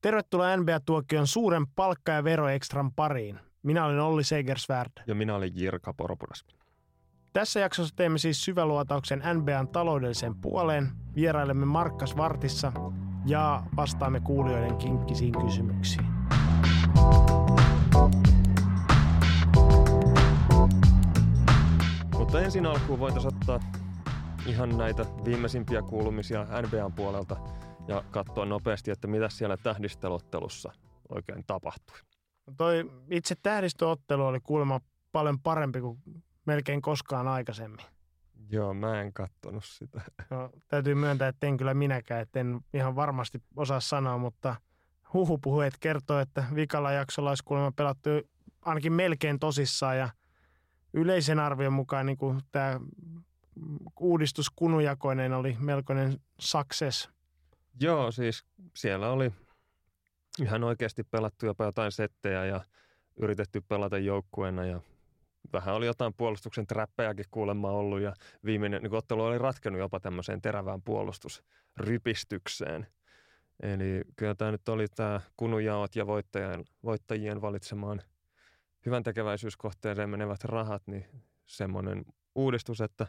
Tervetuloa NBA-tuokion suuren palkka- ja veroekstran pariin. Minä olen Olli Segersvärd. Ja minä olen Jirka Poropudas. Tässä jaksossa teemme siis syväluotauksen NBAn taloudelliseen puoleen, vierailemme Markkas Vartissa ja vastaamme kuulijoiden kinkkisiin kysymyksiin. Mutta ensin alkuun voitaisiin ottaa ihan näitä viimeisimpiä kuulumisia NBAn puolelta ja katsoa nopeasti, että mitä siellä tähdistelottelussa oikein tapahtui. Toi itse tähdistöottelu oli kuulemma paljon parempi kuin melkein koskaan aikaisemmin. Joo, mä en kattonut sitä. No, täytyy myöntää, että en kyllä minäkään, että en ihan varmasti osaa sanoa, mutta huhupuheet kertoo, että vikalla jaksolla olisi kuulemma pelattu ainakin melkein tosissaan ja yleisen arvion mukaan niin kuin tämä uudistus kunujakoinen oli melkoinen success. Joo, siis siellä oli ihan oikeasti pelattu jopa jotain settejä ja yritetty pelata joukkueena ja vähän oli jotain puolustuksen träppejäkin kuulemma ollut ja viimeinen niin ottelu oli ratkennut jopa tämmöiseen terävään puolustusrypistykseen. Eli kyllä tämä nyt oli tämä kunujaot ja voittajien, voittajien valitsemaan hyvän tekeväisyyskohteeseen menevät rahat, niin semmoinen uudistus, että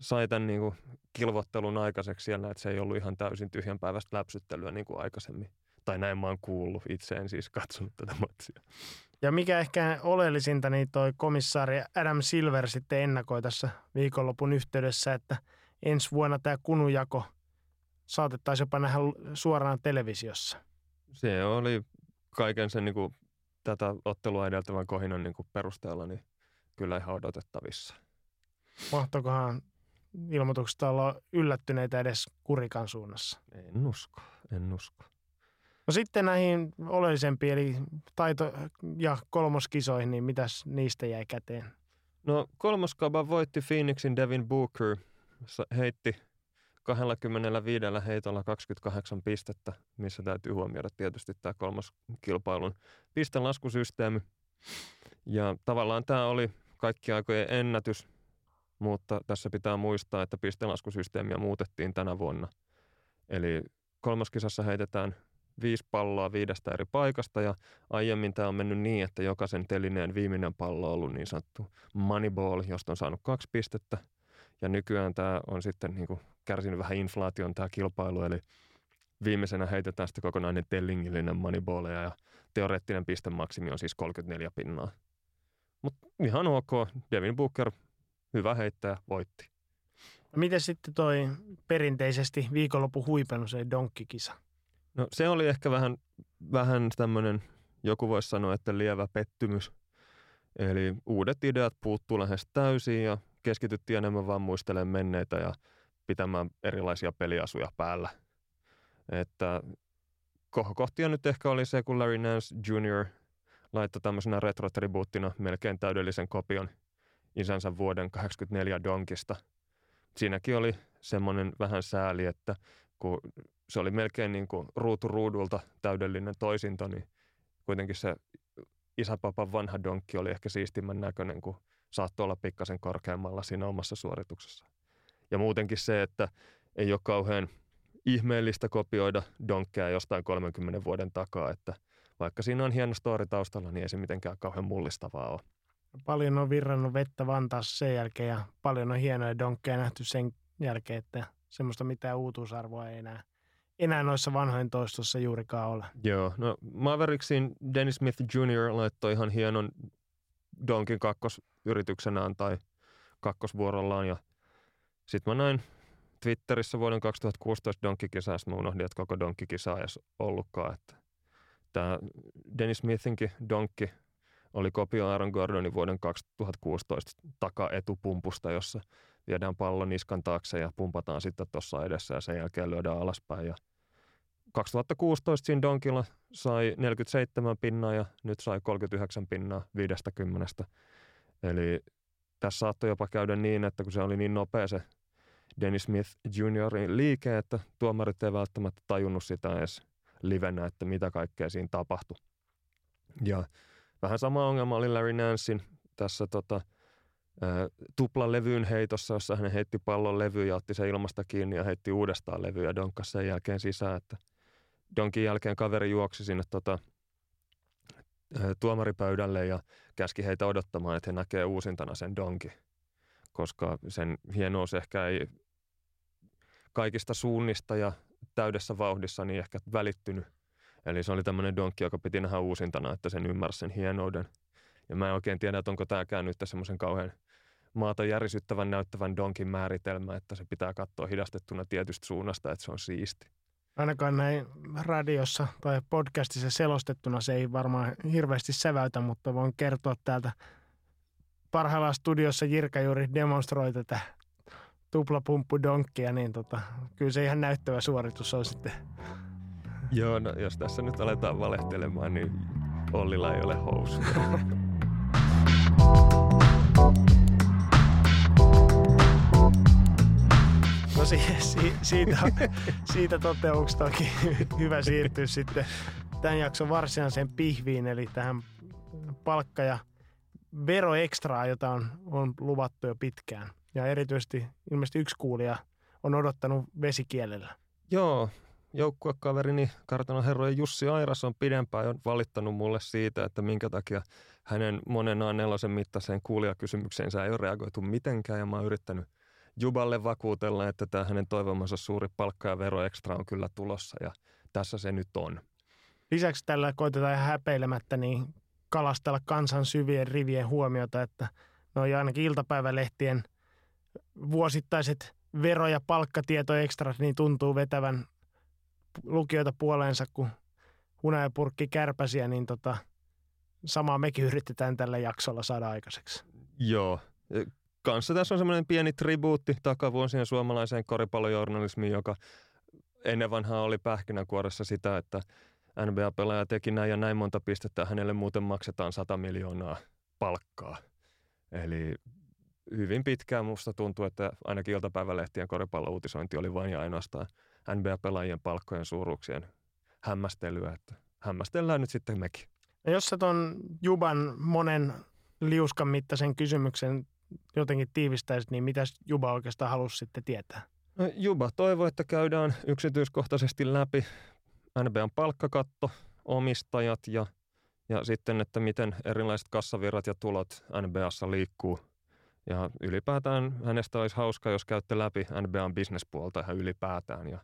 sai tämän niin kuin kilvottelun aikaiseksi siellä, että se ei ollut ihan täysin tyhjän päivästä läpsyttelyä niin kuin aikaisemmin. Tai näin mä oon kuullut, itse en siis katsonut tätä matsia. Ja mikä ehkä oleellisinta, niin toi komissaari Adam Silver sitten ennakoi tässä viikonlopun yhteydessä, että ensi vuonna tämä kunujako saatettaisiin jopa nähdä suoraan televisiossa. Se oli kaiken sen niin kuin, tätä ottelua edeltävän kohinan niin kuin perusteella niin kyllä ihan odotettavissa. Mahtokohan ilmoituksesta olla yllättyneitä edes kurikan suunnassa? En usko, en usko. No sitten näihin oleellisempiin, eli taito- ja kolmoskisoihin, niin mitäs niistä jäi käteen? No kolmoskaba voitti Phoenixin Devin Booker, heitti 25 heitolla 28 pistettä, missä täytyy huomioida tietysti tämä kolmoskilpailun pistelaskusysteemi. Ja tavallaan tämä oli kaikki aikojen ennätys, mutta tässä pitää muistaa, että pistelaskusysteemiä muutettiin tänä vuonna. Eli kolmoskisassa heitetään viisi palloa viidestä eri paikasta ja aiemmin tämä on mennyt niin, että jokaisen telineen viimeinen pallo on ollut niin sanottu moneyball, josta on saanut kaksi pistettä. Ja nykyään tämä on sitten niin kuin kärsinyt vähän inflaation tämä kilpailu, eli viimeisenä heitetään sitten kokonainen tellingillinen moneyball ja teoreettinen pistemaksimi on siis 34 pinnaa. Mutta ihan ok, Devin Booker, hyvä heittäjä, voitti. Miten sitten toi perinteisesti viikonloppu huipennus, se donkkikisa? No se oli ehkä vähän, vähän tämmöinen, joku voisi sanoa, että lievä pettymys. Eli uudet ideat puuttuu lähes täysin ja keskityttiin enemmän vaan muistelemaan menneitä ja pitämään erilaisia peliasuja päällä. Että kohokohtia nyt ehkä oli se, kun Larry Nance Jr. laittoi tämmöisenä retrotribuuttina melkein täydellisen kopion isänsä vuoden 84 donkista. Siinäkin oli semmoinen vähän sääli, että kun se oli melkein niin kuin ruutu ruudulta täydellinen toisinto, niin kuitenkin se isäpapan vanha donkki oli ehkä siistimmän näköinen, kun saattoi olla pikkasen korkeammalla siinä omassa suorituksessa. Ja muutenkin se, että ei ole kauhean ihmeellistä kopioida donkkeja jostain 30 vuoden takaa, että vaikka siinä on hieno story taustalla, niin ei se mitenkään kauhean mullistavaa ole. Paljon on virrannut vettä Vantaassa sen jälkeen ja paljon on hienoja donkkeja nähty sen jälkeen, että semmoista mitään uutuusarvoa ei enää, enää noissa vanhojen toistossa juurikaan ole. Joo, no Mavericksin Dennis Smith Jr. laittoi ihan hienon donkin kakkosyrityksenään tai kakkosvuorollaan ja sitten mä näin Twitterissä vuoden 2016 donkkikisaa, mä unohdin, että koko donkkikisa ei edes ollutkaan. Että tämä Dennis Smithinkin donkki oli kopio Aaron Gordonin vuoden 2016 takaetupumpusta, jossa viedään pallon niskan taakse ja pumpataan sitten tuossa edessä ja sen jälkeen lyödään alaspäin. Ja 2016 siinä Donkilla sai 47 pinnaa ja nyt sai 39 pinnaa 50. Eli tässä saattoi jopa käydä niin, että kun se oli niin nopea se Dennis Smith Juniorin liike, että tuomarit ei välttämättä tajunnut sitä edes livenä, että mitä kaikkea siinä tapahtui. Ja vähän sama ongelma oli Larry Nancein tässä tota, tuplalevyyn heitossa, jossa hän heitti pallon levy ja otti se ilmasta kiinni ja heitti uudestaan levyä ja donkkasi sen jälkeen sisään, että Donkin jälkeen kaveri juoksi sinne tota, tuomaripöydälle ja käski heitä odottamaan, että he näkee uusintana sen Donki, koska sen hienous ehkä ei kaikista suunnista ja täydessä vauhdissa niin ehkä välittynyt. Eli se oli tämmöinen donkki, joka piti nähdä uusintana, että sen ymmärsi sen hienouden. Ja mä en oikein tiedä, että onko tämäkään nyt semmoisen kauhean maata järisyttävän näyttävän donkin määritelmä, että se pitää katsoa hidastettuna tietystä suunnasta, että se on siisti. Ainakaan näin radiossa tai podcastissa selostettuna se ei varmaan hirveästi säväytä, mutta voin kertoa täältä parhaillaan studiossa Jirka juuri demonstroi tätä tuplapumppu donkkia, niin tota, kyllä se ihan näyttävä suoritus on sitten. Joo, no jos tässä nyt aletaan valehtelemaan, niin Ollilla ei ole housu. No si, si, siitä, siitä toteumuksesta onkin hyvä siirtyä sitten tämän jakson varsinaiseen pihviin, eli tähän palkka- ja veroekstraa, jota on, on luvattu jo pitkään. Ja erityisesti ilmeisesti yksi kuulija on odottanut vesikielellä. Joo, joukkuekaverini kartanon herrojen Jussi Airas on pidempään jo valittanut mulle siitä, että minkä takia hänen monen nelosen mittaiseen kuulijakysymykseensä ei ole reagoitu mitenkään ja mä oon yrittänyt Juballe vakuutella, että tämä hänen toivomansa suuri palkka- ja veroekstra on kyllä tulossa ja tässä se nyt on. Lisäksi tällä koitetaan häpeilemättä niin kalastella kansan syvien rivien huomiota, että no ainakin iltapäivälehtien vuosittaiset vero- ja palkkatietoekstrat niin tuntuu vetävän lukijoita puoleensa kuin hunajapurkki kärpäsiä, niin tota, samaa mekin yritetään tällä jaksolla saada aikaiseksi. Joo. Kanssa tässä on semmoinen pieni tribuutti takavuosien suomalaiseen koripallojournalismiin, joka ennen vanhaa oli pähkinänkuoressa sitä, että NBA-pelaaja teki näin ja näin monta pistettä, hänelle muuten maksetaan 100 miljoonaa palkkaa. Eli hyvin pitkään musta tuntuu, että ainakin iltapäivälehtien koripallouutisointi oli vain ja ainoastaan NBA-pelaajien palkkojen suuruuksien hämmästelyä, että hämmästellään nyt sitten mekin. Ja jos sä ton Juban monen liuskan mittaisen kysymyksen jotenkin tiivistäisit, niin mitä Juba oikeastaan halusi sitten tietää? No, Juba toivoi, että käydään yksityiskohtaisesti läpi NBAn palkkakatto, omistajat ja, ja sitten, että miten erilaiset kassavirrat ja tulot NBAssa liikkuu. Ja ylipäätään hänestä olisi hauska, jos käytte läpi NBAn bisnespuolta ihan ylipäätään. Ja,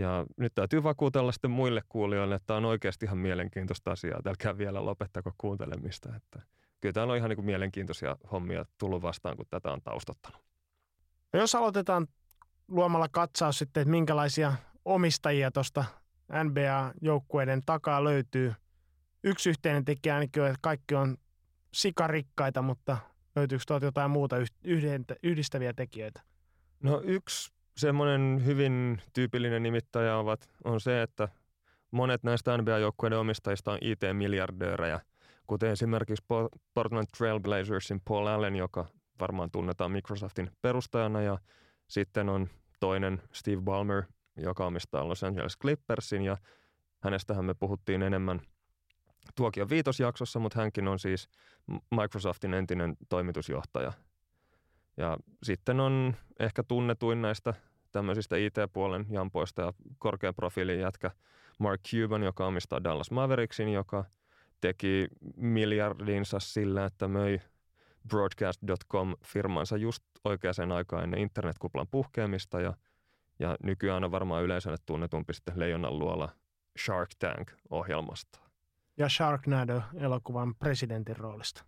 ja nyt täytyy vakuutella sitten muille kuulijoille, että tämä on oikeasti ihan mielenkiintoista asiaa. Älkää vielä lopettako kuuntelemista. Että kyllä täällä on ihan niin kuin mielenkiintoisia hommia tullut vastaan, kun tätä on taustottanut. No jos aloitetaan luomalla katsaus sitten, että minkälaisia omistajia tuosta NBA-joukkueiden takaa löytyy. Yksi yhteinen tekijä ainakin on, että kaikki on sikarikkaita, mutta löytyykö tuolta jotain muuta yhdistäviä tekijöitä? No yksi semmoinen hyvin tyypillinen nimittäjä ovat, on se, että monet näistä NBA-joukkueiden omistajista on IT-miljardöörejä, kuten esimerkiksi Portland Trailblazersin Paul Allen, joka varmaan tunnetaan Microsoftin perustajana, ja sitten on toinen Steve Ballmer, joka omistaa Los Angeles Clippersin, ja hänestähän me puhuttiin enemmän tuokion viitosjaksossa, mutta hänkin on siis Microsoftin entinen toimitusjohtaja. Ja sitten on ehkä tunnetuin näistä tämmöisistä IT-puolen jampoista ja korkean profiilin jätkä Mark Cuban, joka omistaa Dallas Mavericksin, joka teki miljardinsa sillä, että möi broadcast.com-firmansa just oikeaan aikaan ennen internetkuplan puhkeamista ja, ja nykyään on varmaan yleisölle tunnetumpi sitten Leijonan luola Shark Tank-ohjelmasta. Ja Sharknado-elokuvan presidentin roolista.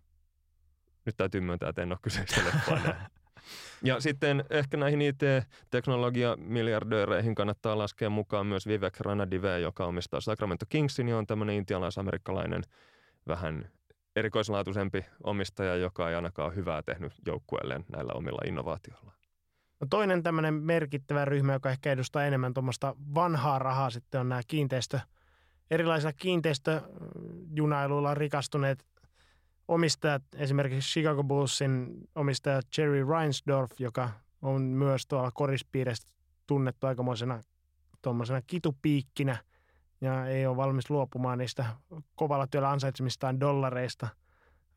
Nyt täytyy myöntää, että en ole kyseistä Ja sitten ehkä näihin IT-teknologia-miljardööreihin kannattaa laskea mukaan myös Vivek Ranadive, joka omistaa Sacramento Kingsin ja on tämmöinen intialais-amerikkalainen vähän erikoislaatuisempi omistaja, joka ei ainakaan hyvää tehnyt joukkueelleen näillä omilla innovaatioilla. No toinen tämmöinen merkittävä ryhmä, joka ehkä edustaa enemmän tuommoista vanhaa rahaa sitten on nämä kiinteistö, erilaisilla kiinteistöjunailuilla rikastuneet omistajat, esimerkiksi Chicago Bullsin omistaja Jerry Reinsdorf, joka on myös tuolla korispiireistä tunnettu aikamoisena tuommoisena kitupiikkinä ja ei ole valmis luopumaan niistä kovalla työllä ansaitsemistaan dollareista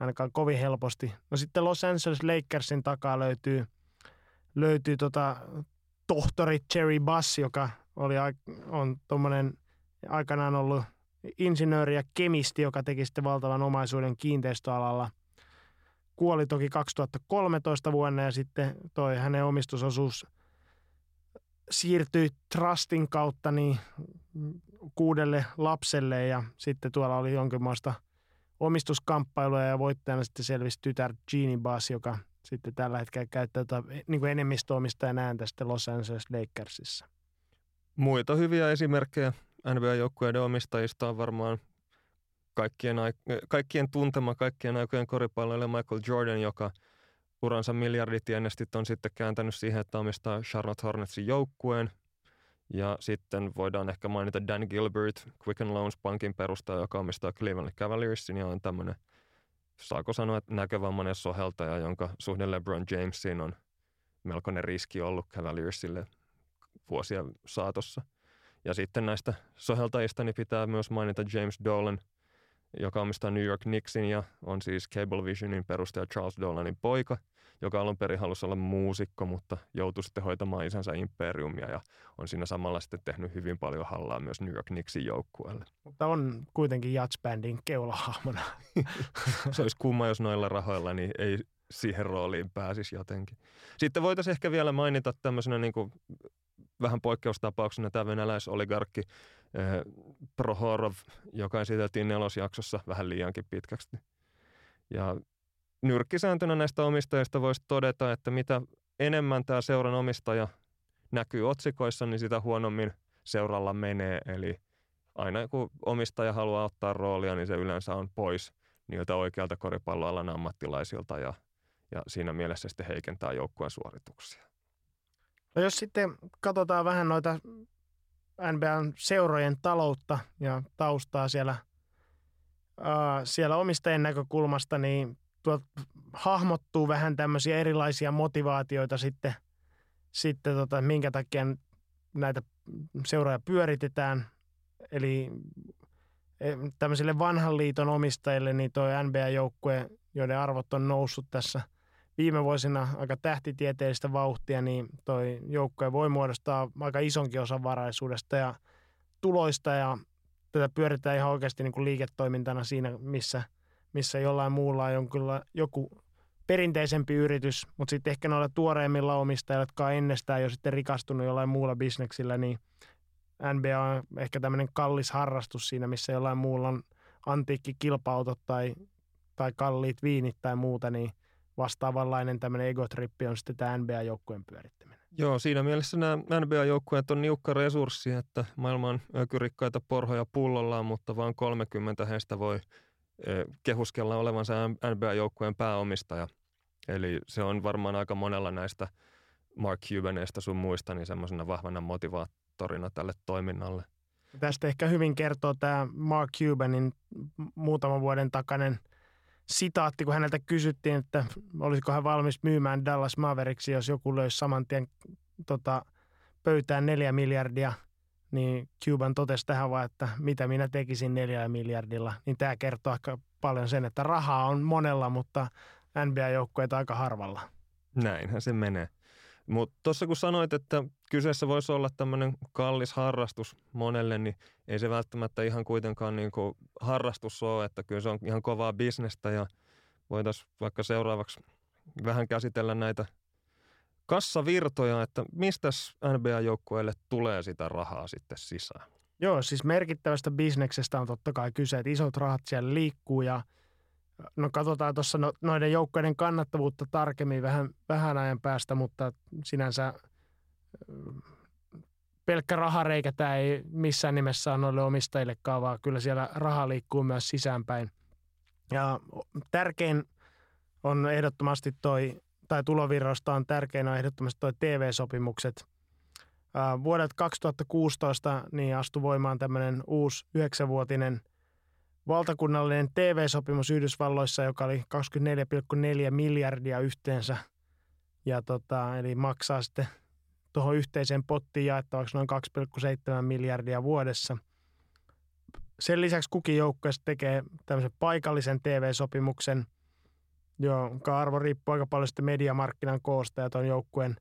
ainakaan kovin helposti. No sitten Los Angeles Lakersin takaa löytyy, löytyy tota, tohtori Jerry Bass, joka oli, on tuommoinen aikanaan ollut insinööri ja kemisti, joka teki sitten valtavan omaisuuden kiinteistöalalla. Kuoli toki 2013 vuonna ja sitten toi hänen omistusosuus siirtyi Trustin kautta niin kuudelle lapselle ja sitten tuolla oli jonkinlaista omistuskamppailua ja voittajana sitten selvisi tytär Jeannie Bass, joka sitten tällä hetkellä käyttää tota, niin kuin enemmistöomistajan ääntä sitten Los Angeles Lakersissa. Muita hyviä esimerkkejä NBA-joukkueiden omistajista on varmaan kaikkien, kaikkien tuntema, kaikkien aikojen koripalloille Michael Jordan, joka uransa miljarditienestit on sitten kääntänyt siihen, että omistaa Charlotte Hornetsin joukkueen. Ja sitten voidaan ehkä mainita Dan Gilbert, Quicken Loans Pankin perustaja, joka omistaa Cleveland Cavaliersin ja on tämmöinen, saako sanoa, että näkövammainen soheltaja, jonka suhde LeBron Jamesiin on melkoinen riski ollut Cavaliersille vuosien saatossa. Ja sitten näistä soheltajista niin pitää myös mainita James Dolan, joka omistaa New York Knicksin ja on siis Cablevisionin perustaja Charles Dolanin poika, joka alun perin halusi olla muusikko, mutta joutui sitten hoitamaan isänsä imperiumia ja on siinä samalla sitten tehnyt hyvin paljon hallaa myös New York Knicksin joukkueelle. Mutta on kuitenkin Jats-bändin keulahahmona. Se olisi kumma, jos noilla rahoilla niin ei siihen rooliin pääsisi jotenkin. Sitten voitaisiin ehkä vielä mainita tämmöisenä niin kuin vähän poikkeustapauksena tämä venäläisoligarkki eh, Prohorov, joka esiteltiin nelosjaksossa vähän liiankin pitkäksi. Ja nyrkkisääntönä näistä omistajista voisi todeta, että mitä enemmän tämä seuran omistaja näkyy otsikoissa, niin sitä huonommin seuralla menee. Eli aina kun omistaja haluaa ottaa roolia, niin se yleensä on pois niiltä oikealta koripalloalan ammattilaisilta ja, ja siinä mielessä sitten heikentää joukkueen suorituksia. No jos sitten katsotaan vähän noita NBAn seurojen taloutta ja taustaa siellä, ää, siellä omistajien näkökulmasta, niin tuot hahmottuu vähän tämmöisiä erilaisia motivaatioita sitten, sitten tota, minkä takia näitä seuroja pyöritetään. Eli e, tämmöisille vanhan liiton omistajille, niin tuo NBA-joukkue, joiden arvot on noussut tässä – viime vuosina aika tähtitieteellistä vauhtia, niin toi joukkue voi muodostaa aika isonkin osan varaisuudesta ja tuloista ja tätä pyöritään ihan oikeasti niin kuin liiketoimintana siinä, missä, missä jollain muulla on jonkinla, joku perinteisempi yritys, mutta sitten ehkä noilla tuoreimmilla omistajilla, jotka on ennestään jo sitten rikastunut jollain muulla bisneksillä, niin NBA on ehkä tämmöinen kallis harrastus siinä, missä jollain muulla on antiikki kilpautot tai, tai kalliit viinit tai muuta, niin – vastaavanlainen tämmöinen egotrippi on sitten tämä NBA-joukkueen pyörittäminen. Joo, siinä mielessä nämä NBA-joukkueet on niukka resurssi, että maailman ökyrikkaita porhoja pullollaan, mutta vain 30 heistä voi e, kehuskella olevansa NBA-joukkueen pääomistaja. Eli se on varmaan aika monella näistä Mark Cubaneista sun muista niin semmoisena vahvana motivaattorina tälle toiminnalle. Tästä ehkä hyvin kertoo tämä Mark Cubanin muutaman vuoden takainen – sitaatti, kun häneltä kysyttiin, että olisiko hän valmis myymään Dallas Mavericksi, jos joku löysi saman tien tota, pöytään neljä miljardia, niin Cuban totesi tähän vaan, että mitä minä tekisin neljällä miljardilla. Niin tämä kertoo aika paljon sen, että rahaa on monella, mutta NBA-joukkueita aika harvalla. Näinhän se menee. Mutta tuossa kun sanoit, että kyseessä voisi olla tämmöinen kallis harrastus monelle, niin ei se välttämättä ihan kuitenkaan niin kuin harrastus ole, että kyllä se on ihan kovaa bisnestä ja voitaisiin vaikka seuraavaksi vähän käsitellä näitä kassavirtoja, että mistä NBA-joukkueelle tulee sitä rahaa sitten sisään? Joo, siis merkittävästä bisneksestä on totta kai kyse, että isot rahat siellä liikkuu ja – No katsotaan tuossa no, noiden joukkojen kannattavuutta tarkemmin vähän, vähän ajan päästä, mutta sinänsä pelkkä rahareikä tämä ei missään nimessä ole noille omistajillekaan, vaan kyllä siellä raha liikkuu myös sisäänpäin. Ja tärkein on ehdottomasti toi, tai tulovirrosta on tärkein on ehdottomasti toi TV-sopimukset. Vuodelta 2016 niin astui voimaan tämmöinen uusi yhdeksänvuotinen – valtakunnallinen TV-sopimus Yhdysvalloissa, joka oli 24,4 miljardia yhteensä. Ja tota, eli maksaa sitten tuohon yhteiseen pottiin jaettavaksi noin 2,7 miljardia vuodessa. Sen lisäksi kukin joukkue tekee tämmöisen paikallisen TV-sopimuksen, jonka arvo riippuu aika paljon sitten mediamarkkinan koosta ja tuon joukkueen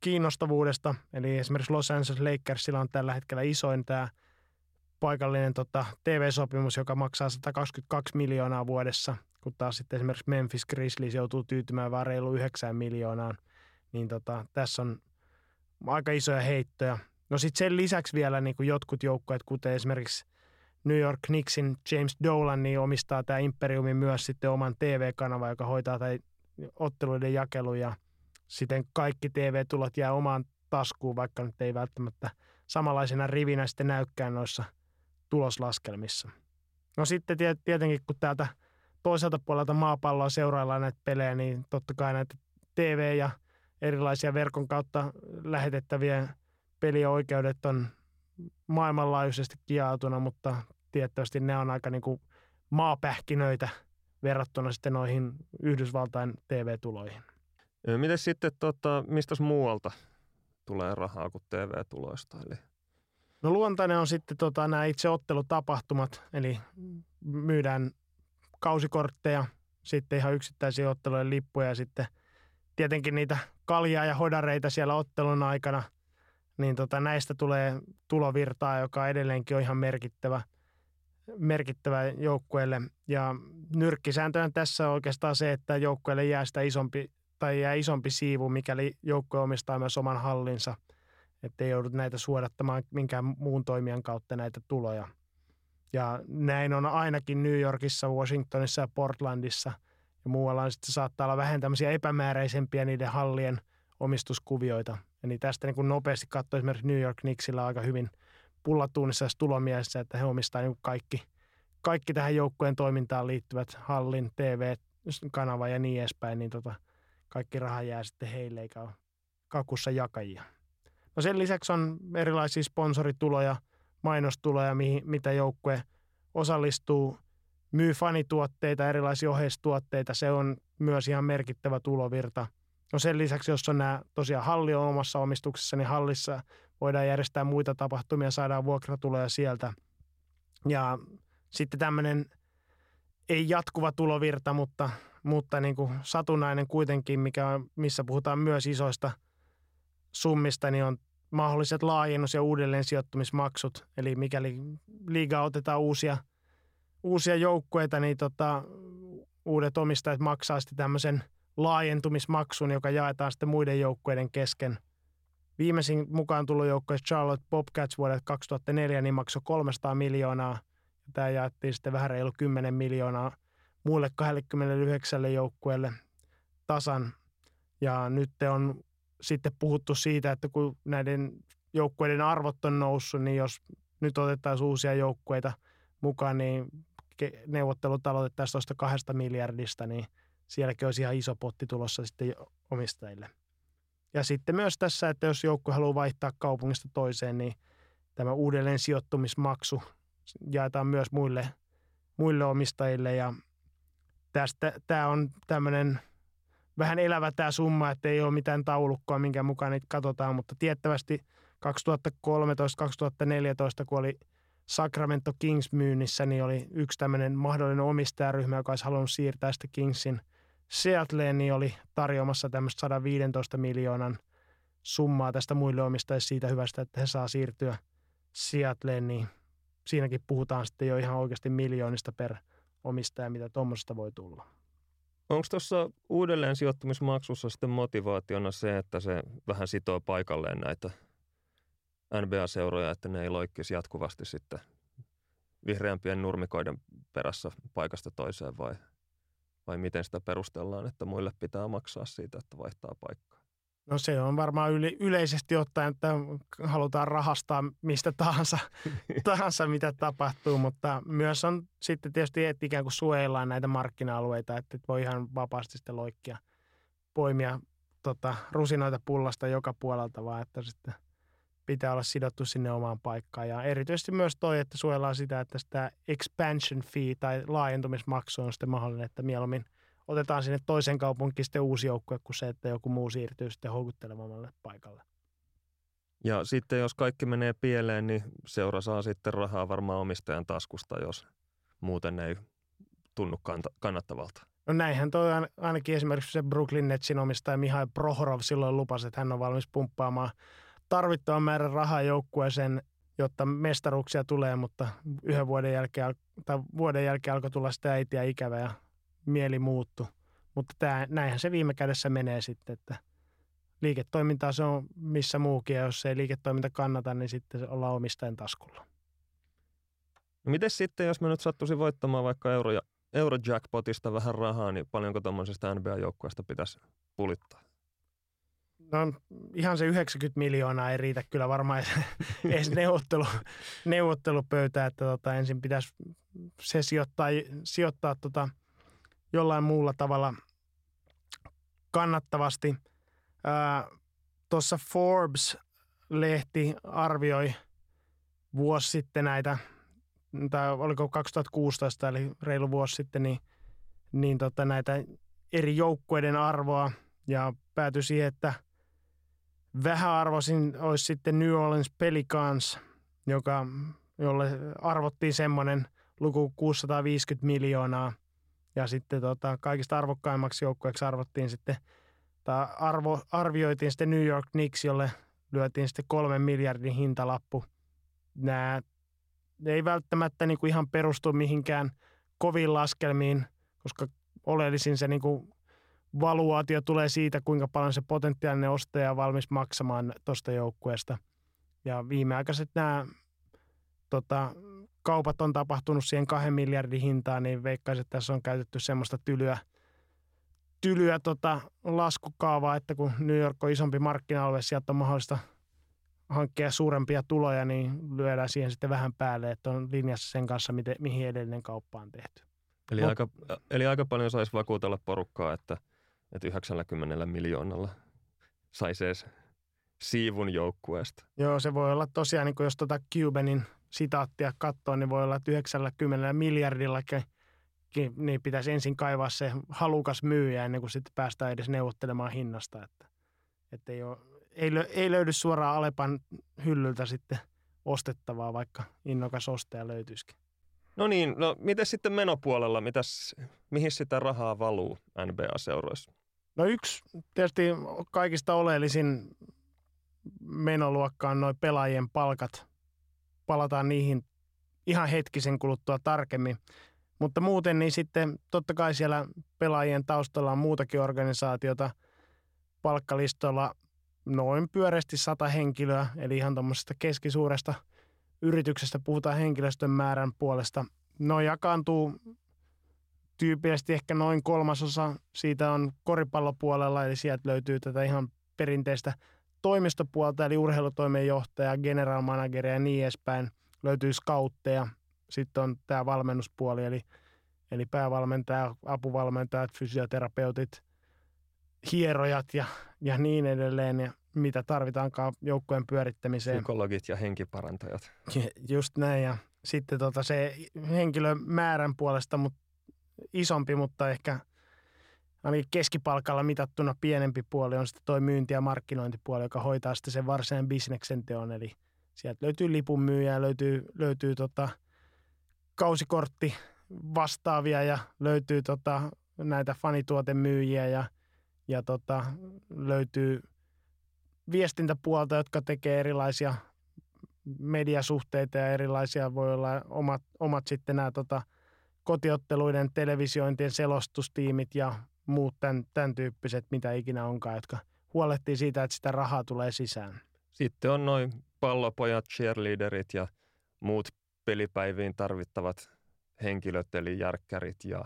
kiinnostavuudesta. Eli esimerkiksi Los Angeles Lakersilla on tällä hetkellä isoin tämä paikallinen tota, TV-sopimus, joka maksaa 122 miljoonaa vuodessa, kun taas sitten esimerkiksi Memphis Grizzlies joutuu tyytymään vain reilu 9 miljoonaan. Niin tota, tässä on aika isoja heittoja. No sitten sen lisäksi vielä niin kuin jotkut joukkueet, kuten esimerkiksi New York Knicksin James Dolan, niin omistaa tämä Imperiumin myös sitten oman TV-kanava, joka hoitaa tai otteluiden jakelu ja siten kaikki TV-tulot jää omaan taskuun, vaikka nyt ei välttämättä samanlaisena rivinä sitten näykään noissa tuloslaskelmissa. No sitten tietenkin, kun täältä toiselta puolelta maapalloa seuraillaan näitä pelejä, niin totta kai näitä TV- ja erilaisia verkon kautta lähetettäviä pelioikeudet on maailmanlaajuisesti kiautuna, mutta tietysti ne on aika niin kuin maapähkinöitä verrattuna sitten noihin Yhdysvaltain TV-tuloihin. Miten sitten, tota, mistä muualta tulee rahaa kuin TV-tuloista? Eli... No luontainen on sitten tota, nämä itse ottelutapahtumat, eli myydään kausikortteja, sitten ihan yksittäisiä ottelujen lippuja ja sitten tietenkin niitä kaljaa ja hodareita siellä ottelun aikana, niin tota, näistä tulee tulovirtaa, joka edelleenkin on ihan merkittävä, merkittävä joukkueelle. Ja nyrkkisääntönä tässä on oikeastaan se, että joukkueelle jää sitä isompi tai jää isompi siivu, mikäli joukkue omistaa myös oman hallinsa, ettei joudut näitä suodattamaan minkään muun toimijan kautta näitä tuloja. Ja näin on ainakin New Yorkissa, Washingtonissa ja Portlandissa ja muualla on sitten saattaa olla vähän tämmöisiä epämääräisempiä niiden hallien omistuskuvioita. Eli tästä niin kuin nopeasti katsoi esimerkiksi New York Knicksillä aika hyvin pullatuunissa tulomielessä, että he omistavat niin kaikki, kaikki tähän joukkueen toimintaan liittyvät hallin, TV-kanava ja niin edespäin, niin tota, kaikki raha jää sitten heille eikä ole kakussa jakajia. No sen lisäksi on erilaisia sponsorituloja, mainostuloja, mihin, mitä joukkue osallistuu, myy fanituotteita, erilaisia oheistuotteita, se on myös ihan merkittävä tulovirta. No sen lisäksi, jos on nämä tosiaan halli on omassa omistuksessa, niin hallissa voidaan järjestää muita tapahtumia, saadaan vuokratuloja sieltä. Ja sitten tämmöinen ei jatkuva tulovirta, mutta, mutta niin kuin satunnainen kuitenkin, mikä on, missä puhutaan myös isoista summista, niin on mahdolliset laajennus- ja uudelleen sijoittumismaksut. Eli mikäli liiga otetaan uusia, uusia joukkueita, niin tota, uudet omistajat maksaa sitten tämmöisen laajentumismaksun, joka jaetaan sitten muiden joukkueiden kesken. Viimeisin mukaan tullut joukkue Charlotte Bobcats vuodelta 2004 niin maksoi 300 miljoonaa. Tämä jaettiin sitten vähän reilu 10 miljoonaa muille 29 joukkueelle tasan. Ja nyt on sitten puhuttu siitä, että kun näiden joukkueiden arvot on noussut, niin jos nyt otettaisiin uusia joukkueita mukaan, niin neuvottelut aloitettaisiin tuosta kahdesta miljardista, niin sielläkin olisi ihan iso potti tulossa sitten omistajille. Ja sitten myös tässä, että jos joukko haluaa vaihtaa kaupungista toiseen, niin tämä uudelleen sijoittumismaksu jaetaan myös muille, muille omistajille ja tästä tämä on tämmöinen – vähän elävä tämä summa, että ei ole mitään taulukkoa, minkä mukaan niitä katsotaan, mutta tiettävästi 2013-2014, kun oli Sacramento Kings myynnissä, niin oli yksi tämmöinen mahdollinen omistajaryhmä, joka olisi halunnut siirtää sitä Kingsin Seattleen, niin oli tarjoamassa tämmöistä 115 miljoonan summaa tästä muille omistajille siitä hyvästä, että he saa siirtyä Seattleen, niin siinäkin puhutaan sitten jo ihan oikeasti miljoonista per omistaja, mitä tuommoista voi tulla. Onko tuossa uudelleen sijoittumismaksussa sitten motivaationa se, että se vähän sitoo paikalleen näitä NBA-seuroja, että ne ei loikkisi jatkuvasti sitten vihreämpien nurmikoiden perässä paikasta toiseen vai, vai miten sitä perustellaan, että muille pitää maksaa siitä, että vaihtaa paikkaa? No se on varmaan yle, yleisesti ottaen, että halutaan rahastaa mistä tahansa, tahansa, mitä tapahtuu, mutta myös on sitten tietysti, että ikään kuin suojellaan näitä markkina-alueita, että voi ihan vapaasti sitten loikkia, poimia tota, rusinoita pullasta joka puolelta, vaan että sitten pitää olla sidottu sinne omaan paikkaan. Ja erityisesti myös toi, että suojellaan sitä, että sitä expansion fee tai laajentumismaksu on sitten mahdollinen, että mieluummin – otetaan sinne toisen kaupunkiin sitten uusi joukkue kuin se, että joku muu siirtyy sitten houkuttelevammalle paikalle. Ja sitten jos kaikki menee pieleen, niin seura saa sitten rahaa varmaan omistajan taskusta, jos muuten ei tunnu kannattavalta. No näinhän toi ainakin esimerkiksi se Brooklyn Netsin omistaja Mihai Prohorov silloin lupasi, että hän on valmis pumppaamaan tarvittavan määrän rahaa joukkueeseen jotta mestaruuksia tulee, mutta yhden vuoden jälkeen, tai vuoden jälkeen alkoi tulla sitä äitiä ikävä ja mieli muuttu. Mutta tämä, näinhän se viime kädessä menee sitten, että liiketoimintaa se on missä muukin, ja jos ei liiketoiminta kannata, niin sitten ollaan omistajan taskulla. No miten sitten, jos mä nyt sattuisin voittamaan vaikka euro, Eurojackpotista vähän rahaa, niin paljonko tuommoisesta NBA-joukkueesta pitäisi pulittaa? No ihan se 90 miljoonaa ei riitä kyllä varmaan edes neuvottelu, neuvottelupöytä, että tota, ensin pitäisi se sijoittaa, sijoittaa tota, jollain muulla tavalla kannattavasti. Tuossa Forbes-lehti arvioi vuosi sitten näitä, tai oliko 2016 eli reilu vuosi sitten, niin, niin tota näitä eri joukkueiden arvoa ja päätyi siihen, että – vähäarvoisin olisi sitten New Orleans Pelicans, joka, jolle arvottiin semmoinen luku 650 miljoonaa. Ja sitten tota, kaikista arvokkaimmaksi joukkueeksi arvottiin sitten, tai arvo, arvioitiin sitten New York Knicks, jolle lyötiin sitten kolmen miljardin hintalappu. Nämä ei välttämättä niin kuin ihan perustu mihinkään kovin laskelmiin, koska oleellisin se niin kuin valuaatio tulee siitä, kuinka paljon se potentiaalinen ostaja on valmis maksamaan tuosta joukkueesta. Ja viimeaikaiset nämä tota, kaupat on tapahtunut siihen kahden miljardin hintaan, niin veikkaisin, että tässä on käytetty semmoista tylyä, tylyä tota laskukaavaa, että kun New York on isompi markkina-alue, sieltä on mahdollista hankkia suurempia tuloja, niin lyödään siihen sitten vähän päälle, että on linjassa sen kanssa, miten, mihin edellinen kauppa on tehty. Eli, Mut, aika, eli aika paljon saisi vakuutella porukkaa, että – että 90 miljoonalla saisi edes siivun joukkueesta. Joo, se voi olla tosiaan, niin jos tuota Cubanin sitaattia katsoo, niin voi olla, että 90 miljardillakin niin pitäisi ensin kaivaa se halukas myyjä ennen kuin sitten päästään edes neuvottelemaan hinnasta. Että, että ei, ole, ei, ei löydy suoraan Alepan hyllyltä sitten ostettavaa, vaikka innokas ostaja löytyisikin. No niin, no miten sitten menopuolella, mitäs, mihin sitä rahaa valuu NBA-seuroissa? No yksi tietysti kaikista oleellisin menoluokka on noin pelaajien palkat. Palataan niihin ihan hetkisen kuluttua tarkemmin. Mutta muuten niin sitten totta kai siellä pelaajien taustalla on muutakin organisaatiota palkkalistolla noin pyöreästi sata henkilöä, eli ihan tuommoisesta keskisuuresta yrityksestä puhutaan henkilöstön määrän puolesta. No jakaantuu tyypillisesti ehkä noin kolmasosa siitä on koripallopuolella, eli sieltä löytyy tätä ihan perinteistä toimistopuolta, eli urheilutoimenjohtaja, general manager ja niin edespäin. Löytyy skautteja, sitten on tämä valmennuspuoli, eli, eli päävalmentaja, apuvalmentajat, fysioterapeutit, hierojat ja, ja niin edelleen, ja mitä tarvitaankaan joukkojen pyörittämiseen. Psykologit ja henkiparantajat. Just näin, ja sitten tota se henkilömäärän puolesta, mutta isompi, mutta ehkä ainakin keskipalkalla mitattuna pienempi puoli on sitten toi myynti- ja markkinointipuoli, joka hoitaa sitten sen varsinaisen bisneksen teon. Eli sieltä löytyy lipunmyyjää, löytyy, löytyy tota kausikortti vastaavia ja löytyy tota näitä fanituotemyyjiä ja, ja tota, löytyy viestintäpuolta, jotka tekee erilaisia mediasuhteita ja erilaisia voi olla omat, omat sitten nämä tota, kotiotteluiden televisiointien selostustiimit ja muut tämän, tämän tyyppiset, mitä ikinä onkaan, jotka huolehtii siitä, että sitä rahaa tulee sisään. Sitten on noin pallopojat, cheerleaderit ja muut pelipäiviin tarvittavat henkilöt, eli järkkärit ja,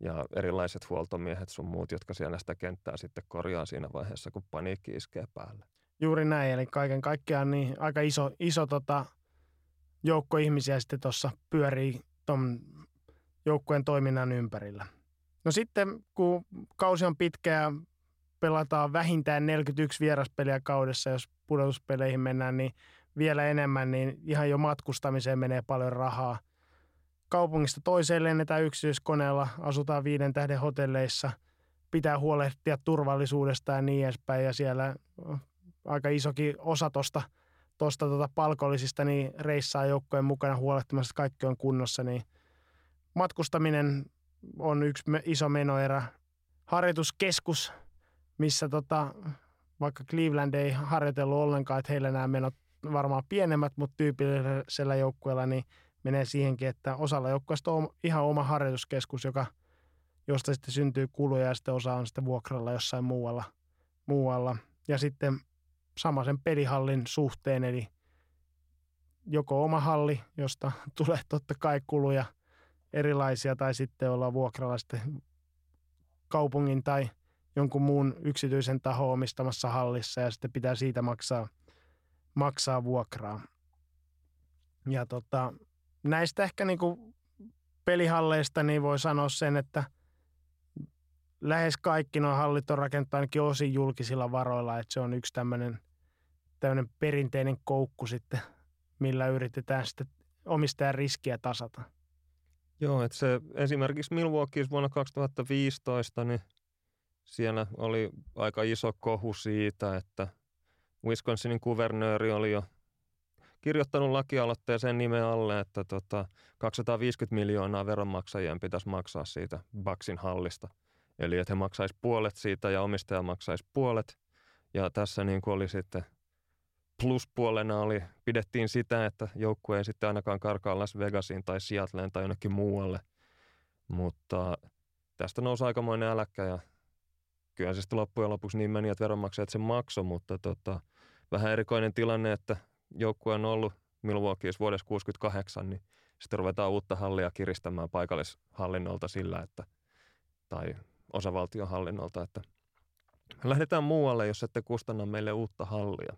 ja erilaiset huoltomiehet sun muut, jotka siellä sitä kenttää sitten korjaa siinä vaiheessa, kun paniikki iskee päälle. Juuri näin, eli kaiken kaikkiaan niin aika iso, iso tota, joukko ihmisiä sitten tuossa pyörii tuon joukkueen toiminnan ympärillä. No sitten, kun kausi on pitkä pelataan vähintään 41 vieraspeliä kaudessa, jos pudotuspeleihin mennään, niin vielä enemmän, niin ihan jo matkustamiseen menee paljon rahaa. Kaupungista toiseen lennetään yksityiskoneella, asutaan viiden tähden hotelleissa, pitää huolehtia turvallisuudesta ja niin edespäin. Ja siellä aika isokin osa tuosta tosta tota palkollisista niin reissaa joukkojen mukana huolehtimassa, että kaikki on kunnossa, niin – matkustaminen on yksi iso menoerä. Harjoituskeskus, missä tota, vaikka Cleveland ei harjoitellut ollenkaan, että heillä nämä menot varmaan pienemmät, mutta tyypillisellä joukkueella niin menee siihenkin, että osalla joukkueesta on ihan oma harjoituskeskus, joka, josta sitten syntyy kuluja ja sitten osa on sitten vuokralla jossain muualla. muualla. Ja sitten sama sen pelihallin suhteen, eli joko oma halli, josta tulee totta kai kuluja erilaisia, tai sitten ollaan vuokralla sitten kaupungin tai jonkun muun yksityisen taho omistamassa hallissa ja sitten pitää siitä maksaa, maksaa vuokraa. Ja tota, näistä ehkä niinku pelihalleista niin voi sanoa sen, että lähes kaikki nuo hallit on rakennettu ainakin osin julkisilla varoilla, että se on yksi tämmöinen tämmöinen perinteinen koukku sitten, millä yritetään sitten omistajan riskiä tasata. Joo, että se esimerkiksi Milwaukeeissa vuonna 2015, niin siellä oli aika iso kohu siitä, että Wisconsinin kuvernööri oli jo kirjoittanut lakialoitteeseen nimen alle, että tota 250 miljoonaa veronmaksajien pitäisi maksaa siitä Baksin hallista. Eli että he maksaisi puolet siitä ja omistaja maksaisi puolet. Ja tässä niin kuin oli sitten pluspuolena oli, pidettiin sitä, että joukkue ei sitten ainakaan karkaa Las Vegasiin tai Seattleen tai jonnekin muualle. Mutta tästä nousi aikamoinen äläkkä ja kyllä se sitten loppujen lopuksi niin meni, että veronmaksajat sen maksoi, mutta tota, vähän erikoinen tilanne, että joukkue on ollut Milwaukeeissa vuodessa 68, niin sitten ruvetaan uutta hallia kiristämään paikallishallinnolta sillä, että, tai osavaltion hallinnolta, että lähdetään muualle, jos ette kustanna meille uutta hallia.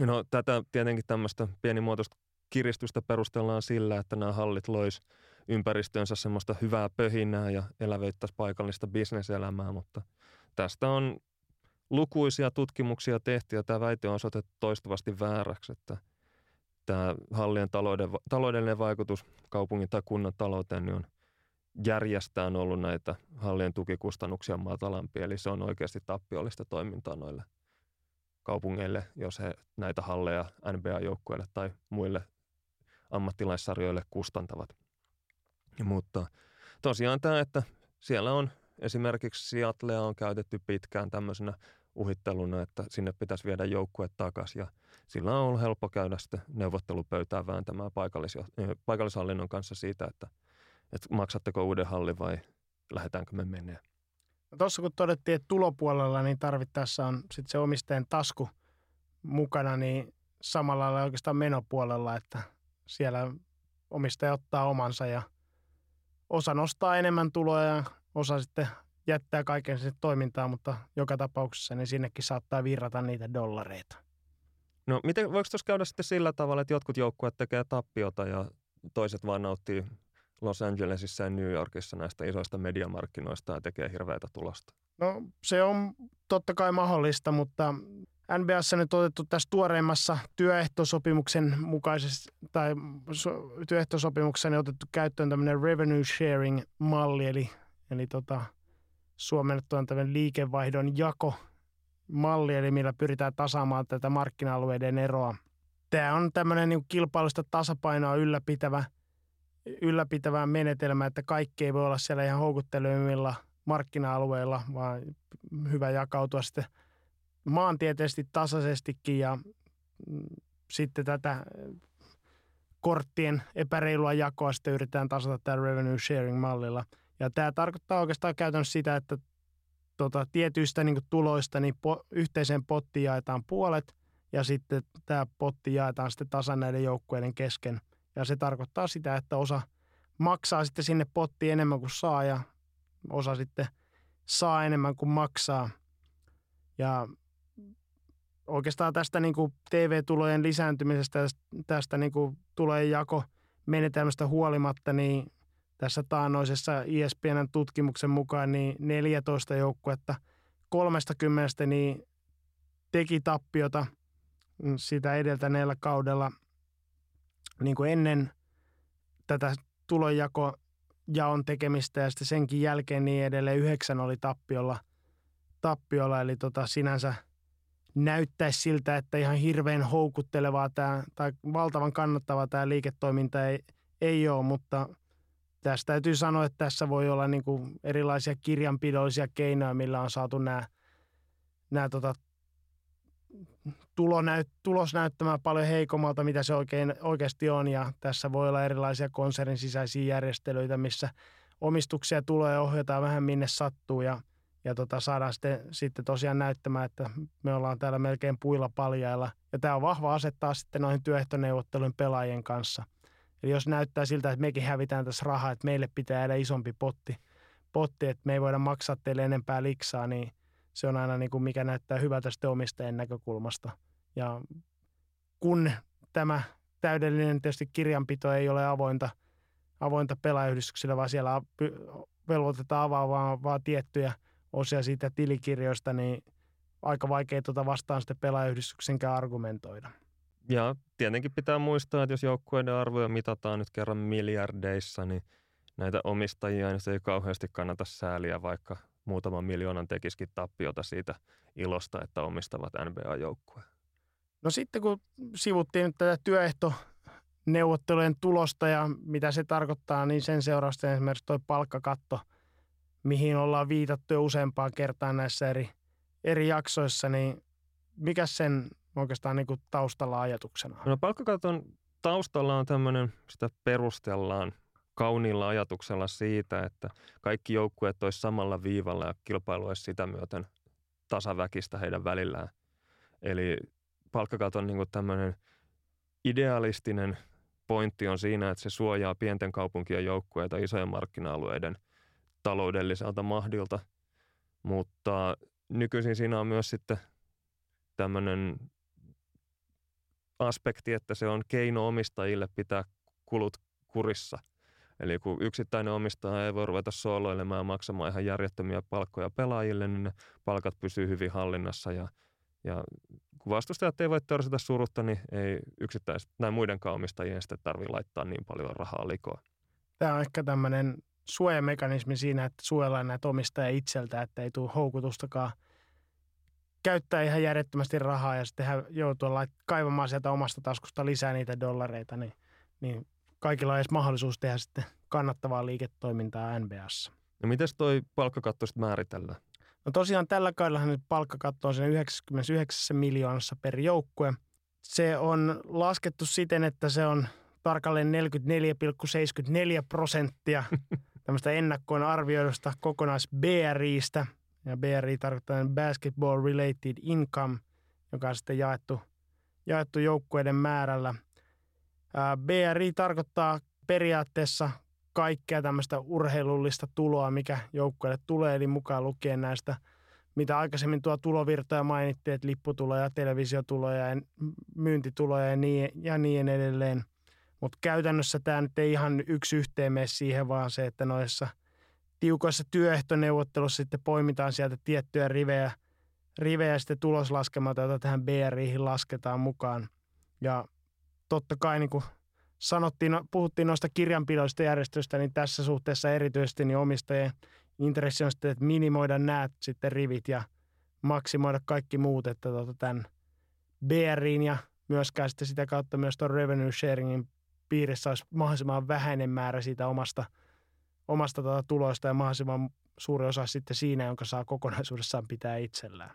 No tätä tietenkin tämmöistä pienimuotoista kiristystä perustellaan sillä, että nämä hallit lois ympäristöönsä semmoista hyvää pöhinää ja elävöittäisi paikallista bisneselämää, mutta tästä on lukuisia tutkimuksia tehty ja tämä väite on osoitettu toistuvasti vääräksi, että tämä hallien talouden, taloudellinen vaikutus kaupungin tai kunnan talouteen niin on järjestään ollut näitä hallien tukikustannuksia matalampi, eli se on oikeasti tappiollista toimintaa noille kaupungeille, jos he näitä halleja NBA-joukkueille tai muille ammattilaissarjoille kustantavat. Mutta tosiaan tämä, että siellä on esimerkiksi Seattlea on käytetty pitkään tämmöisenä uhitteluna, että sinne pitäisi viedä joukkue takaisin ja sillä on ollut helppo käydä sitten neuvottelupöytään vääntämään paikallis- paikallishallinnon kanssa siitä, että, että maksatteko uuden hallin vai lähdetäänkö me menee. Tuossa kun todettiin, että tulopuolella niin tarvittaessa on sitten se omistajan tasku mukana, niin samalla lailla oikeastaan menopuolella, että siellä omistaja ottaa omansa ja osa nostaa enemmän tuloja ja osa sitten jättää kaiken sinne toimintaan, mutta joka tapauksessa niin sinnekin saattaa virrata niitä dollareita. No miten, voiko tuossa käydä sitten sillä tavalla, että jotkut joukkueet tekee tappiota ja toiset vaan nauttii Los Angelesissa ja New Yorkissa näistä isoista mediamarkkinoista ja tekee hirveätä tulosta? No se on totta kai mahdollista, mutta NBAssa nyt otettu tässä tuoreimmassa työehtosopimuksen mukaisesti, tai työehtosopimuksessa niin otettu käyttöön tämmöinen revenue sharing malli, eli, eli tota, suomennettu on tämmöinen liikevaihdon jako malli, eli millä pyritään tasaamaan tätä markkina-alueiden eroa. Tämä on tämmöinen niin kilpailusta tasapainoa ylläpitävä – ylläpitävää menetelmä, että kaikki ei voi olla siellä ihan houkuttelevilla markkina-alueilla, vaan hyvä jakautua sitten maantieteellisesti tasaisestikin ja mm, sitten tätä korttien epäreilua jakoa sitten yritetään tasata tämä revenue sharing mallilla. Ja tämä tarkoittaa oikeastaan käytännössä sitä, että tota, tietyistä niin tuloista niin po, yhteiseen pottiin jaetaan puolet ja sitten tämä potti jaetaan sitten tasan näiden joukkueiden kesken – ja se tarkoittaa sitä, että osa maksaa sitten sinne potti enemmän kuin saa ja osa sitten saa enemmän kuin maksaa. Ja oikeastaan tästä niin kuin TV-tulojen lisääntymisestä, tästä niin kuin tulojen jako menetelmästä huolimatta, niin tässä taannoisessa ESPNn tutkimuksen mukaan niin 14 joukkuetta 30 niin teki tappiota sitä edeltäneellä kaudella – niin kuin ennen tätä tulonjako jaon tekemistä ja sitten senkin jälkeen niin edelleen. Yhdeksän oli tappiolla, tappiolla eli tota sinänsä näyttäisi siltä, että ihan hirveän houkuttelevaa tämä, tai valtavan kannattavaa tämä liiketoiminta ei, ei ole, mutta tästä täytyy sanoa, että tässä voi olla niin kuin erilaisia kirjanpidollisia keinoja, millä on saatu nämä, nämä tota, tulos näyttämään paljon heikommalta, mitä se oikein, oikeasti on. Ja tässä voi olla erilaisia konsernin sisäisiä järjestelyitä, missä omistuksia tulee ohjataan vähän minne sattuu ja, ja tota, saadaan sitten, sitten tosiaan näyttämään, että me ollaan täällä melkein puilla paljailla. Ja tämä on vahva asettaa sitten noihin työehtoneuvottelujen pelaajien kanssa. Eli jos näyttää siltä, että mekin hävitään tässä rahaa, että meille pitää jäädä isompi potti, potti, että me ei voida maksaa teille enempää liksaa, niin se on aina niin kuin mikä näyttää hyvältä sitten omistajien näkökulmasta. Ja kun tämä täydellinen tietysti kirjanpito ei ole avointa, avointa pelaajayhdistyksille, vaan siellä velvoitetaan avaamaan vaan tiettyjä osia siitä tilikirjoista, niin aika vaikea tuota vastaan sitten pelaajayhdistyksenkään argumentoida. Ja tietenkin pitää muistaa, että jos joukkueiden arvoja mitataan nyt kerran miljardeissa, niin näitä omistajia niin se ei kauheasti kannata sääliä, vaikka muutaman miljoonan tekisikin tappiota siitä ilosta, että omistavat NBA-joukkueen. No sitten kun sivuttiin nyt tätä työehtoneuvottelujen tulosta ja mitä se tarkoittaa, niin sen seurausta esimerkiksi tuo palkkakatto, mihin ollaan viitattu jo useampaan kertaan näissä eri, eri jaksoissa, niin mikä sen oikeastaan niin kuin taustalla ajatuksena No palkkakaton taustalla on tämmöinen, sitä perustellaan kauniilla ajatuksella siitä, että kaikki joukkueet olisi samalla viivalla ja kilpailu olisi sitä myöten tasaväkistä heidän välillään. Eli palkkakaton niin tämmöinen idealistinen pointti on siinä, että se suojaa pienten kaupunkien joukkueita isojen markkina-alueiden taloudelliselta mahdilta, mutta nykyisin siinä on myös sitten tämmöinen aspekti, että se on keino omistajille pitää kulut kurissa. Eli kun yksittäinen omistaja ei voi ruveta sooloilemaan ja maksamaan ihan järjettömiä palkkoja pelaajille, niin ne palkat pysyy hyvin hallinnassa ja, ja kun vastustajat ei voi törsätä surutta, niin ei yksittäis näin muidenkaan omistajien sitten tarvitse laittaa niin paljon rahaa likoon. Tämä on ehkä tämmöinen suojamekanismi siinä, että suojellaan näitä omistajia itseltä, että ei tule houkutustakaan käyttää ihan järjettömästi rahaa ja sitten joutuu kaivamaan sieltä omasta taskusta lisää niitä dollareita, niin, niin kaikilla on edes mahdollisuus tehdä sitten kannattavaa liiketoimintaa NBAssa. No miten toi palkkakatto sitten määritellään? No tosiaan tällä kaudellahan palkkakatto on siinä 99 miljoonassa per joukkue. Se on laskettu siten, että se on tarkalleen 44,74 prosenttia tämmöistä ennakkoon arvioidusta kokonais BRIstä. Ja BRI tarkoittaa Basketball Related Income, joka on sitten jaettu, jaettu joukkueiden määrällä – BRI tarkoittaa periaatteessa kaikkea tämmöistä urheilullista tuloa, mikä joukkueelle tulee, eli mukaan lukien näistä, mitä aikaisemmin tuo tulovirtoja mainittiin, että lipputuloja, televisiotuloja ja myyntituloja ja niin, ja niin edelleen. Mutta käytännössä tämä nyt ei ihan yksi yhteen mene siihen, vaan se, että noissa tiukoissa työehtoneuvottelussa sitten poimitaan sieltä tiettyjä rivejä, rivejä sitten tuloslaskemalta, joita tähän BRIhin lasketaan mukaan. Ja totta kai niin kuin sanottiin, no, puhuttiin noista kirjanpidoista järjestöistä, niin tässä suhteessa erityisesti niin omistajien intressi on sitten, että minimoida nämä sitten rivit ja maksimoida kaikki muut, että tota tämän BRin ja myöskään sitten sitä kautta myös tuon revenue sharingin piirissä olisi mahdollisimman vähäinen määrä siitä omasta, omasta tuota tuloista ja mahdollisimman suuri osa sitten siinä, jonka saa kokonaisuudessaan pitää itsellään.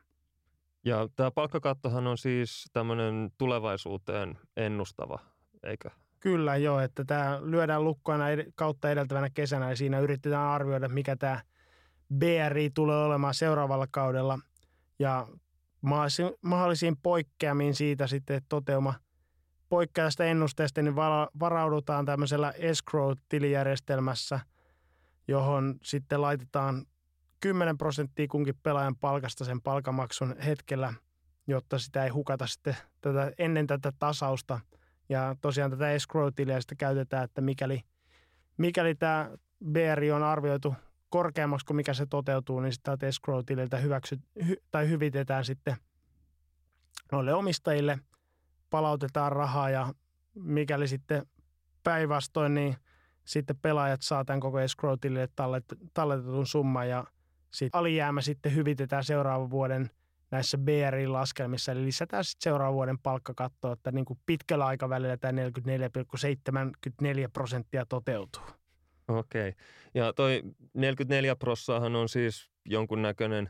Ja tämä palkkakattohan on siis tämmöinen tulevaisuuteen ennustava, eikö? Kyllä joo, että tämä lyödään lukkoina kautta edeltävänä kesänä ja siinä yritetään arvioida, mikä tämä BRI tulee olemaan seuraavalla kaudella ja mahdollisiin poikkeamiin siitä sitten toteuma poikkeaa tästä ennusteesta, niin varaudutaan tämmöisellä escrow-tilijärjestelmässä, johon sitten laitetaan 10 prosenttia kunkin pelaajan palkasta sen palkamaksun hetkellä, jotta sitä ei hukata sitten tätä, ennen tätä tasausta. Ja tosiaan tätä escrow-tiliä sitten käytetään, että mikäli, mikäli tämä BRI on arvioitu korkeammaksi kuin mikä se toteutuu, niin sitä escrow-tililtä hyväksy, hy, tai hyvitetään sitten noille omistajille, palautetaan rahaa ja mikäli sitten päinvastoin, niin sitten pelaajat saa tämän koko escrow-tilille talletetun summan ja sitten alijäämä sitten hyvitetään seuraavan vuoden näissä BRI-laskelmissa, eli lisätään sitten seuraavan vuoden palkkakatto, että niin kuin pitkällä aikavälillä tämä 44,74 prosenttia toteutuu. Okei. Ja toi 44 prossaahan on siis jonkunnäköinen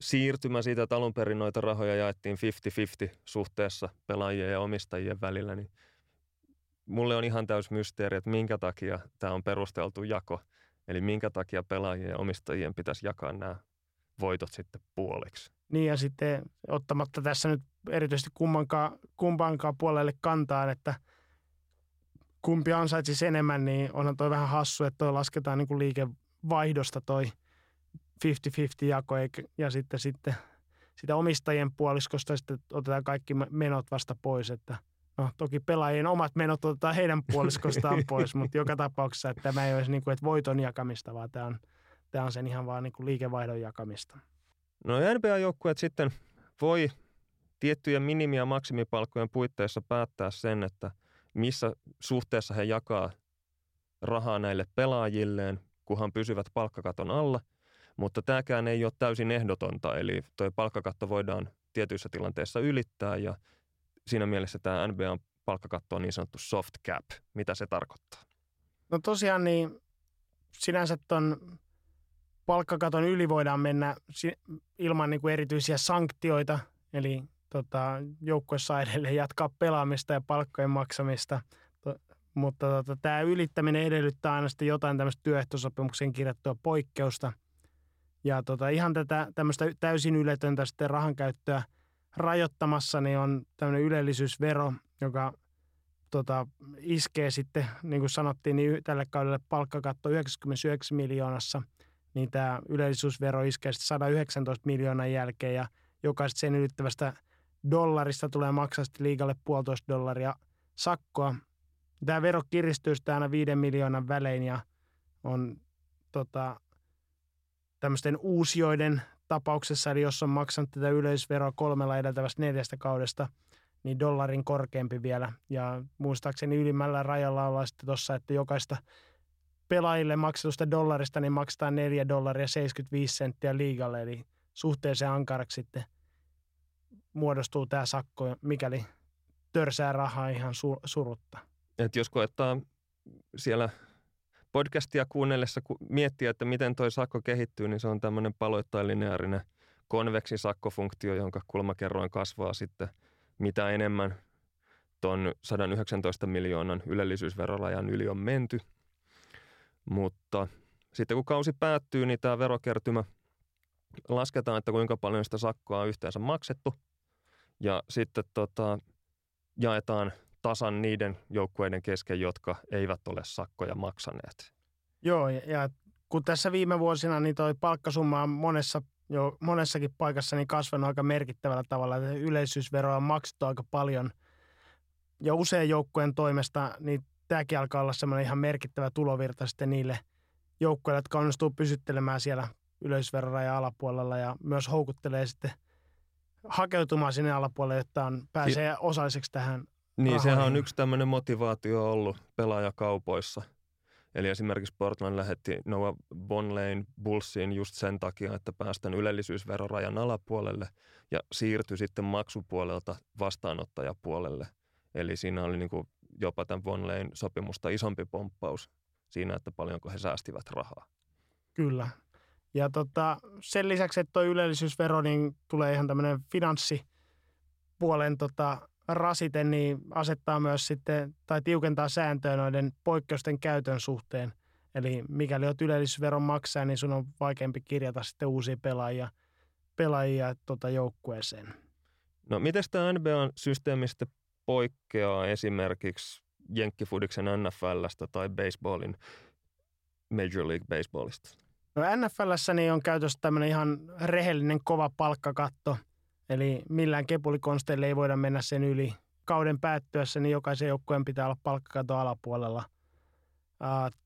siirtymä siitä, että alun perin noita rahoja jaettiin 50-50 suhteessa pelaajien ja omistajien välillä, niin mulle on ihan täys mysteeri, että minkä takia tämä on perusteltu jako. Eli minkä takia pelaajien ja omistajien pitäisi jakaa nämä voitot sitten puoliksi. Niin ja sitten ottamatta tässä nyt erityisesti kummankaan, kumpaankaan puolelle kantaa, että kumpi ansaitsisi enemmän, niin onhan toi vähän hassu, että toi lasketaan niin kuin liikevaihdosta toi 50-50 jako ja sitten, sitten sitä omistajien puoliskosta sitten otetaan kaikki menot vasta pois, että no toki pelaajien omat menot otetaan heidän puoliskostaan pois, mutta joka tapauksessa että tämä ei ole niin kuin, että voiton jakamista, vaan tämä on, tämä on sen ihan vaan niin kuin liikevaihdon jakamista. No NBA-joukkueet sitten voi tiettyjen minimi- ja maksimipalkkojen puitteissa päättää sen, että missä suhteessa he jakaa rahaa näille pelaajilleen, kunhan pysyvät palkkakaton alla. Mutta tämäkään ei ole täysin ehdotonta, eli tuo palkkakatto voidaan tietyissä tilanteissa ylittää ja siinä mielessä tämä NBA palkkakatto on niin sanottu soft cap. Mitä se tarkoittaa? No tosiaan niin sinänsä tuon palkkakaton yli voidaan mennä ilman niin kuin erityisiä sanktioita, eli tota, joukkue saa edelleen jatkaa pelaamista ja palkkojen maksamista, to, mutta tota, tämä ylittäminen edellyttää aina sitten jotain tämmöistä työehtosopimuksen kirjattua poikkeusta. Ja tota, ihan tätä tämmöistä täysin yletöntä sitten rahan käyttöä rajoittamassa niin on tämmöinen ylellisyysvero, joka tota, iskee sitten, niin kuin sanottiin, niin tälle kaudelle palkkakatto 99 miljoonassa – niin tämä ylellisyysvero iskee 119 miljoonan jälkeen ja jokaisesta sen ylittävästä dollarista tulee maksaa sitten liikalle puolitoista dollaria sakkoa. Tämä vero kiristyy sitten aina viiden miljoonan välein ja on tota, tämmöisten uusioiden tapauksessa, eli jos on maksanut tätä yleisveroa kolmella edeltävästä neljästä kaudesta, niin dollarin korkeampi vielä. Ja muistaakseni ylimmällä rajalla ollaan sitten tuossa, että jokaista pelaajille maksetusta dollarista, niin maksetaan 4 dollaria 75 senttiä liigalle, eli suhteeseen ankaraksi sitten muodostuu tämä sakko, mikäli törsää rahaa ihan su- surutta. Et jos koettaa siellä podcastia kuunnellessa miettiä, että miten tuo sakko kehittyy, niin se on tämmöinen paloittain lineaarinen konveksi sakkofunktio, jonka kulmakerroin kasvaa sitten mitä enemmän tuon 119 miljoonan ylellisyysverorajan yli on menty – mutta sitten kun kausi päättyy, niin tämä verokertymä lasketaan, että kuinka paljon sitä sakkoa on yhteensä maksettu. Ja sitten tota, jaetaan tasan niiden joukkueiden kesken, jotka eivät ole sakkoja maksaneet. Joo, ja kun tässä viime vuosina niin toi palkkasumma on monessa, jo monessakin paikassa niin kasvanut aika merkittävällä tavalla. Yleisyysveroa on maksettu aika paljon. Ja usein joukkueen toimesta niin tämäkin alkaa olla semmoinen ihan merkittävä tulovirta sitten niille joukkoille, jotka onnistuu pysyttelemään siellä yleisverorajan alapuolella ja myös houkuttelee sitten hakeutumaan sinne alapuolelle, jotta on, pääsee si- osalliseksi tähän Niin, rahoihin. sehän on yksi tämmöinen motivaatio ollut pelaajakaupoissa. Eli esimerkiksi Portland lähetti Noah Bonlain Bullsiin just sen takia, että päästään ylellisyysverorajan alapuolelle ja siirtyi sitten maksupuolelta vastaanottajapuolelle. Eli siinä oli niin kuin jopa tämän Von Leyn sopimusta isompi pomppaus siinä, että paljonko he säästivät rahaa. Kyllä. Ja tota, sen lisäksi, että tuo ylellisyysvero niin tulee ihan tämmöinen finanssipuolen tota, rasite, niin asettaa myös sitten, tai tiukentaa sääntöä noiden poikkeusten käytön suhteen. Eli mikäli olet ylellisyysveron maksaja, niin sun on vaikeampi kirjata sitten uusia pelaajia, pelaajia tota, joukkueeseen. No miten tämä NBA-systeemistä poikkeaa esimerkiksi jenkkifudiksen NFLstä tai baseballin Major League Baseballista? No NFLssä niin on käytössä tämmöinen ihan rehellinen kova palkkakatto, eli millään kepulikonsteille ei voida mennä sen yli. Kauden päättyessä niin jokaisen joukkueen pitää olla palkkakato alapuolella.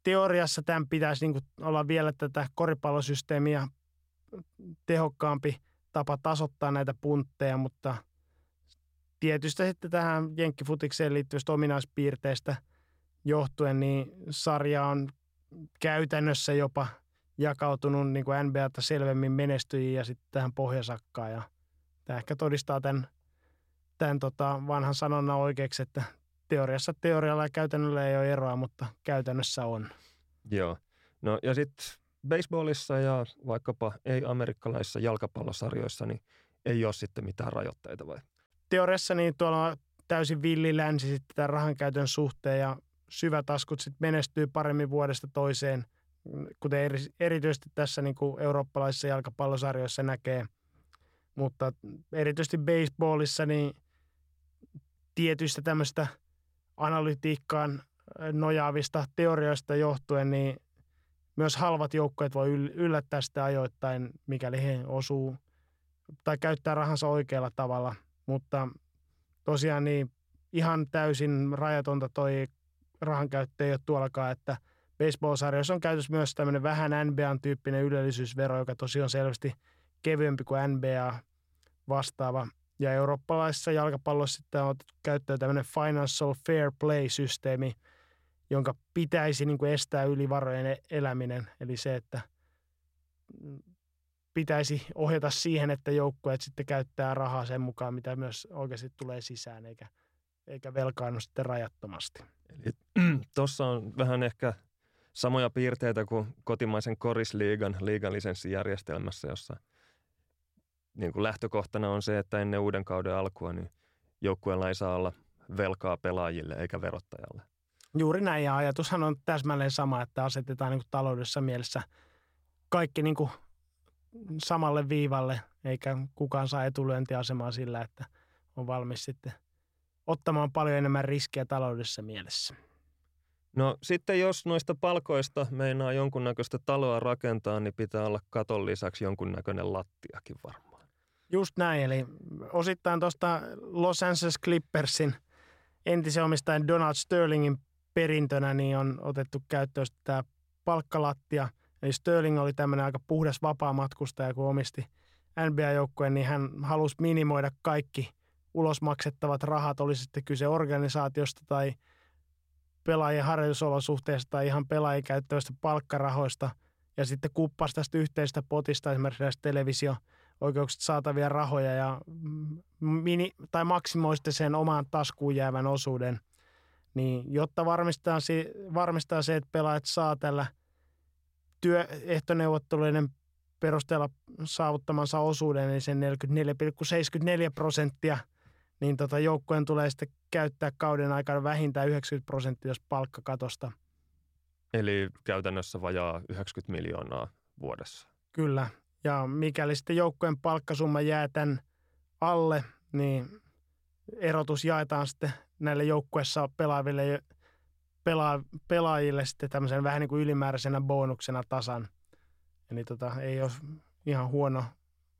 teoriassa tämän pitäisi niin olla vielä tätä koripallosysteemiä tehokkaampi tapa tasoittaa näitä puntteja, mutta – tietystä sitten tähän jenkkifutikseen liittyvistä ominaispiirteistä johtuen, niin sarja on käytännössä jopa jakautunut niin kuin NBAta selvemmin menestyjiin ja sitten tähän pohjasakkaan. Ja tämä ehkä todistaa tämän, tämän tota vanhan sanonnan oikeaksi, että teoriassa teorialla ja käytännöllä ei ole eroa, mutta käytännössä on. Joo. No ja sitten baseballissa ja vaikkapa ei-amerikkalaisissa jalkapallosarjoissa niin ei ole sitten mitään rajoitteita vai? Teoriassa niin tuolla on täysin villi länsi sitten tämän rahankäytön suhteen ja syvätaskut sitten menestyy paremmin vuodesta toiseen, kuten eri, erityisesti tässä niin kuin eurooppalaisissa jalkapallosarjoissa näkee. Mutta erityisesti baseballissa niin tietyistä tämmöistä analytiikkaan nojaavista teorioista johtuen, niin myös halvat joukkueet voi yllättää sitä ajoittain, mikäli he osuu tai käyttää rahansa oikealla tavalla. Mutta tosiaan niin ihan täysin rajatonta toi rahankäyttö ei ole tuollakaan, että baseball-sarjoissa on käytössä myös tämmöinen vähän NBA-tyyppinen ylellisyysvero, joka tosiaan selvästi kevyempi kuin NBA vastaava. Ja eurooppalaisessa jalkapallossa sitten on käyttöön tämmöinen financial fair play-systeemi, jonka pitäisi niin kuin estää ylivarojen e-, eläminen. Eli se, että pitäisi ohjata siihen, että joukkueet sitten käyttää rahaa sen mukaan, mitä myös oikeasti tulee sisään, eikä, eikä velkaannu sitten rajattomasti. Eli tuossa on vähän ehkä samoja piirteitä kuin kotimaisen korisliigan liiganlisenssijärjestelmässä, jossa niin kuin lähtökohtana on se, että ennen uuden kauden alkua niin joukkueella ei saa olla velkaa pelaajille eikä verottajalle. Juuri näin, ja ajatushan on täsmälleen sama, että asetetaan niin kuin taloudessa mielessä kaikki niin kuin samalle viivalle, eikä kukaan saa etulyöntiasemaa sillä, että on valmis sitten ottamaan paljon enemmän riskiä taloudessa mielessä. No sitten jos noista palkoista meinaa jonkunnäköistä taloa rakentaa, niin pitää olla katon lisäksi jonkunnäköinen lattiakin varmaan. Just näin, eli osittain tuosta Los Angeles Clippersin entisen omistajan Donald Sterlingin perintönä niin on otettu käyttöön tämä palkkalattia. Eli Sterling oli tämmöinen aika puhdas vapaa matkustaja, kun omisti NBA-joukkueen, niin hän halusi minimoida kaikki ulosmaksettavat rahat, oli sitten kyse organisaatiosta tai pelaajien harjoitusolosuhteista tai ihan pelaajien käyttävistä palkkarahoista ja sitten kuppasi tästä yhteistä potista esimerkiksi näistä televisio-oikeuksista saatavia rahoja ja mini, tai maksimoisitte sen omaan taskuun jäävän osuuden – niin jotta varmistaa, varmistaa se, että pelaajat saa tällä työehtoneuvotteluiden perusteella saavuttamansa osuuden, eli sen 44,74 prosenttia, niin tota joukkueen tulee sitten käyttää kauden aikana vähintään 90 prosenttia, jos palkkakatosta. Eli käytännössä vajaa 90 miljoonaa vuodessa. Kyllä. Ja mikäli sitten joukkueen palkkasumma jää tämän alle, niin erotus jaetaan sitten näille joukkueessa pelaaville pela, pelaajille sitten tämmöisen vähän niin kuin ylimääräisenä bonuksena tasan. Eli tota, ei ole ihan huono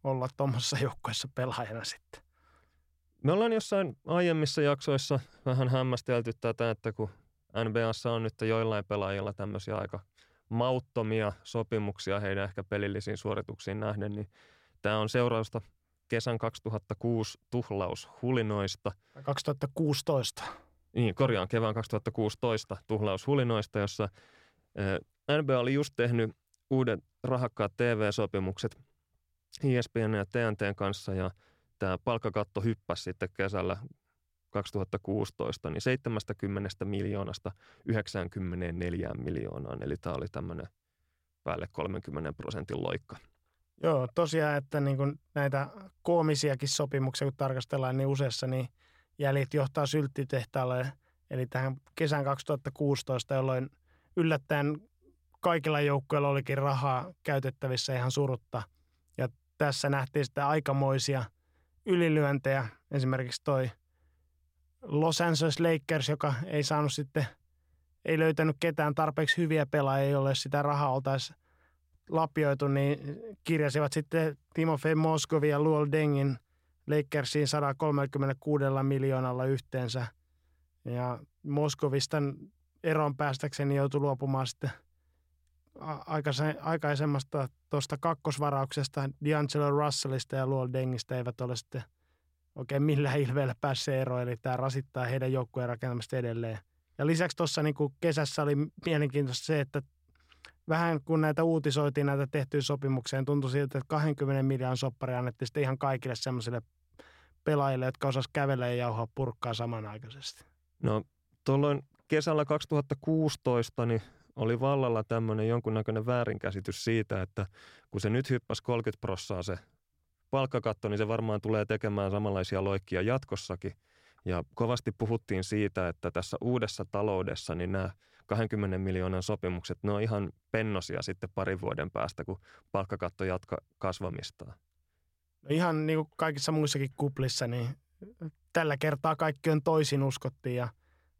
olla tuommoisessa joukkueessa pelaajana sitten. Me ollaan jossain aiemmissa jaksoissa vähän hämmästelty tätä, että kun NBAssa on nyt joillain pelaajilla tämmöisiä aika mauttomia sopimuksia heidän ehkä pelillisiin suorituksiin nähden, niin tämä on seurausta kesän 2006 tuhlaushulinoista. 2016. Niin, korjaan kevään 2016 tuhlaushulinoista, jossa NBA oli just tehnyt uudet rahakkaat TV-sopimukset ESPN ja TNTn kanssa ja tämä palkkakatto hyppäsi sitten kesällä 2016 niin 70 miljoonasta 94 miljoonaan. Eli tämä oli tämmöinen päälle 30 prosentin loikka. Joo, tosiaan, että niin kuin näitä koomisiakin sopimuksia, kun tarkastellaan niin useassa, niin jäljet johtaa sylttitehtaalle, eli tähän kesän 2016, jolloin yllättäen kaikilla joukkueilla olikin rahaa käytettävissä ihan surutta. Ja tässä nähtiin sitten aikamoisia ylilyöntejä. Esimerkiksi toi Los Angeles Lakers, joka ei saanut sitten, ei löytänyt ketään tarpeeksi hyviä pelaajia, joille sitä rahaa oltaisiin lapioitu, niin kirjasivat sitten Timofey Moskovi ja Luol Dengin Lakersiin 136 miljoonalla yhteensä. Ja Moskovista eron päästäkseni joutui luopumaan sitten aikaisemmasta tuosta kakkosvarauksesta D'Angelo Russellista ja Luol Dengistä eivät ole sitten oikein millään ilveellä päässeet eroon, eli tämä rasittaa heidän joukkueen rakentamista edelleen. Ja lisäksi tuossa niin kesässä oli mielenkiintoista se, että vähän kun näitä uutisoitiin, näitä tehtyjä sopimuksia, niin tuntui siltä, että 20 miljoonan soppari annettiin sitten ihan kaikille semmoisille pelaajille, jotka osas kävellä ja jauhaa purkkaa samanaikaisesti. No tuolloin kesällä 2016 niin oli vallalla tämmöinen jonkunnäköinen väärinkäsitys siitä, että kun se nyt hyppäsi 30 prossaa se palkkakatto, niin se varmaan tulee tekemään samanlaisia loikkia jatkossakin. Ja kovasti puhuttiin siitä, että tässä uudessa taloudessa niin nämä 20 miljoonan sopimukset, ne on ihan pennosia sitten parin vuoden päästä, kun palkkakatto jatka kasvamistaan. No ihan niin kuin kaikissa muissakin kuplissa, niin tällä kertaa kaikki on toisin uskottiin ja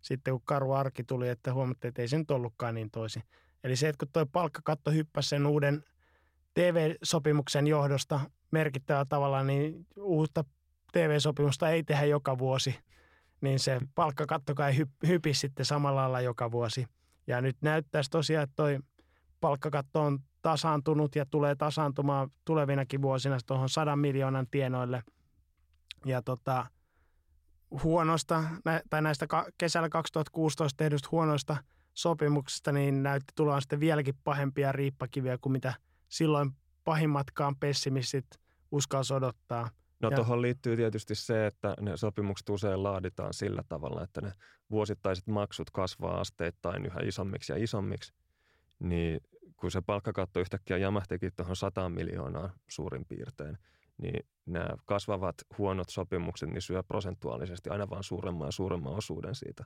sitten kun karu arki tuli, että huomattiin, että ei se nyt ollutkaan niin toisin. Eli se, että kun tuo palkkakatto hyppäsi sen uuden TV-sopimuksen johdosta merkittävällä tavalla, niin uutta TV-sopimusta ei tehdä joka vuosi, niin se palkkakattokaan ei hypi sitten samalla lailla joka vuosi. Ja nyt näyttäisi tosiaan, että toi palkkakatto on tasaantunut ja tulee tasaantumaan tulevinakin vuosina tuohon sadan miljoonan tienoille. Ja tota, huonosta, tai näistä kesällä 2016 tehdyistä huonoista sopimuksista, niin näytti tulla sitten vieläkin pahempia riippakiviä kuin mitä silloin pahimmatkaan pessimistit uskalsi odottaa. No tuohon liittyy tietysti se, että ne sopimukset usein laaditaan sillä tavalla, että ne vuosittaiset maksut kasvaa asteittain yhä isommiksi ja isommiksi, niin kun se palkkakatto yhtäkkiä jämähtikin tuohon 100 miljoonaa suurin piirtein, niin nämä kasvavat huonot sopimukset niin syö prosentuaalisesti aina vain suuremman ja suuremman osuuden siitä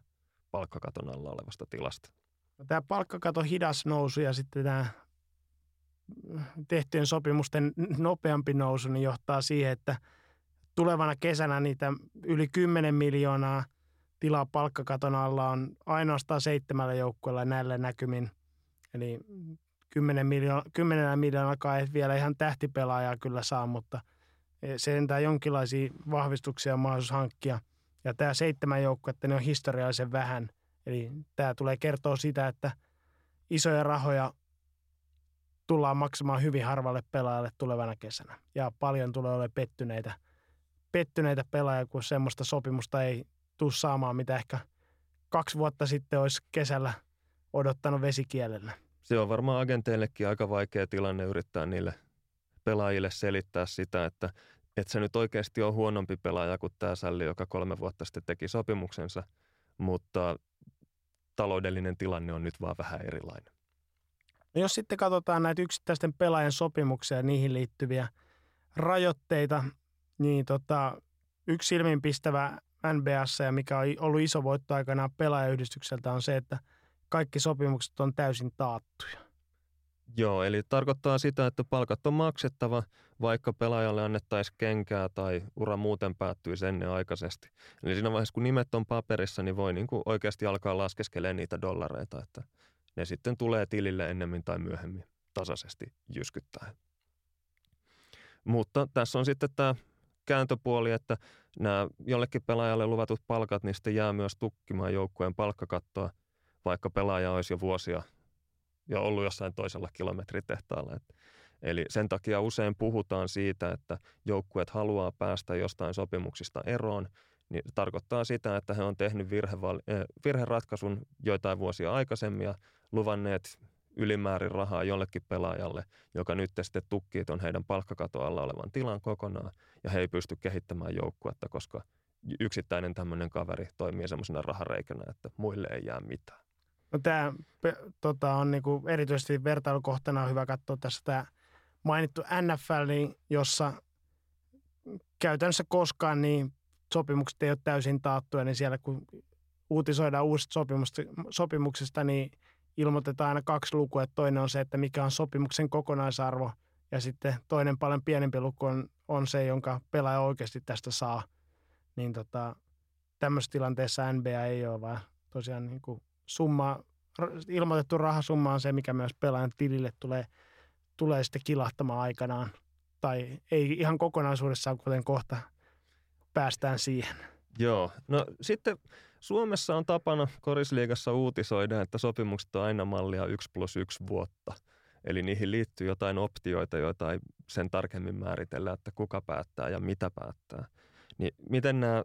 palkkakaton alla olevasta tilasta. No, tämä palkkakaton hidas nousu ja sitten tämä tehtyjen sopimusten nopeampi nousu niin johtaa siihen, että tulevana kesänä niitä yli 10 miljoonaa tilaa palkkakaton alla on ainoastaan seitsemällä joukkueella näillä näkymin. Eli 10 miljoona, 10 miljoonakaan ei vielä ihan tähtipelaajaa kyllä saa, mutta sentään jonkinlaisia vahvistuksia on mahdollisuus hankkia. Ja tämä seitsemän joukkuetta, ne on historiallisen vähän. Eli tämä tulee kertoa sitä, että isoja rahoja tullaan maksamaan hyvin harvalle pelaajalle tulevana kesänä. Ja paljon tulee olemaan pettyneitä, pettyneitä pelaajia, kun semmoista sopimusta ei tule saamaan, mitä ehkä kaksi vuotta sitten olisi kesällä odottanut vesikielellä. Se on varmaan agenteillekin aika vaikea tilanne yrittää niille pelaajille selittää sitä, että, että se nyt oikeasti on huonompi pelaaja kuin tämä Sälli, joka kolme vuotta sitten teki sopimuksensa, mutta taloudellinen tilanne on nyt vaan vähän erilainen. No jos sitten katsotaan näitä yksittäisten pelaajien sopimuksia ja niihin liittyviä rajoitteita, niin tota, yksi silmiinpistävä NBS ja mikä on ollut iso voitto aikanaan pelaajayhdistykseltä on se, että kaikki sopimukset on täysin taattuja. Joo, eli tarkoittaa sitä, että palkat on maksettava, vaikka pelaajalle annettaisiin kenkää tai ura muuten päättyisi ennen aikaisesti. Eli siinä vaiheessa, kun nimet on paperissa, niin voi niin kuin oikeasti alkaa laskeskelemaan niitä dollareita, että ne sitten tulee tilille ennemmin tai myöhemmin tasaisesti jyskyttää. Mutta tässä on sitten tämä kääntöpuoli, että nämä jollekin pelaajalle luvatut palkat, niin sitten jää myös tukkimaan joukkueen palkkakattoa, vaikka pelaaja olisi jo vuosia jo ollut jossain toisella kilometritehtaalla. Et, eli sen takia usein puhutaan siitä, että joukkueet haluaa päästä jostain sopimuksista eroon, niin tarkoittaa sitä, että he on tehnyt eh, virheratkaisun joitain vuosia aikaisemmin ja luvanneet ylimäärin rahaa jollekin pelaajalle, joka nyt sitten tukkii tuon heidän palkkakatoalla olevan tilan kokonaan, ja he ei pysty kehittämään joukkuetta, koska yksittäinen tämmöinen kaveri toimii semmoisena rahareikänä, että muille ei jää mitään. No tämä tota, on niinku erityisesti vertailukohtana on hyvä katsoa tässä tämä mainittu NFL, niin jossa käytännössä koskaan niin sopimukset ei ole täysin taattuja, niin siellä kun uutisoidaan uusista sopimuksista, niin ilmoitetaan aina kaksi lukua. Että toinen on se, että mikä on sopimuksen kokonaisarvo ja sitten toinen paljon pienempi luku on, on se, jonka pelaaja oikeasti tästä saa. Niin tota, tämmöisessä tilanteessa NBA ei ole, vaan tosiaan niin kuin summa, ilmoitettu rahasumma on se, mikä myös pelaajan tilille tulee, tulee sitten kilahtamaan aikanaan. Tai ei ihan kokonaisuudessaan, kuten kohta päästään siihen. Joo, no sitten Suomessa on tapana korisliigassa uutisoida, että sopimukset on aina mallia 1 plus 1 vuotta. Eli niihin liittyy jotain optioita, joita ei sen tarkemmin määritellä, että kuka päättää ja mitä päättää. Niin miten nämä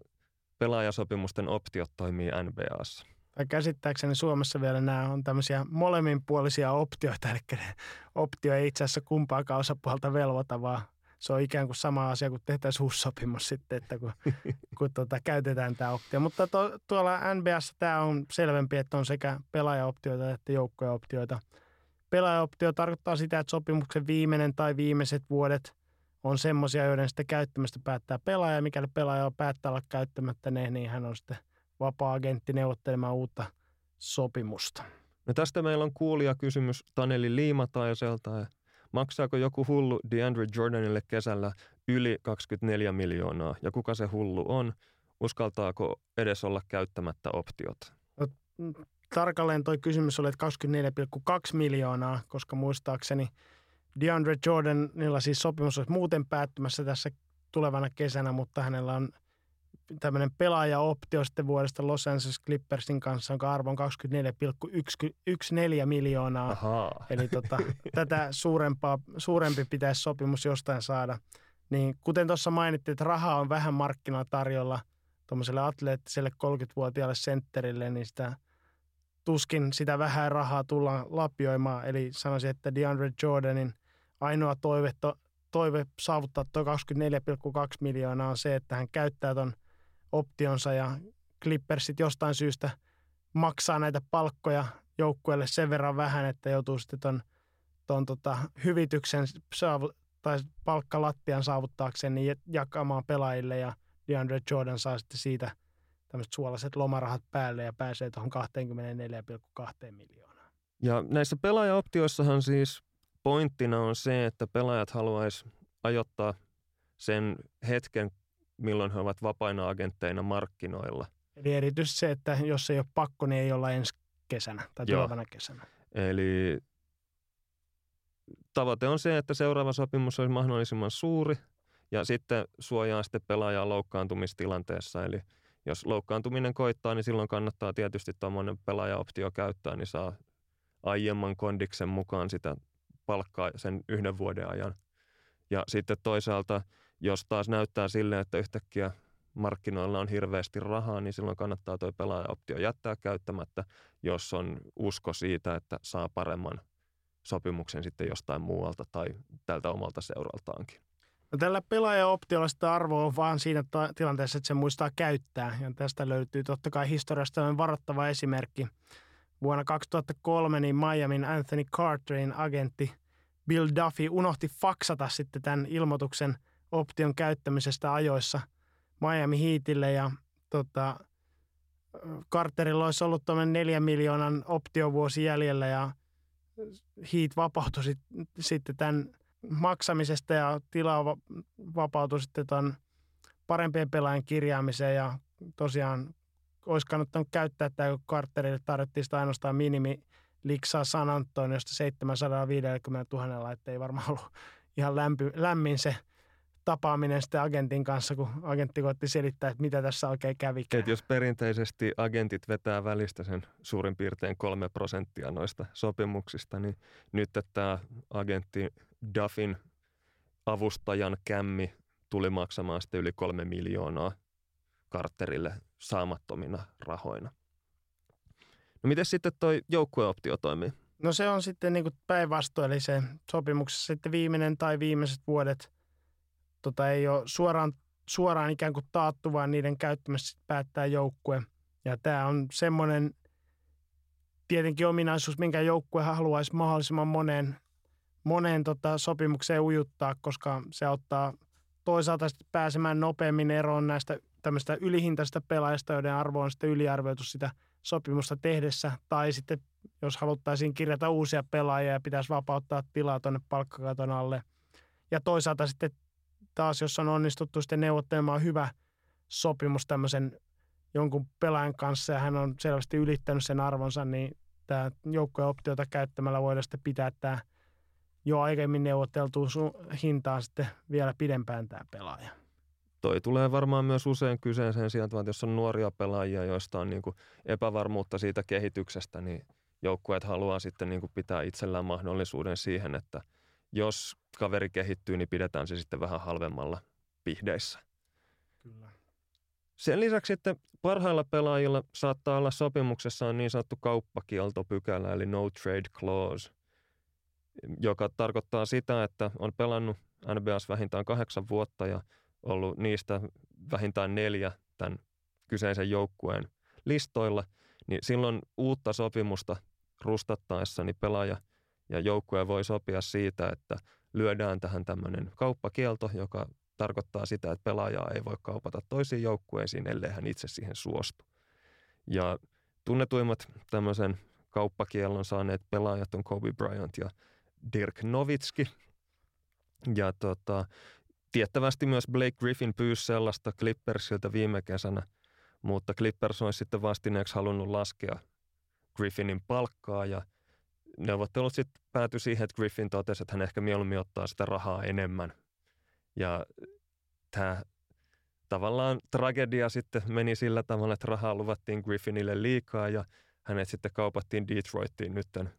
pelaajasopimusten optiot toimii NBAssa? Tai käsittääkseni Suomessa vielä nämä on tämmöisiä molemminpuolisia optioita, eli optio ei itse asiassa kumpaakaan osapuolta velvoita, vaan se on ikään kuin sama asia kuin tehtäisiin uusi sopimus sitten, että kun, kun tuota, käytetään tämä optio. Mutta to, tuolla NBS tämä on selvempi, että on sekä pelaajaoptioita että joukkojaoptioita. Pelaajaoptio tarkoittaa sitä, että sopimuksen viimeinen tai viimeiset vuodet on semmoisia, joiden sitten käyttämästä päättää pelaaja. Mikäli pelaaja päättää olla käyttämättä ne, niin hän on sitten vapaa-agentti neuvottelemaan uutta sopimusta. No tästä meillä on kuulija kysymys Taneli Liimataiselta. Maksaako joku hullu DeAndre Jordanille kesällä yli 24 miljoonaa? Ja kuka se hullu on? Uskaltaako edes olla käyttämättä optiot? No, tarkalleen toi kysymys oli, että 24,2 miljoonaa, koska muistaakseni DeAndre Jordanilla siis sopimus olisi muuten päättymässä tässä tulevana kesänä, mutta hänellä on tämmöinen pelaajaoptio sitten vuodesta Los Angeles Clippersin kanssa, jonka arvo on 24,14 miljoonaa. Ahaa. Eli tota, tätä suurempaa, suurempi pitäisi sopimus jostain saada. Niin kuten tuossa mainittiin, että rahaa on vähän markkinoilla tarjolla tuommoiselle atleettiselle 30-vuotiaalle sentterille, niin sitä tuskin sitä vähän rahaa tullaan lapioimaan. Eli sanoisin, että DeAndre Jordanin ainoa toive, to, toive saavuttaa tuo 24,2 miljoonaa on se, että hän käyttää tuon optionsa ja Clippersit jostain syystä maksaa näitä palkkoja joukkueelle sen verran vähän, että joutuu sitten ton, ton tota hyvityksen saavu, tai palkkalattian saavuttaakseen niin jakamaan pelaajille ja DeAndre Jordan saa sitten siitä tämmöiset suolaiset lomarahat päälle ja pääsee tuohon 24,2 miljoonaa. Ja näissä pelaajaoptioissahan siis pointtina on se, että pelaajat haluaisi ajoittaa sen hetken, milloin he ovat vapaina agentteina markkinoilla. Eli erityisesti se, että jos ei ole pakko, niin ei olla ensi kesänä tai Joo. tulevana kesänä. Eli tavoite on se, että seuraava sopimus olisi mahdollisimman suuri ja sitten suojaa sitten pelaajaa loukkaantumistilanteessa. Eli jos loukkaantuminen koittaa, niin silloin kannattaa tietysti tuommoinen pelaajaoptio käyttää, niin saa aiemman kondiksen mukaan sitä palkkaa sen yhden vuoden ajan. Ja sitten toisaalta – jos taas näyttää sille, että yhtäkkiä markkinoilla on hirveästi rahaa, niin silloin kannattaa tuo pelaajaoptio jättää käyttämättä, jos on usko siitä, että saa paremman sopimuksen sitten jostain muualta tai tältä omalta seuraltaankin. No tällä pelaajaoptiolla sitä arvo on vaan siinä tilanteessa, että se muistaa käyttää. Ja tästä löytyy totta kai historiasta varoittava esimerkki. Vuonna 2003 niin Miamin Anthony Carterin agentti Bill Duffy unohti faksata sitten tämän ilmoituksen – option käyttämisestä ajoissa Miami Heatille ja tota, Carterilla olisi ollut tuommoinen neljän miljoonan optiovuosi jäljellä ja Heat vapautui sit, sitten tämän maksamisesta ja tilaa vapautui sitten tuon parempien pelaajien kirjaamiseen ja tosiaan olisi kannattanut käyttää tämä, kun Carterille tarjottiin sitä ainoastaan minimi liksaa San Antoniosta 750 000, että ei varmaan ollut ihan lämpi, lämmin se – tapaaminen sitten agentin kanssa, kun agentti koitti selittää, että mitä tässä oikein kävi. Et jos perinteisesti agentit vetää välistä sen suurin piirtein kolme prosenttia noista sopimuksista, niin nyt tämä agentti Duffin avustajan kämmi tuli maksamaan sitten yli kolme miljoonaa Carterille saamattomina rahoina. No miten sitten toi joukkueoptio toimii? No se on sitten niin päinvastoin, eli se sopimuksessa sitten viimeinen tai viimeiset vuodet – tota, ei ole suoraan, suoraan ikään kuin taattu, vaan niiden käyttämässä päättää joukkue. Ja tämä on semmoinen tietenkin ominaisuus, minkä joukkue haluaisi mahdollisimman moneen, moneen tota, sopimukseen ujuttaa, koska se auttaa toisaalta pääsemään nopeammin eroon näistä tämmöistä ylihintaista pelaajista, joiden arvo on sitten yliarvioitu sitä sopimusta tehdessä, tai sitten jos haluttaisiin kirjata uusia pelaajia ja pitäisi vapauttaa tilaa tuonne palkkakaton alle. Ja toisaalta sitten taas, jos on onnistuttu sitten neuvottelemaan hyvä sopimus tämmöisen jonkun pelaajan kanssa ja hän on selvästi ylittänyt sen arvonsa, niin tämä joukkojen optiota käyttämällä voidaan sitten pitää tämä jo aiemmin neuvoteltu hintaan sitten vielä pidempään tämä pelaaja. Toi tulee varmaan myös usein kyseeseen sijaan, että jos on nuoria pelaajia, joista on niin epävarmuutta siitä kehityksestä, niin joukkueet haluaa sitten niin pitää itsellään mahdollisuuden siihen, että jos kaveri kehittyy, niin pidetään se sitten vähän halvemmalla pihdeissä. Kyllä. Sen lisäksi että parhailla pelaajilla saattaa olla sopimuksessa on niin sanottu kauppakieltopykälä, eli no trade clause, joka tarkoittaa sitä, että on pelannut NBAs vähintään kahdeksan vuotta ja ollut niistä vähintään neljä tämän kyseisen joukkueen listoilla, niin silloin uutta sopimusta rustattaessa niin pelaaja ja joukkue voi sopia siitä, että lyödään tähän tämmöinen kauppakielto, joka tarkoittaa sitä, että pelaajaa ei voi kaupata toisiin joukkueisiin, ellei hän itse siihen suostu. Ja tunnetuimmat tämmöisen kauppakiellon saaneet pelaajat on Kobe Bryant ja Dirk Nowitzki. Ja tota, tiettävästi myös Blake Griffin pyysi sellaista Clippersiltä viime kesänä, mutta Clippers olisi sitten vastineeksi halunnut laskea Griffinin palkkaa ja neuvottelut sitten päätyi siihen, että Griffin totesi, että hän ehkä mieluummin ottaa sitä rahaa enemmän. Ja tämä tavallaan tragedia sitten meni sillä tavalla, että rahaa luvattiin Griffinille liikaa ja hänet sitten kaupattiin Detroittiin nytten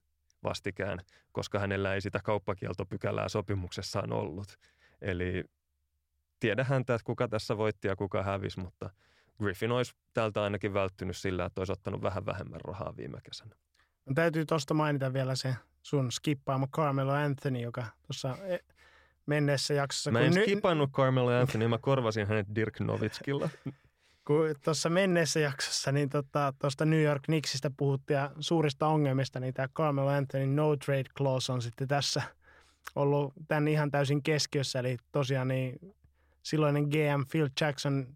vastikään, koska hänellä ei sitä kauppakieltopykälää sopimuksessaan ollut. Eli tiedä häntä, että kuka tässä voitti ja kuka hävisi, mutta Griffin olisi tältä ainakin välttynyt sillä, että olisi ottanut vähän vähemmän rahaa viime kesänä. Täytyy tuosta mainita vielä se sun skippaama Carmelo Anthony, joka tuossa e, menneessä jaksossa... Mä en skipannut ny- Carmelo Anthony, mä korvasin hänet Dirk Nowitzkilla. kun tuossa menneessä jaksossa niin tuosta tota, New York Knicksistä puhuttiin ja suurista ongelmista, niin tämä Carmelo Anthony no trade clause on sitten tässä ollut tämän ihan täysin keskiössä. Eli tosiaan niin silloinen GM Phil Jackson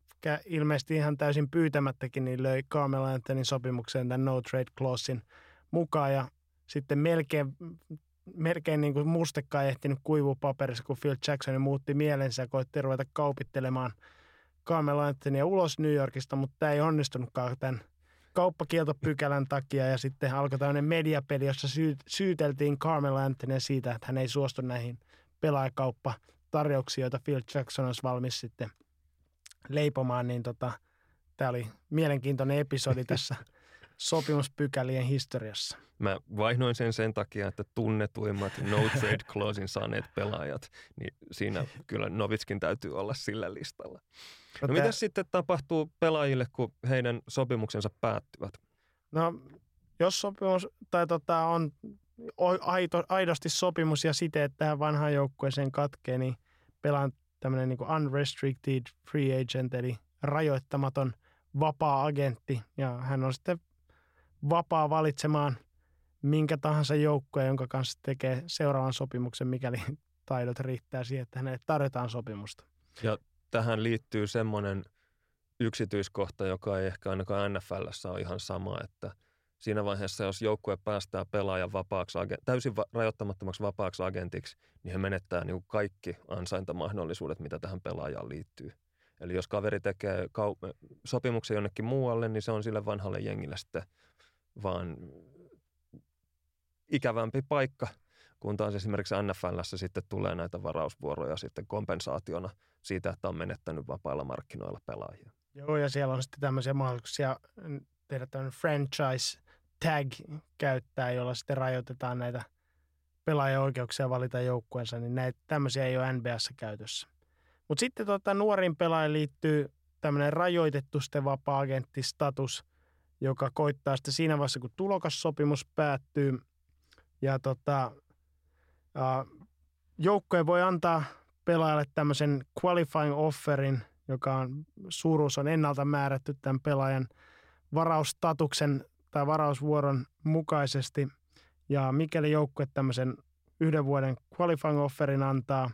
ilmeisesti ihan täysin pyytämättäkin niin löi Carmelo Anthonyn sopimukseen tämän no trade clausein mukaan ja sitten melkein, melkein niin kuin mustekka ei ehtinyt kuivua paperissa, kun Phil Jackson muutti mielensä ja koitti ruveta kaupittelemaan – Carmelo Anthonyä ulos New Yorkista, mutta tämä ei onnistunutkaan tämän kauppakieltopykälän takia ja sitten alkoi tämmöinen mediapeli, jossa syy, syyteltiin Carmelo Anthonyä siitä, että hän ei suostu näihin pelaajakauppatarjouksiin, joita Phil Jackson olisi valmis sitten leipomaan, niin tota, tämä oli mielenkiintoinen episodi tässä sopimuspykälien historiassa. Mä vaihdoin sen sen takia, että tunnetuimmat no trade clausein saaneet pelaajat, niin siinä kyllä Novitskin täytyy olla sillä listalla. No, no mitä sitten tapahtuu pelaajille, kun heidän sopimuksensa päättyvät? No jos sopimus tai tota, on aito, aidosti sopimus ja siteet tähän vanhaan joukkueeseen katkee, niin pelaan tämmöinen niin unrestricted free agent, eli rajoittamaton vapaa-agentti. Ja hän on sitten vapaa valitsemaan minkä tahansa joukkueen, jonka kanssa tekee seuraavan sopimuksen, mikäli taidot riittää siihen, että hänelle tarjotaan sopimusta. Ja tähän liittyy semmoinen yksityiskohta, joka ei ehkä ainakaan NFLssä ole ihan sama, että siinä vaiheessa, jos joukkue päästää pelaajan vapaaksi, täysin rajoittamattomaksi vapaaksi agentiksi, niin he menettää niin kaikki ansaintamahdollisuudet, mitä tähän pelaajaan liittyy. Eli jos kaveri tekee kau- sopimuksen jonnekin muualle, niin se on sille vanhalle jengille sitten vaan ikävämpi paikka, kun taas esimerkiksi NFLssä sitten tulee näitä varausvuoroja sitten kompensaationa siitä, että on menettänyt vapailla markkinoilla pelaajia. Joo, ja siellä on sitten tämmöisiä mahdollisuuksia tehdä tämmöinen franchise tag käyttää, jolla sitten rajoitetaan näitä pelaajan oikeuksia valita joukkueensa, niin näitä tämmöisiä ei ole NBAssa käytössä. Mutta sitten tota, nuorin pelaaja liittyy tämmöinen rajoitettu sitten vapaa-agenttistatus, joka koittaa sitten siinä vaiheessa, kun tulokassopimus päättyy. Ja tota, joukkoja voi antaa pelaajalle tämmöisen qualifying offerin, joka on, suuruus on ennalta määrätty tämän pelaajan varaustatuksen tai varausvuoron mukaisesti. Ja mikäli joukkue tämmöisen yhden vuoden qualifying offerin antaa,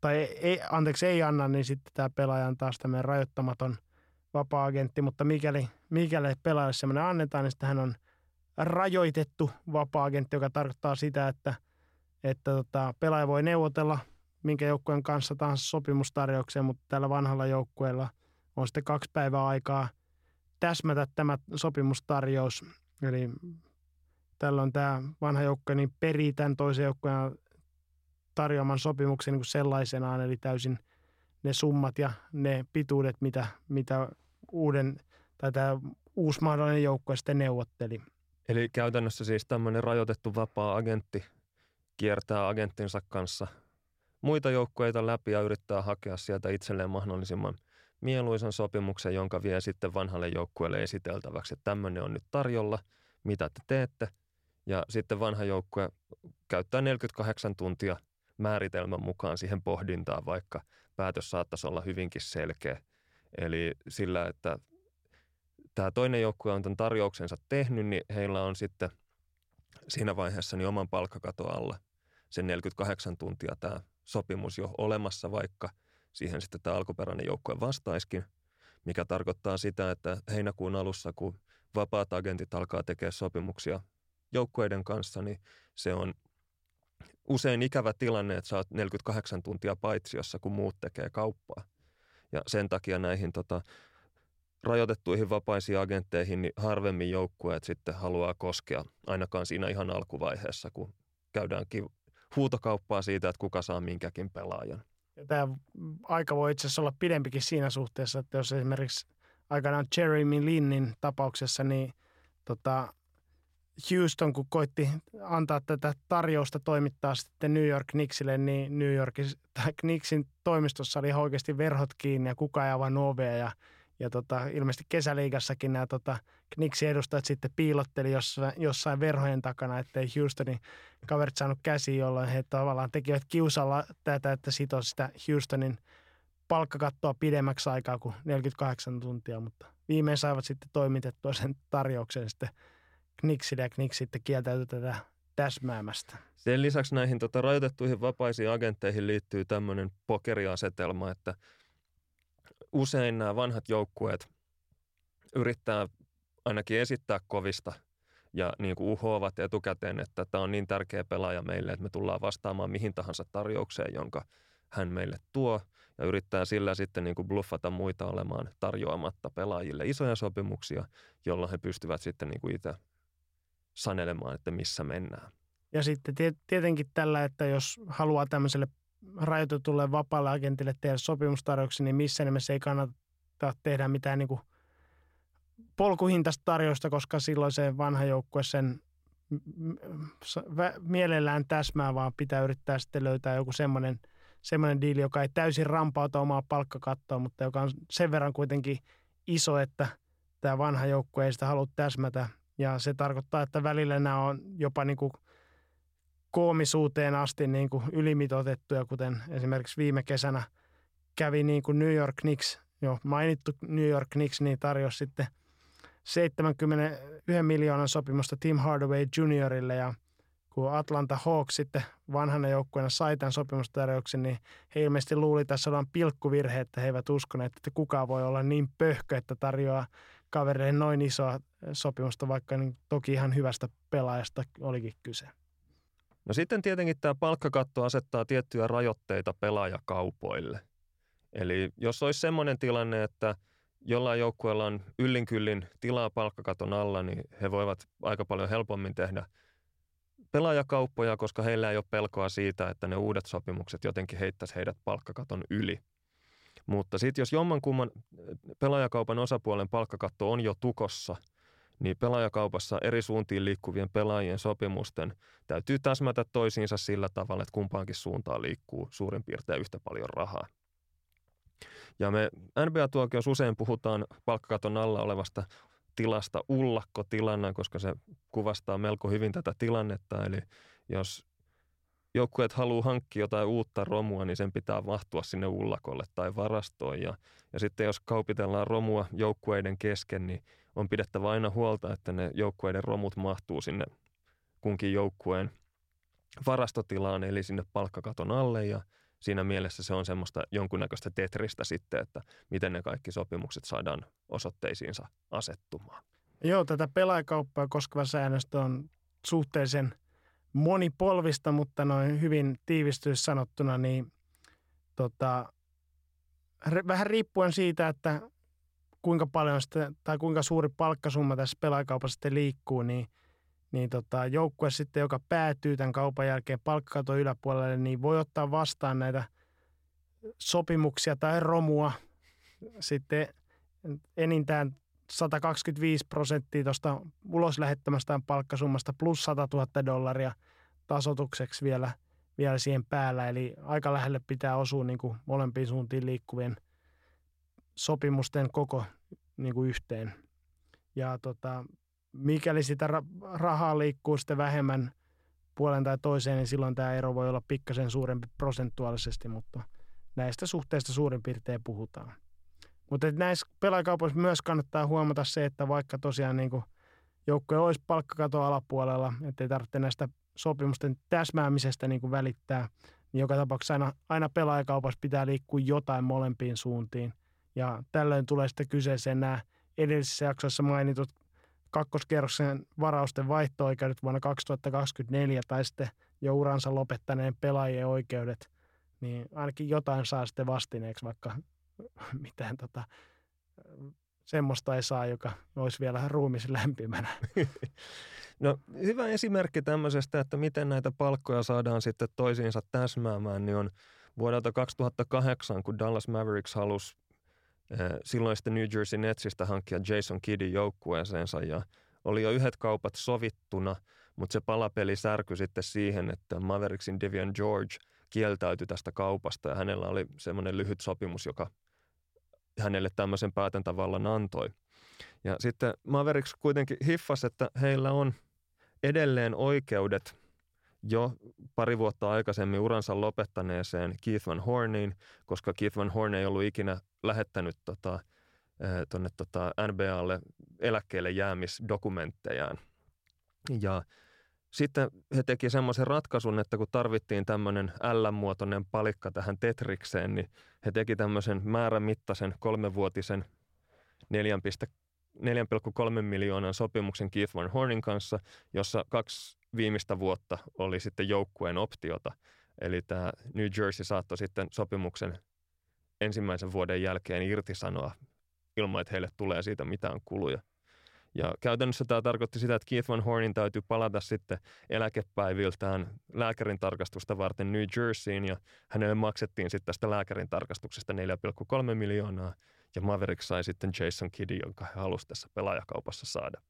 tai ei, anteeksi ei anna, niin sitten tämä pelaaja on taas tämmöinen rajoittamaton vapaa-agentti, mutta mikäli, mikäli pelaajalle semmoinen annetaan, niin hän on rajoitettu vapaa-agentti, joka tarkoittaa sitä, että – että tota, pelaaja voi neuvotella minkä joukkueen kanssa tahansa sopimustarjoukseen, mutta tällä vanhalla joukkueella on sitten kaksi päivää aikaa täsmätä tämä sopimustarjous. Eli tällöin tämä vanha joukkue niin perii tämän toisen joukkueen tarjoaman sopimuksen niin sellaisenaan, eli täysin ne summat ja ne pituudet, mitä, mitä uuden tai tämä uusi mahdollinen joukkue sitten neuvotteli. Eli käytännössä siis tämmöinen rajoitettu vapaa agentti kiertää agenttinsa kanssa muita joukkueita läpi ja yrittää hakea sieltä itselleen mahdollisimman mieluisan sopimuksen, jonka vie sitten vanhalle joukkueelle esiteltäväksi, että tämmöinen on nyt tarjolla, mitä te teette. Ja sitten vanha joukkue käyttää 48 tuntia määritelmän mukaan siihen pohdintaan, vaikka päätös saattaisi olla hyvinkin selkeä. Eli sillä, että tämä toinen joukkue on tämän tarjouksensa tehnyt, niin heillä on sitten siinä vaiheessa niin oman palkkakato alla sen 48 tuntia tämä sopimus jo olemassa, vaikka siihen sitten tämä alkuperäinen joukkue vastaiskin, mikä tarkoittaa sitä, että heinäkuun alussa, kun vapaat agentit alkaa tekemään sopimuksia joukkueiden kanssa, niin se on usein ikävä tilanne, että sä oot 48 tuntia paitsiossa, kun muut tekee kauppaa. Ja sen takia näihin tota, rajoitettuihin vapaisiin agentteihin niin harvemmin joukkueet sitten haluaa koskea, ainakaan siinä ihan alkuvaiheessa, kun käydäänkin huutokauppaa siitä, että kuka saa minkäkin pelaajan. Ja tämä aika voi itse asiassa olla pidempikin siinä suhteessa, että jos esimerkiksi aikanaan Jeremy Linnin tapauksessa, niin tota, Houston, kun koitti antaa tätä tarjousta toimittaa sitten New York Knicksille, niin New Yorkin, Knicksin toimistossa oli oikeasti verhot kiinni ja kukaan ei avannut ovea ja ja tota, ilmeisesti kesäliigassakin nämä tota, Knicksin edustajat sitten piilotteli jossain, jossain verhojen takana, ettei Houstonin kaverit saanut käsiin, jolloin he tavallaan tekivät kiusalla tätä, että sitoo sitä Houstonin palkkakattoa pidemmäksi aikaa kuin 48 tuntia, mutta viimein saivat sitten toimitettua sen tarjouksen sitten Knicksille ja Knicks sitten kieltäytyi tätä täsmäämästä. Sen lisäksi näihin tota, rajoitettuihin vapaisiin agentteihin liittyy tämmöinen pokeriasetelma, että – usein nämä vanhat joukkueet yrittää ainakin esittää kovista ja niin kuin uhoavat etukäteen, että tämä on niin tärkeä pelaaja meille, että me tullaan vastaamaan mihin tahansa tarjoukseen, jonka hän meille tuo ja yrittää sillä sitten niin kuin bluffata muita olemaan tarjoamatta pelaajille isoja sopimuksia, jolloin he pystyvät sitten niin kuin itse sanelemaan, että missä mennään. Ja sitten tietenkin tällä, että jos haluaa tämmöiselle rajoitetulle vapaalle agentille tehdä sopimustarjouksia, niin missä nimessä ei kannata tehdä mitään niin kuin polkuhintaista tarjousta, koska silloin se vanha joukkue sen mielellään täsmää, vaan pitää yrittää sitten löytää joku semmoinen, semmoinen diili, joka ei täysin rampauta omaa palkkakattoa, mutta joka on sen verran kuitenkin iso, että tämä vanha joukkue ei sitä halua täsmätä. Ja se tarkoittaa, että välillä nämä on jopa niin kuin – koomisuuteen asti niin kuin ylimitotettuja, kuten esimerkiksi viime kesänä kävi niin kuin New York Knicks, jo mainittu New York Knicks, niin tarjosi sitten 71 miljoonan sopimusta Tim Hardaway Juniorille. Ja kun Atlanta Hawks sitten vanhana joukkueena sai tämän sopimustarjouksen, niin he ilmeisesti luuli tässä olevan pilkkuvirhe, että he eivät uskoneet, että kukaan voi olla niin pöhkö, että tarjoaa kavereille noin isoa sopimusta, vaikka niin toki ihan hyvästä pelaajasta olikin kyse. No sitten tietenkin tämä palkkakatto asettaa tiettyjä rajoitteita pelaajakaupoille. Eli jos olisi semmoinen tilanne, että jollain joukkueella on yllinkyllin tilaa palkkakaton alla, niin he voivat aika paljon helpommin tehdä pelaajakauppoja, koska heillä ei ole pelkoa siitä, että ne uudet sopimukset jotenkin heittäisi heidät palkkakaton yli. Mutta sitten jos jommankumman pelaajakaupan osapuolen palkkakatto on jo tukossa – niin pelaajakaupassa eri suuntiin liikkuvien pelaajien sopimusten täytyy täsmätä toisiinsa sillä tavalla, että kumpaankin suuntaan liikkuu suurin piirtein yhtä paljon rahaa. Ja me NBA-tuokiossa usein puhutaan palkkakaton alla olevasta tilasta ullakkotilana, koska se kuvastaa melko hyvin tätä tilannetta. Eli jos joukkueet haluaa hankkia jotain uutta romua, niin sen pitää mahtua sinne ullakolle tai varastoon. Ja, ja sitten jos kaupitellaan romua joukkueiden kesken, niin on pidettävä aina huolta, että ne joukkueiden romut mahtuu sinne kunkin joukkueen varastotilaan, eli sinne palkkakaton alle ja siinä mielessä se on semmoista jonkunnäköistä tetristä sitten, että miten ne kaikki sopimukset saadaan osoitteisiinsa asettumaan. Joo, tätä pelaajakauppaa koskeva säännöstö on suhteellisen monipolvista, mutta noin hyvin tiivistyys sanottuna, niin tota, vähän riippuen siitä, että kuinka paljon sitten, tai kuinka suuri palkkasumma tässä pelaajakaupassa sitten liikkuu, niin, niin tota, joukkue sitten, joka päätyy tämän kaupan jälkeen palkkakaton yläpuolelle, niin voi ottaa vastaan näitä sopimuksia tai romua sitten enintään 125 prosenttia tuosta ulos lähettämästään palkkasummasta plus 100 000 dollaria tasotukseksi vielä, vielä siihen päällä. Eli aika lähelle pitää osua niin kuin molempiin suuntiin liikkuvien – sopimusten koko niin kuin yhteen. Ja tota, mikäli sitä rahaa liikkuu sitten vähemmän puolen tai toiseen, niin silloin tämä ero voi olla pikkasen suurempi prosentuaalisesti, mutta näistä suhteista suurin piirtein puhutaan. Mutta näissä pelaajakaupoissa myös kannattaa huomata se, että vaikka tosiaan niin joukkoja olisi palkkakato alapuolella, ettei tarvitse näistä sopimusten täsmäämisestä niin kuin välittää, niin joka tapauksessa aina, aina pelaajakaupassa pitää liikkua jotain molempiin suuntiin. Ja tällöin tulee sitten kyseeseen nämä edellisessä jaksossa mainitut kakkoskerroksen varausten vaihto-oikeudet vuonna 2024 tai sitten jo uransa lopettaneen pelaajien oikeudet, niin ainakin jotain saa sitten vastineeksi, vaikka mitään tota, semmoista ei saa, joka olisi vielä ruumis lämpimänä. No hyvä esimerkki tämmöisestä, että miten näitä palkkoja saadaan sitten toisiinsa täsmäämään, niin on vuodelta 2008, kun Dallas Mavericks halusi eh, silloin sitten New Jersey Netsistä hankkia Jason Kiddin joukkueeseensa ja oli jo yhdet kaupat sovittuna, mutta se palapeli särkyi sitten siihen, että Mavericksin Devian George kieltäytyi tästä kaupasta ja hänellä oli semmoinen lyhyt sopimus, joka hänelle tämmöisen päätäntävallan antoi. Ja sitten Mavericks kuitenkin hiffasi, että heillä on edelleen oikeudet jo pari vuotta aikaisemmin uransa lopettaneeseen Keith Van Horniin, koska Keith Van Horn ei ollut ikinä lähettänyt tota, tuonne tota NBAlle eläkkeelle jäämisdokumenttejaan. Ja sitten he teki semmoisen ratkaisun, että kun tarvittiin tämmöinen L-muotoinen palikka tähän Tetrikseen, niin he teki tämmöisen määrämittaisen kolmevuotisen 4,3 miljoonan sopimuksen Keith Van Hornin kanssa, jossa kaksi viimeistä vuotta oli sitten joukkueen optiota. Eli tämä New Jersey saattoi sitten sopimuksen ensimmäisen vuoden jälkeen irtisanoa ilman, että heille tulee siitä mitään kuluja. Ja käytännössä tämä tarkoitti sitä, että Keith Van Hornin täytyy palata sitten eläkepäiviltään lääkärin tarkastusta varten New Jerseyin ja hänelle maksettiin sitten tästä lääkärin tarkastuksesta 4,3 miljoonaa ja Mavericks sai sitten Jason Kiddin, jonka he halusivat tässä pelaajakaupassa saada.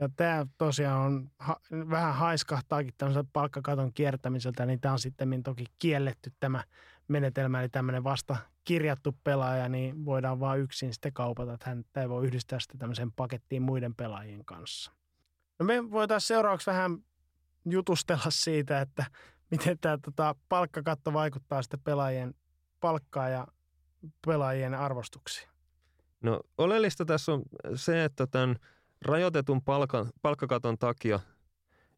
Ja tämä tosiaan on ha- vähän haiskahtaakin tämmöisen palkkakaton kiertämiseltä, niin tämä on sitten toki kielletty tämä menetelmä, eli tämmöinen vasta kirjattu pelaaja, niin voidaan vain yksin sitten kaupata, että hän ei voi yhdistää sitä tämmöiseen pakettiin muiden pelaajien kanssa. No me voitaisiin seuraavaksi vähän jutustella siitä, että miten tämä tota, palkkakatto vaikuttaa sitten pelaajien palkkaa ja pelaajien arvostuksiin. No oleellista tässä on se, että tämän rajoitetun palkan, palkkakaton takia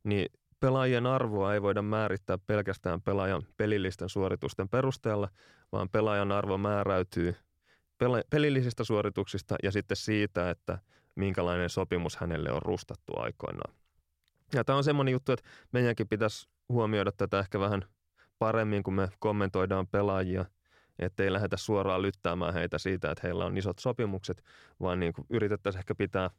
niin pelaajien arvoa ei voida määrittää pelkästään pelaajan pelillisten suoritusten perusteella, vaan pelaajan arvo määräytyy pelillisistä suorituksista ja sitten siitä, että minkälainen sopimus hänelle on rustattu aikoinaan. Ja tämä on semmoinen juttu, että meidänkin pitäisi huomioida tätä ehkä vähän paremmin, kun me kommentoidaan pelaajia, ettei lähdetä suoraan lyttäämään heitä siitä, että heillä on isot sopimukset, vaan niin kuin yritettäisiin ehkä pitää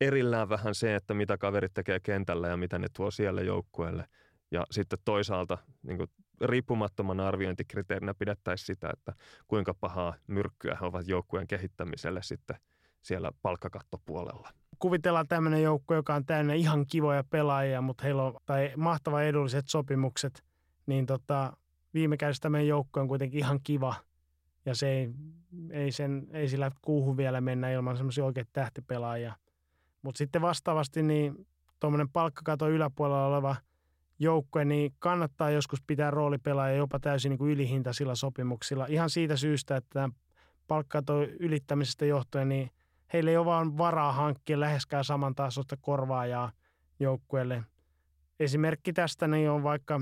erillään vähän se, että mitä kaverit tekee kentällä ja mitä ne tuo siellä joukkueelle. Ja sitten toisaalta niin kuin riippumattoman arviointikriteerinä pidettäisiin sitä, että kuinka pahaa myrkkyä he ovat joukkueen kehittämiselle sitten siellä palkkakattopuolella. Kuvitellaan tämmöinen joukko, joka on täynnä ihan kivoja pelaajia, mutta heillä on tai mahtava edulliset sopimukset, niin tota, viime kädessä tämmöinen joukko on kuitenkin ihan kiva ja se ei, ei, sen, ei sillä kuuhun vielä mennä ilman semmoisia oikeita tähtipelaajia – mutta sitten vastaavasti niin tuommoinen palkkakato yläpuolella oleva joukkue, niin kannattaa joskus pitää roolipelaaja jopa täysin niin kuin ylihintaisilla sopimuksilla. Ihan siitä syystä, että palkkakato ylittämisestä johtuen, niin heillä ei ole vaan varaa hankkia läheskään samantasoista korvaajaa joukkueelle. Esimerkki tästä niin on vaikka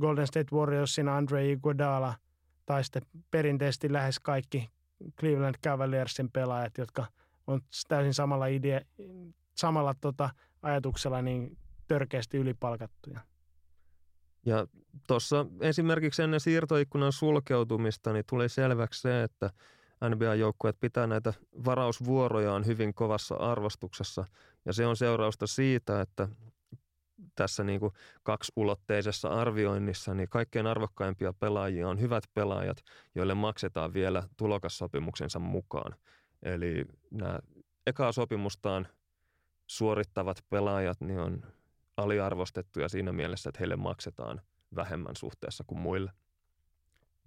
Golden State Warriorsin Andre Iguodala tai sitten perinteisesti lähes kaikki Cleveland Cavaliersin pelaajat, jotka – on täysin samalla, idea, samalla tota ajatuksella niin törkeästi ylipalkattuja. Ja tuossa esimerkiksi ennen siirtoikkunan sulkeutumista niin tuli selväksi se, että NBA-joukkueet pitää näitä varausvuorojaan hyvin kovassa arvostuksessa. Ja se on seurausta siitä, että tässä niin kuin kaksiulotteisessa arvioinnissa niin kaikkein arvokkaimpia pelaajia on hyvät pelaajat, joille maksetaan vielä tulokassopimuksensa mukaan. Eli nämä ekaa sopimustaan suorittavat pelaajat niin on aliarvostettuja siinä mielessä, että heille maksetaan vähemmän suhteessa kuin muille.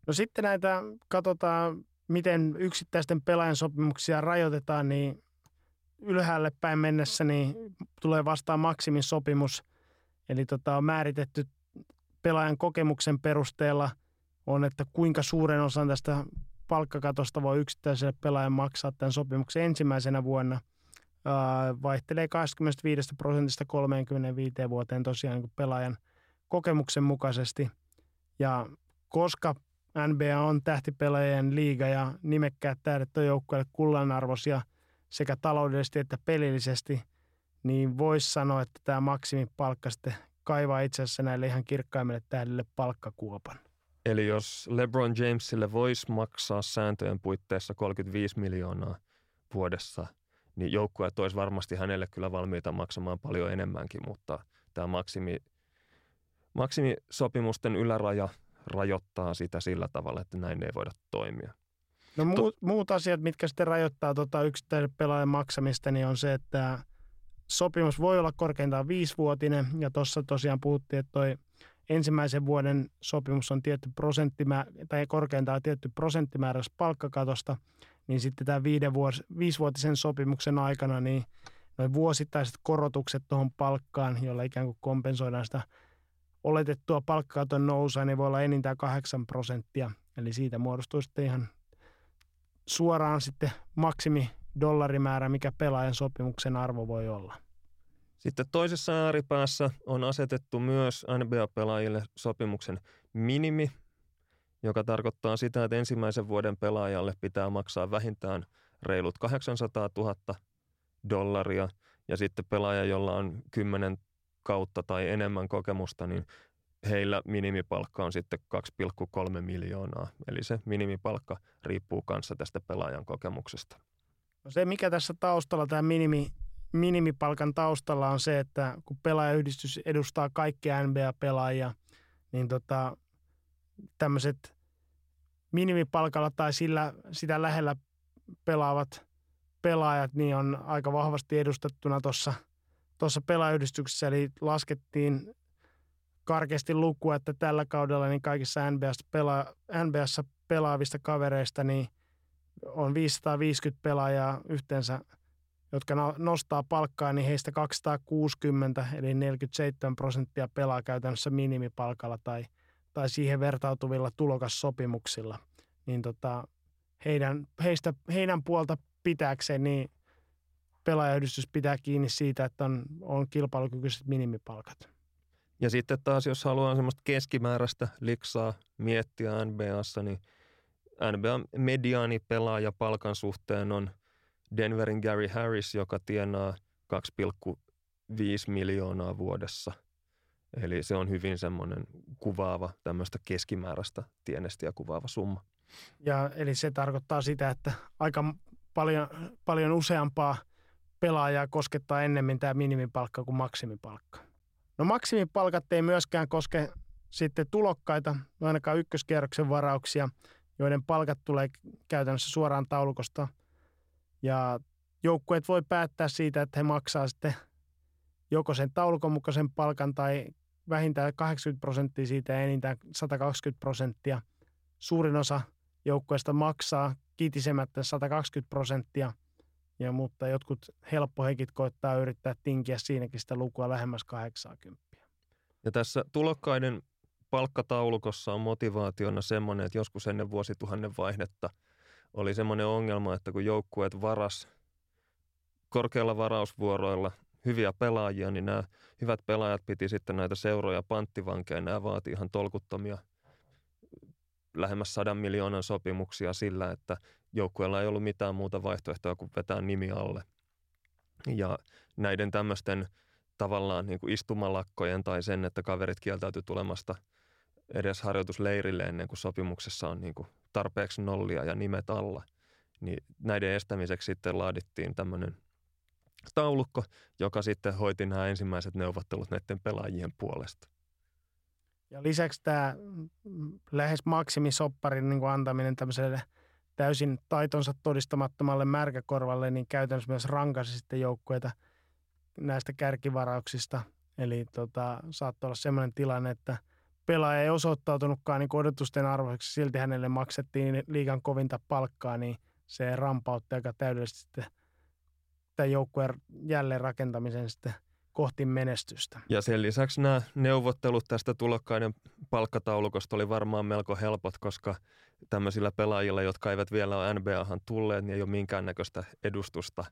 No sitten näitä katsotaan, miten yksittäisten pelaajan sopimuksia rajoitetaan, niin ylhäälle päin mennessä niin tulee vastaan maksimin sopimus. Eli tota, on määritetty pelaajan kokemuksen perusteella on, että kuinka suuren osan tästä palkkakatosta voi yksittäiselle pelaajan maksaa tämän sopimuksen ensimmäisenä vuonna. vaihtelee 25 prosentista 35 vuoteen tosiaan niin pelaajan kokemuksen mukaisesti. Ja koska NBA on tähtipelaajien liiga ja nimekkäät tähdet on joukkueelle kullanarvoisia sekä taloudellisesti että pelillisesti, niin voisi sanoa, että tämä maksimipalkka sitten kaivaa itse asiassa näille ihan kirkkaimmille tähdille palkkakuopan. Eli jos LeBron Jamesille voisi maksaa sääntöjen puitteissa 35 miljoonaa vuodessa, niin joukkueet olisi varmasti hänelle kyllä valmiita maksamaan paljon enemmänkin, mutta tämä maksimi, maksimisopimusten yläraja rajoittaa sitä sillä tavalla, että näin ei voida toimia. No muut, to- muut asiat, mitkä sitten rajoittaa tota yksittäisen pelaajan maksamista, niin on se, että sopimus voi olla korkeintaan viisivuotinen, ja tuossa tosiaan puhuttiin, että toi ensimmäisen vuoden sopimus on tietty prosenttimäärä, tai korkeintaan tietty prosenttimäärä palkkakatosta, niin sitten tämä viiden vuos, viisivuotisen sopimuksen aikana, niin noin vuosittaiset korotukset tuohon palkkaan, jolla ikään kuin kompensoidaan sitä oletettua palkkakaton nousua, niin voi olla enintään 8 prosenttia. Eli siitä muodostuu sitten ihan suoraan sitten maksimi dollarimäärä, mikä pelaajan sopimuksen arvo voi olla. Sitten toisessa ääripäässä on asetettu myös NBA-pelaajille sopimuksen minimi, joka tarkoittaa sitä, että ensimmäisen vuoden pelaajalle pitää maksaa vähintään reilut 800 000 dollaria ja sitten pelaaja, jolla on 10 kautta tai enemmän kokemusta, niin heillä minimipalkka on sitten 2,3 miljoonaa. Eli se minimipalkka riippuu kanssa tästä pelaajan kokemuksesta. No se, mikä tässä taustalla, tämä minimi, minimipalkan taustalla on se, että kun pelaajayhdistys edustaa kaikkia NBA-pelaajia, niin tota, tämmöiset minimipalkalla tai sillä, sitä lähellä pelaavat pelaajat niin on aika vahvasti edustettuna tuossa tuossa pelaajayhdistyksessä, eli laskettiin karkeasti lukua, että tällä kaudella niin kaikissa NBS pela, NBAssa pelaavista kavereista niin on 550 pelaajaa yhteensä, jotka no, nostaa palkkaa, niin heistä 260 eli 47 prosenttia pelaa käytännössä minimipalkalla tai, tai siihen vertautuvilla tulokassopimuksilla. Niin tota, heidän, heistä, heidän puolta pitääkseen niin pelaajayhdistys pitää kiinni siitä, että on, on kilpailukykyiset minimipalkat. Ja sitten taas, jos haluaa semmoista keskimääräistä liksaa miettiä NBAssa, niin NBA mediaani pelaaja palkan suhteen on Denverin Gary Harris, joka tienaa 2,5 miljoonaa vuodessa. Eli se on hyvin semmoinen kuvaava, tämmöistä keskimääräistä tienestiä kuvaava summa. Ja eli se tarkoittaa sitä, että aika paljon, paljon useampaa pelaajaa koskettaa ennemmin tämä minimipalkka kuin maksimipalkka. No maksimipalkat ei myöskään koske sitten tulokkaita, no ainakaan ykköskierroksen varauksia, joiden palkat tulee käytännössä suoraan taulukosta. Ja joukkueet voi päättää siitä, että he maksaa sitten joko sen taulukon mukaisen palkan tai vähintään 80 prosenttia siitä ja enintään 120 prosenttia. Suurin osa joukkueesta maksaa kiitisemättä 120 prosenttia, ja, mutta jotkut helppohenkit koittaa yrittää tinkiä siinäkin sitä lukua lähemmäs 80. Ja tässä tulokkaiden palkkataulukossa on motivaationa semmoinen, että joskus ennen vuosituhannen vaihdetta oli semmoinen ongelma, että kun joukkueet varas korkealla varausvuoroilla hyviä pelaajia, niin nämä hyvät pelaajat piti sitten näitä seuroja panttivankeja. Nämä vaati ihan tolkuttomia lähemmäs sadan miljoonan sopimuksia sillä, että joukkueella ei ollut mitään muuta vaihtoehtoa kuin vetää nimi alle. Ja näiden tämmöisten tavallaan niin kuin istumalakkojen tai sen, että kaverit kieltäytyy tulemasta edes harjoitusleirille ennen kuin sopimuksessa on niin kuin tarpeeksi nollia ja nimet alla, niin näiden estämiseksi sitten laadittiin tämmöinen taulukko, joka sitten hoiti nämä ensimmäiset neuvottelut näiden pelaajien puolesta. Ja lisäksi tämä lähes maksimisopparin niin kuin antaminen tämmöiselle täysin taitonsa todistamattomalle märkäkorvalle, niin käytännössä myös rankasi sitten joukkueita – näistä kärkivarauksista. Eli tota, saattoi olla sellainen tilanne, että pelaaja ei osoittautunutkaan niin odotusten arvoiseksi, silti hänelle maksettiin liikan kovinta palkkaa, niin se rampautti aika täydellisesti tämän joukkueen jälleen rakentamisen sitten kohti menestystä. Ja sen lisäksi nämä neuvottelut tästä tulokkaiden palkkataulukosta oli varmaan melko helpot, koska tämmöisillä pelaajilla, jotka eivät vielä ole NBAhan tulleet, niin ei ole minkäännäköistä edustusta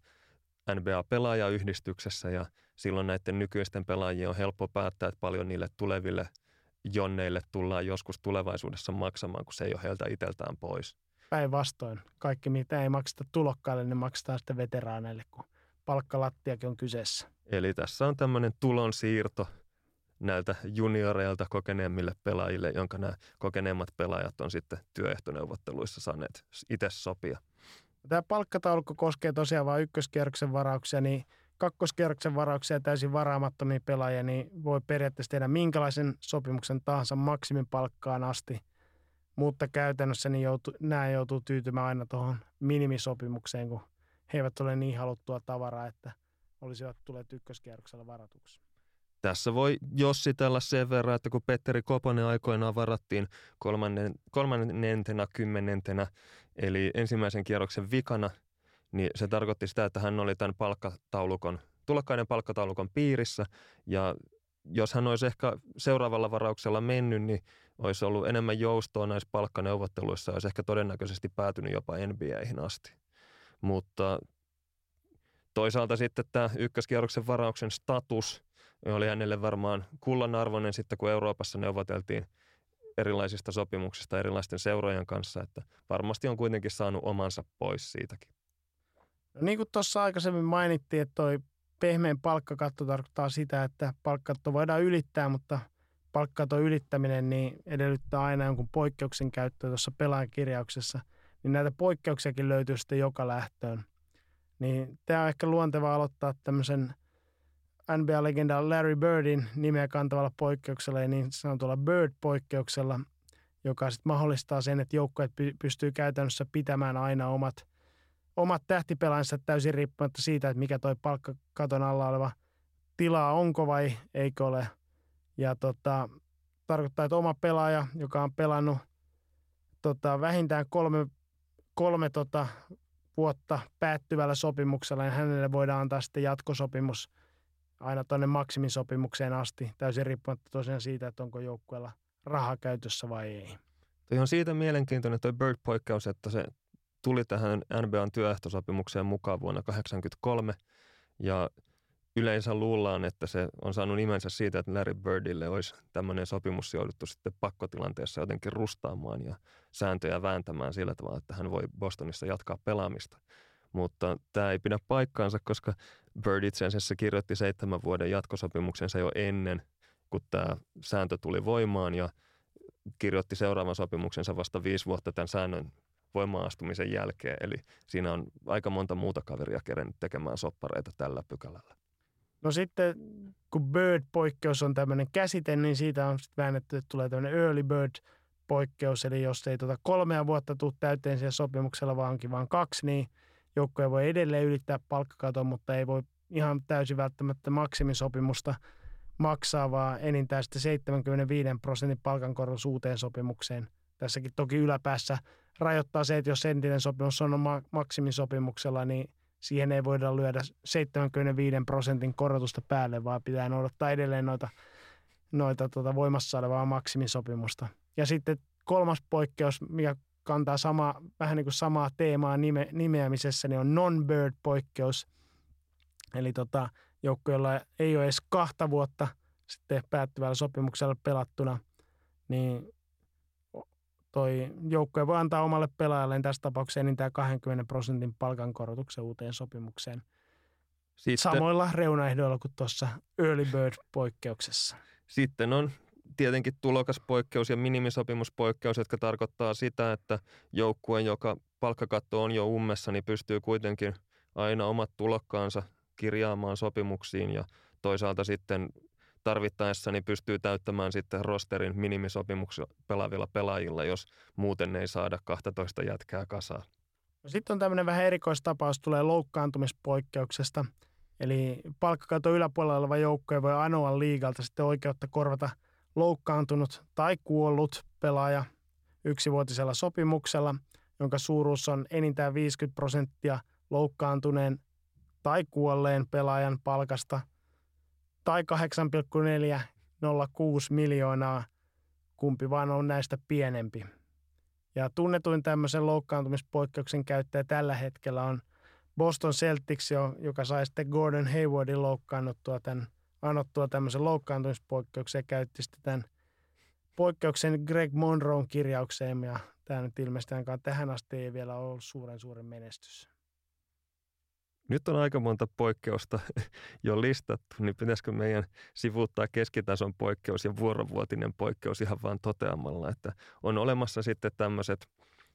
NBA-pelaajayhdistyksessä ja silloin näiden nykyisten pelaajien on helppo päättää, että paljon niille tuleville jonneille tullaan joskus tulevaisuudessa maksamaan, kun se ei ole heiltä itseltään pois. Päinvastoin. Kaikki, mitä ei makseta tulokkaille, niin maksetaan sitten veteraaneille, kun palkkalattiakin on kyseessä. Eli tässä on tämmöinen tulonsiirto näiltä junioreilta kokeneemmille pelaajille, jonka nämä kokeneemmat pelaajat on sitten työehtoneuvotteluissa saaneet itse sopia. Tämä palkkataulukko koskee tosiaan vain ykköskierroksen varauksia, niin kakkoskierroksen varauksia täysin varaamattomia pelaajia, niin voi periaatteessa tehdä minkälaisen sopimuksen tahansa maksimin palkkaan asti. Mutta käytännössä niin joutu, nämä joutuu tyytymään aina tuohon minimisopimukseen, kun he eivät ole niin haluttua tavaraa, että olisivat tulleet ykköskierroksella varatuksi. Tässä voi jossitella sen verran, että kun Petteri Koponen aikoinaan varattiin kolmannen, kolmannentena kymmenentenä, eli ensimmäisen kierroksen vikana, niin se tarkoitti sitä, että hän oli tämän palkkataulukon, tulokkaiden palkkataulukon piirissä, ja jos hän olisi ehkä seuraavalla varauksella mennyt, niin olisi ollut enemmän joustoa näissä palkkaneuvotteluissa ja olisi ehkä todennäköisesti päätynyt jopa NBAihin asti. Mutta toisaalta sitten tämä ykköskierroksen varauksen status oli hänelle varmaan kullanarvoinen sitten, kun Euroopassa neuvoteltiin erilaisista sopimuksista erilaisten seurojen kanssa, että varmasti on kuitenkin saanut omansa pois siitäkin. No niin kuin tuossa aikaisemmin mainittiin, että toi pehmeän palkkakatto tarkoittaa sitä, että palkkatto voidaan ylittää, mutta palkkaton ylittäminen niin edellyttää aina jonkun poikkeuksen käyttöä tuossa pelaajan kirjauksessa, niin näitä poikkeuksiakin löytyy sitten joka lähtöön. Niin tämä on ehkä luonteva aloittaa tämmöisen NBA-legenda Larry Birdin nimeä kantavalla poikkeuksella ja niin sanotulla Bird-poikkeuksella, joka sitten mahdollistaa sen, että joukkueet pystyy käytännössä pitämään aina omat, omat tähtipelaansa täysin riippumatta siitä, että mikä toi palkkakaton alla oleva tilaa onko vai eikö ole. Ja tota, tarkoittaa, että oma pelaaja, joka on pelannut tota, vähintään kolme, kolme tota, vuotta päättyvällä sopimuksella, niin hänelle voidaan antaa sitten jatkosopimus aina tuonne maksimisopimukseen asti, täysin riippumatta tosiaan siitä, että onko joukkueella raha käytössä vai ei. Toi on siitä mielenkiintoinen tuo Bird-poikkeus, että se tuli tähän NBAn työehtosopimukseen mukaan vuonna 1983 ja yleensä luullaan, että se on saanut nimensä siitä, että Larry Birdille olisi tämmöinen sopimus jouduttu sitten pakkotilanteessa jotenkin rustaamaan ja sääntöjä vääntämään sillä tavalla, että hän voi Bostonissa jatkaa pelaamista. Mutta tämä ei pidä paikkaansa, koska Bird itse asiassa kirjoitti seitsemän vuoden jatkosopimuksensa jo ennen, kun tämä sääntö tuli voimaan ja kirjoitti seuraavan sopimuksensa vasta viisi vuotta tämän säännön voimaastumisen jälkeen. Eli siinä on aika monta muuta kaveria kerennyt tekemään soppareita tällä pykälällä. No sitten kun bird-poikkeus on tämmöinen käsite, niin siitä on sitten väännetty, että tulee tämmöinen early bird-poikkeus. Eli jos ei tuota kolmea vuotta tule täyteen siellä sopimuksella, vaan onkin vain kaksi, niin joukkoja voi edelleen ylittää palkkakaton, mutta ei voi ihan täysin välttämättä maksimisopimusta maksaa, vaan enintään sitten 75 prosentin palkankorotus uuteen sopimukseen. Tässäkin toki yläpäässä rajoittaa se, että jos entinen sopimus on maksimisopimuksella, niin siihen ei voida lyödä 75 prosentin korotusta päälle, vaan pitää noudattaa edelleen noita, noita tuota voimassa olevaa maksimisopimusta. Ja sitten kolmas poikkeus, mikä kantaa sama, vähän niin kuin samaa teemaa nime, nimeämisessä, niin on non-bird-poikkeus. Eli tota, joukko, jolla ei ole edes kahta vuotta sitten päättyvällä sopimuksella pelattuna, niin toi joukkue voi antaa omalle pelaajalleen tässä tapauksessa enintään 20 prosentin palkankorotuksen uuteen sopimukseen. Sitten, Samoilla reunaehdoilla kuin tuossa early bird-poikkeuksessa. Sitten on tietenkin tulokaspoikkeus ja minimisopimuspoikkeus, jotka tarkoittaa sitä, että joukkue, joka palkkakatto on jo ummessa, niin pystyy kuitenkin aina omat tulokkaansa kirjaamaan sopimuksiin ja toisaalta sitten tarvittaessa niin pystyy täyttämään sitten rosterin minimisopimuksia pelaavilla pelaajilla, jos muuten ei saada 12 jätkää kasaan. No sitten on tämmöinen vähän erikoistapaus, tulee loukkaantumispoikkeuksesta. Eli palkkakaton yläpuolella oleva joukkue voi anoa liigalta sitten oikeutta korvata – loukkaantunut tai kuollut pelaaja yksivuotisella sopimuksella, jonka suuruus on enintään 50 prosenttia loukkaantuneen tai kuolleen pelaajan palkasta tai 8,406 miljoonaa, kumpi vaan on näistä pienempi. Ja tunnetuin tämmöisen loukkaantumispoikkeuksen käyttäjä tällä hetkellä on Boston Celtics, joka sai sitten Gordon Haywardin loukkaannuttua tämän, anottua tämmöisen loukkaantumispoikkeuksen ja käytti sitten tämän poikkeuksen Greg Monroon kirjaukseen ja tämä nyt ilmeisesti tähän asti ei vielä ollut suuren suuren menestys. Nyt on aika monta poikkeusta jo listattu, niin pitäisikö meidän sivuuttaa keskitason poikkeus ja vuorovuotinen poikkeus ihan vaan toteamalla, että on olemassa sitten tämmöiset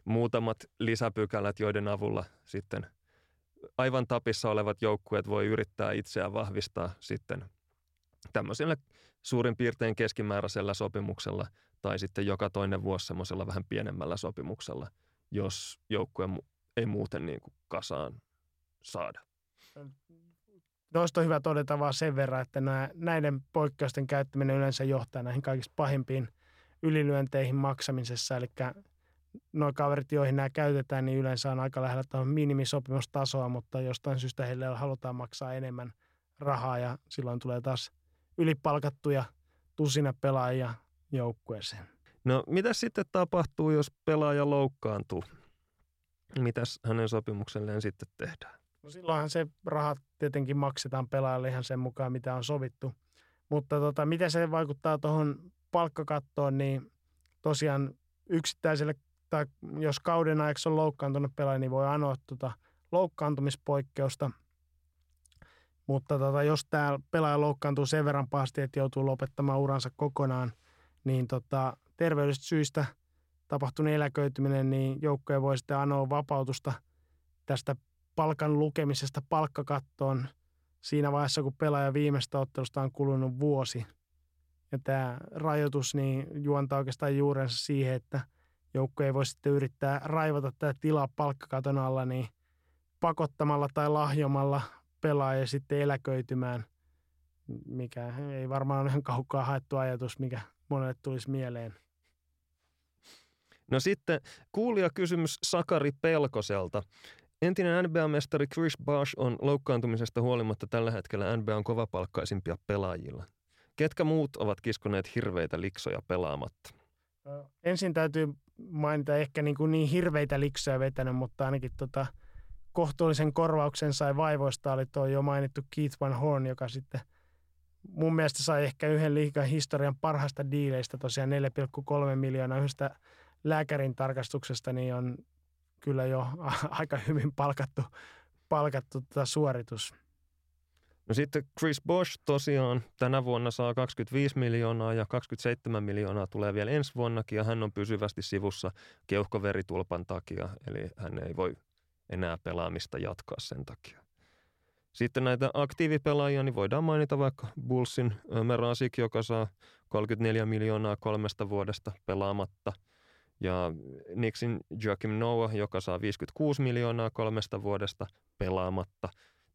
muutamat lisäpykälät, joiden avulla sitten aivan tapissa olevat joukkueet voi yrittää itseään vahvistaa sitten tämmöisellä suurin piirtein keskimääräisellä sopimuksella tai sitten joka toinen vuosi semmoisella vähän pienemmällä sopimuksella, jos joukkue ei muuten niin kuin kasaan saada. Noista on hyvä todeta vaan sen verran, että nämä, näiden poikkeusten käyttäminen yleensä johtaa näihin kaikista pahimpiin ylilyönteihin maksamisessa. Eli nuo kaverit, joihin nämä käytetään, niin yleensä on aika lähellä tuohon minimisopimustasoa, mutta jostain syystä heille halutaan maksaa enemmän rahaa ja silloin tulee taas ylipalkattuja tusina pelaajia joukkueeseen. No mitä sitten tapahtuu, jos pelaaja loukkaantuu? Mitäs hänen sopimukselleen sitten tehdään? No silloinhan se rahat tietenkin maksetaan pelaajalle ihan sen mukaan, mitä on sovittu. Mutta tota, miten se vaikuttaa tuohon palkkakattoon, niin tosiaan yksittäiselle, tai jos kauden ajaksi on loukkaantunut pelaaja, niin voi anoa tuota loukkaantumispoikkeusta. Mutta tota, jos tämä pelaaja loukkaantuu sen verran pahasti, että joutuu lopettamaan uransa kokonaan, niin tota, terveydellisistä syistä tapahtunut eläköityminen, niin joukkoja voi sitten anoa vapautusta tästä palkan lukemisesta palkkakattoon siinä vaiheessa, kun pelaaja viimeistä ottelusta on kulunut vuosi. Ja tämä rajoitus niin juontaa oikeastaan juurensa siihen, että joukko ei voi sitten yrittää raivata tätä tilaa palkkakaton alla niin pakottamalla tai lahjomalla pelaaja sitten eläköitymään, mikä ei varmaan ole ihan kaukaa haettu ajatus, mikä monelle tulisi mieleen. No sitten kuulija kysymys Sakari Pelkoselta. Entinen NBA-mestari Chris Bosh on loukkaantumisesta huolimatta tällä hetkellä NBAn kovapalkkaisimpia pelaajilla. Ketkä muut ovat kiskoneet hirveitä liksoja pelaamatta? Ensin täytyy mainita ehkä niin, kuin niin hirveitä liksoja vetänyt, mutta ainakin tota kohtuullisen korvauksen sai vaivoista oli tuo jo mainittu Keith Van Horn, joka sitten mun mielestä sai ehkä yhden liikan historian parhaista diileistä, tosiaan 4,3 miljoonaa yhdestä lääkärin tarkastuksesta, niin on kyllä jo aika hyvin palkattu, palkattu tota suoritus. No sitten Chris Bosch tosiaan tänä vuonna saa 25 miljoonaa ja 27 miljoonaa tulee vielä ensi vuonnakin ja hän on pysyvästi sivussa keuhkoveritulpan takia, eli hän ei voi enää pelaamista jatkaa sen takia. Sitten näitä aktiivipelaajia, niin voidaan mainita vaikka Bullsin Merasik, joka saa 34 miljoonaa kolmesta vuodesta pelaamatta – ja Nixin Joachim Noah, joka saa 56 miljoonaa kolmesta vuodesta pelaamatta,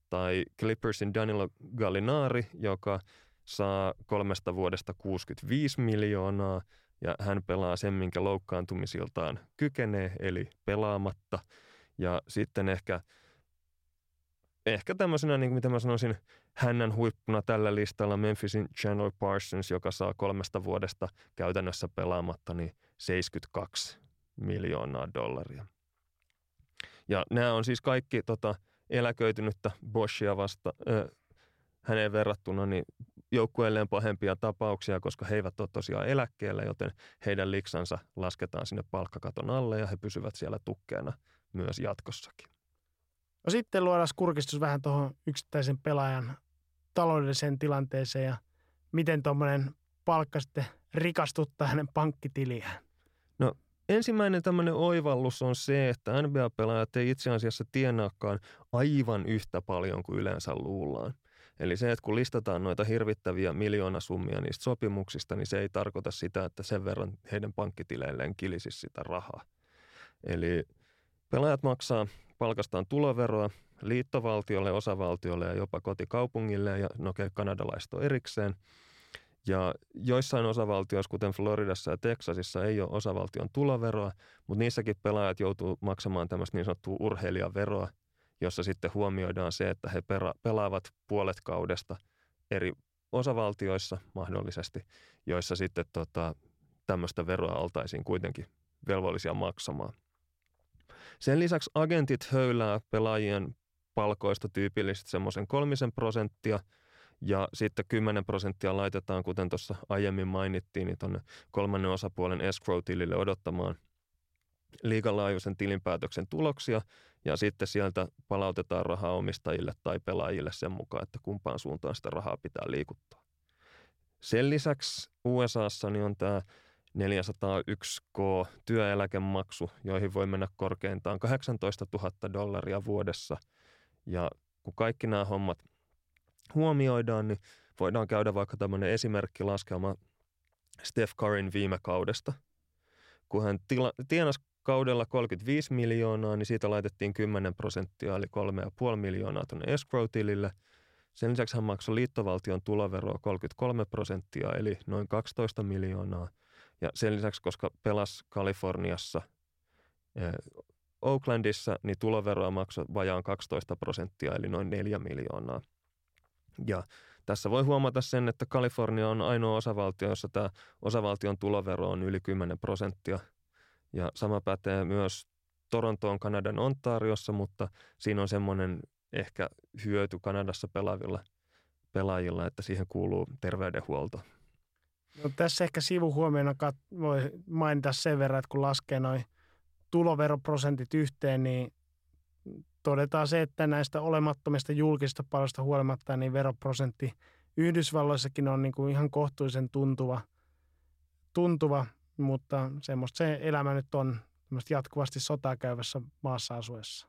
tai Clippersin Danilo Gallinari, joka saa kolmesta vuodesta 65 miljoonaa, ja hän pelaa sen, minkä loukkaantumisiltaan kykenee, eli pelaamatta. Ja sitten ehkä, ehkä tämmöisenä, niin kuin mitä mä sanoisin, hännän huippuna tällä listalla Memphisin Chandler Parsons, joka saa kolmesta vuodesta käytännössä pelaamatta, niin 72 miljoonaa dollaria. Ja nämä on siis kaikki tota, eläköitynyttä Boschia vasta, äh, häneen verrattuna niin joukkueelleen pahempia tapauksia, koska he eivät ole tosiaan eläkkeellä, joten heidän liksansa lasketaan sinne palkkakaton alle ja he pysyvät siellä tukkeena myös jatkossakin. No sitten luodaan kurkistus vähän tuohon yksittäisen pelaajan taloudelliseen tilanteeseen ja miten tuommoinen palkka sitten rikastuttaa hänen pankkitiliään. No ensimmäinen tämmöinen oivallus on se, että NBA-pelaajat ei itse asiassa tienaakaan aivan yhtä paljon kuin yleensä luullaan. Eli se, että kun listataan noita hirvittäviä miljoonasummia niistä sopimuksista, niin se ei tarkoita sitä, että sen verran heidän pankkitileilleen kilisisi sitä rahaa. Eli pelaajat maksaa palkastaan tuloveroa liittovaltiolle, osavaltiolle ja jopa kotikaupungille ja no kanadalaista erikseen – ja joissain osavaltioissa, kuten Floridassa ja Teksasissa, ei ole osavaltion tuloveroa, mutta niissäkin pelaajat joutuu maksamaan tämmöistä niin sanottua urheilijaveroa, jossa sitten huomioidaan se, että he pelaavat puolet kaudesta eri osavaltioissa mahdollisesti, joissa sitten tota, tämmöistä veroa oltaisiin kuitenkin velvollisia maksamaan. Sen lisäksi agentit höylää pelaajien palkoista tyypillisesti semmoisen kolmisen prosenttia ja sitten 10 prosenttia laitetaan, kuten tuossa aiemmin mainittiin, niin tuonne kolmannen osapuolen escrow-tilille odottamaan liigalaajuisen tilinpäätöksen tuloksia ja sitten sieltä palautetaan rahaa omistajille tai pelaajille sen mukaan, että kumpaan suuntaan sitä rahaa pitää liikuttaa. Sen lisäksi USAssa niin on tämä 401k työeläkemaksu, joihin voi mennä korkeintaan 18 000 dollaria vuodessa. Ja kun kaikki nämä hommat huomioidaan, niin voidaan käydä vaikka tämmöinen esimerkkilaskelma Steph Curryn viime kaudesta. Kun hän tila, tienasi kaudella 35 miljoonaa, niin siitä laitettiin 10 prosenttia, eli 3,5 miljoonaa tuonne escrow-tilille. Sen lisäksi hän maksoi liittovaltion tuloveroa 33 prosenttia, eli noin 12 miljoonaa. Ja sen lisäksi, koska pelas Kaliforniassa, Oaklandissa, niin tuloveroa maksoi vajaan 12 prosenttia, eli noin 4 miljoonaa. Ja tässä voi huomata sen, että Kalifornia on ainoa osavaltio, jossa tämä osavaltion tulovero on yli 10 prosenttia – ja sama pätee myös Torontoon Kanadan Ontariossa, mutta siinä on semmoinen ehkä hyöty Kanadassa pelaavilla pelaajilla, että siihen kuuluu terveydenhuolto. No, tässä ehkä sivuhuomiona kat- voi mainita sen verran, että kun laskee noin tuloveroprosentit yhteen, niin todetaan se, että näistä olemattomista julkista palveluista huolimatta, niin veroprosentti Yhdysvalloissakin on niin kuin ihan kohtuullisen tuntuva, tuntuva mutta semmoista se elämä nyt on jatkuvasti sotaa käyvässä maassa asuessa.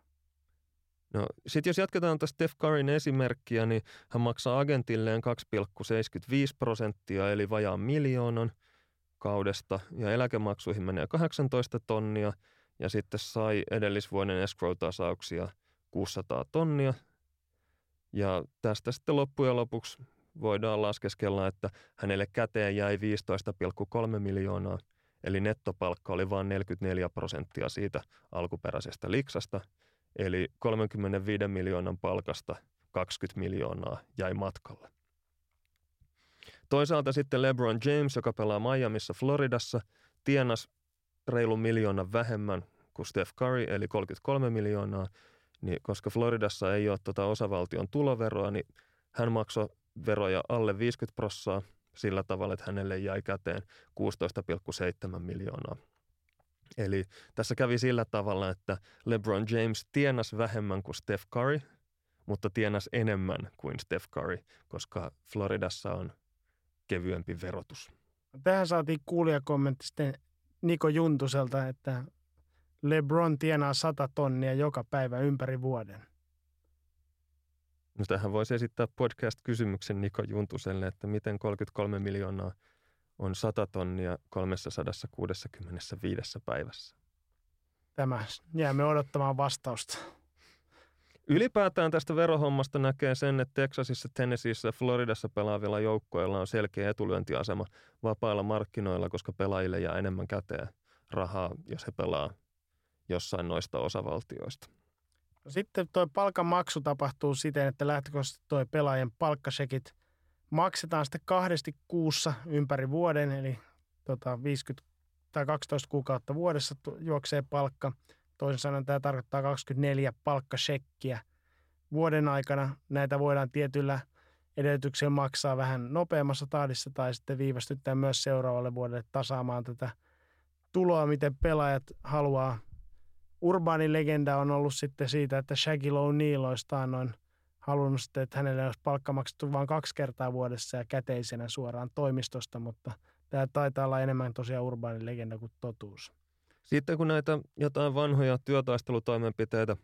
No, sitten jos jatketaan tästä Steph Curryn esimerkkiä, niin hän maksaa agentilleen 2,75 prosenttia, eli vajaan miljoonan kaudesta, ja eläkemaksuihin menee 18 tonnia, ja sitten sai edellisvuoden escrow-tasauksia 600 tonnia. Ja tästä sitten loppujen lopuksi voidaan laskeskella, että hänelle käteen jäi 15,3 miljoonaa – Eli nettopalkka oli vain 44 prosenttia siitä alkuperäisestä liksasta, eli 35 miljoonan palkasta 20 miljoonaa jäi matkalle. Toisaalta sitten LeBron James, joka pelaa Miamiissa Floridassa, tienas reilun miljoonan vähemmän kuin Steph Curry, eli 33 miljoonaa, niin koska Floridassa ei ole tuota osavaltion tuloveroa, niin hän maksoi veroja alle 50 prossaa sillä tavalla, että hänelle jäi käteen 16,7 miljoonaa. Eli tässä kävi sillä tavalla, että LeBron James tienasi vähemmän kuin Steph Curry, mutta tienasi enemmän kuin Steph Curry, koska Floridassa on kevyempi verotus. Tähän saatiin kuulijakommentti sitten Niko Juntuselta, että LeBron tienaa 100 tonnia joka päivä ympäri vuoden. No tähän voisi esittää podcast-kysymyksen Niko Juntuselle, että miten 33 miljoonaa on 100 tonnia 365 päivässä. Tämä jäämme odottamaan vastausta. Ylipäätään tästä verohommasta näkee sen, että Texasissa, Tennesseeissä ja Floridassa pelaavilla joukkoilla on selkeä etulyöntiasema vapailla markkinoilla, koska pelaajille jää enemmän käteen rahaa, jos he pelaa jossain noista osavaltioista. No sitten tuo palkan maksu tapahtuu siten, että lähtökohtaisesti tuo pelaajien palkkasekit maksetaan sitten kahdesti kuussa ympäri vuoden, eli tota 50 tai 12 kuukautta vuodessa juoksee palkka. Toisin sanoen tämä tarkoittaa 24 palkkasekkiä vuoden aikana. Näitä voidaan tietyllä edellytyksellä maksaa vähän nopeammassa tahdissa tai sitten viivästyttää myös seuraavalle vuodelle tasaamaan tätä tuloa, miten pelaajat haluaa urbaani legenda on ollut sitten siitä, että Shaquille O'Neal olisi noin halunnut sitten, että hänelle olisi palkka maksettu vain kaksi kertaa vuodessa ja käteisenä suoraan toimistosta, mutta tämä taitaa olla enemmän tosiaan urbaani legenda kuin totuus. Sitten kun näitä jotain vanhoja työtaistelutoimenpiteitä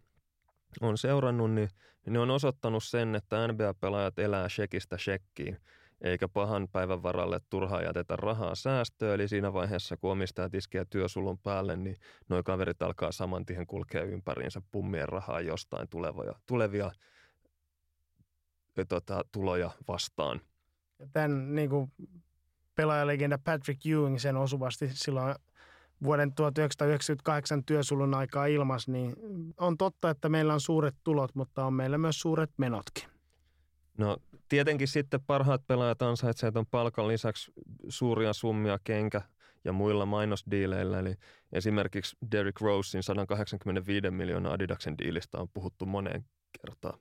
on seurannut, niin, niin ne on osoittanut sen, että NBA-pelaajat elää shekistä shekkiin eikä pahan päivän varalle turhaa jätetä rahaa säästöä. Eli siinä vaiheessa, kun omistajat iskee työsulun päälle, niin nuo kaverit alkaa saman tien kulkea ympäriinsä pummien rahaa jostain tulevia, tulevia tota, tuloja vastaan. Tämän niin kuin pelaajalegenda Patrick Ewing sen osuvasti silloin vuoden 1998 työsulun aikaa ilmas, niin on totta, että meillä on suuret tulot, mutta on meillä myös suuret menotkin. No tietenkin sitten parhaat pelaajat ansaitsevat on palkan lisäksi suuria summia kenkä ja muilla mainosdiileillä. Eli esimerkiksi Derrick Rosein 185 miljoonaa Adidaksen diilistä on puhuttu moneen kertaan.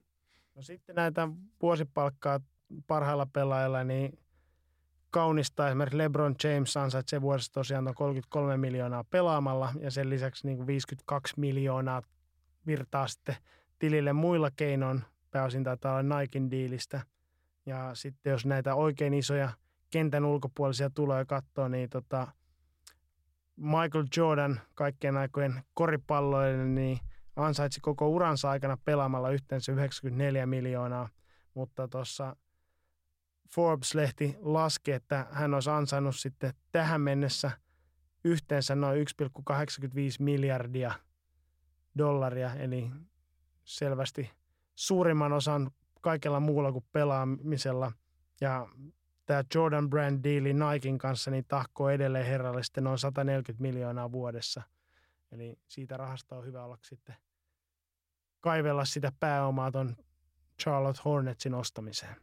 No sitten näitä vuosipalkkaa parhailla pelaajilla, niin kaunista esimerkiksi LeBron James ansaitsee vuodessa tosiaan noin 33 miljoonaa pelaamalla ja sen lisäksi niin kuin 52 miljoonaa virtaa sitten tilille muilla keinoin. Pääosin taitaa olla Nikein diilistä. Ja sitten jos näitä oikein isoja kentän ulkopuolisia tuloja katsoo, niin tota Michael Jordan, kaikkien aikojen koripalloille, niin ansaitsi koko uransa aikana pelaamalla yhteensä 94 miljoonaa, mutta tuossa Forbes-lehti laski, että hän olisi ansainnut sitten tähän mennessä yhteensä noin 1,85 miljardia dollaria, eli selvästi suurimman osan kaikella muulla kuin pelaamisella. Ja tämä Jordan Brand deali Nikein kanssa niin tahkoo edelleen herralle sitten noin 140 miljoonaa vuodessa. Eli siitä rahasta on hyvä olla sitten kaivella sitä pääomaa ton Charlotte Hornetsin ostamiseen.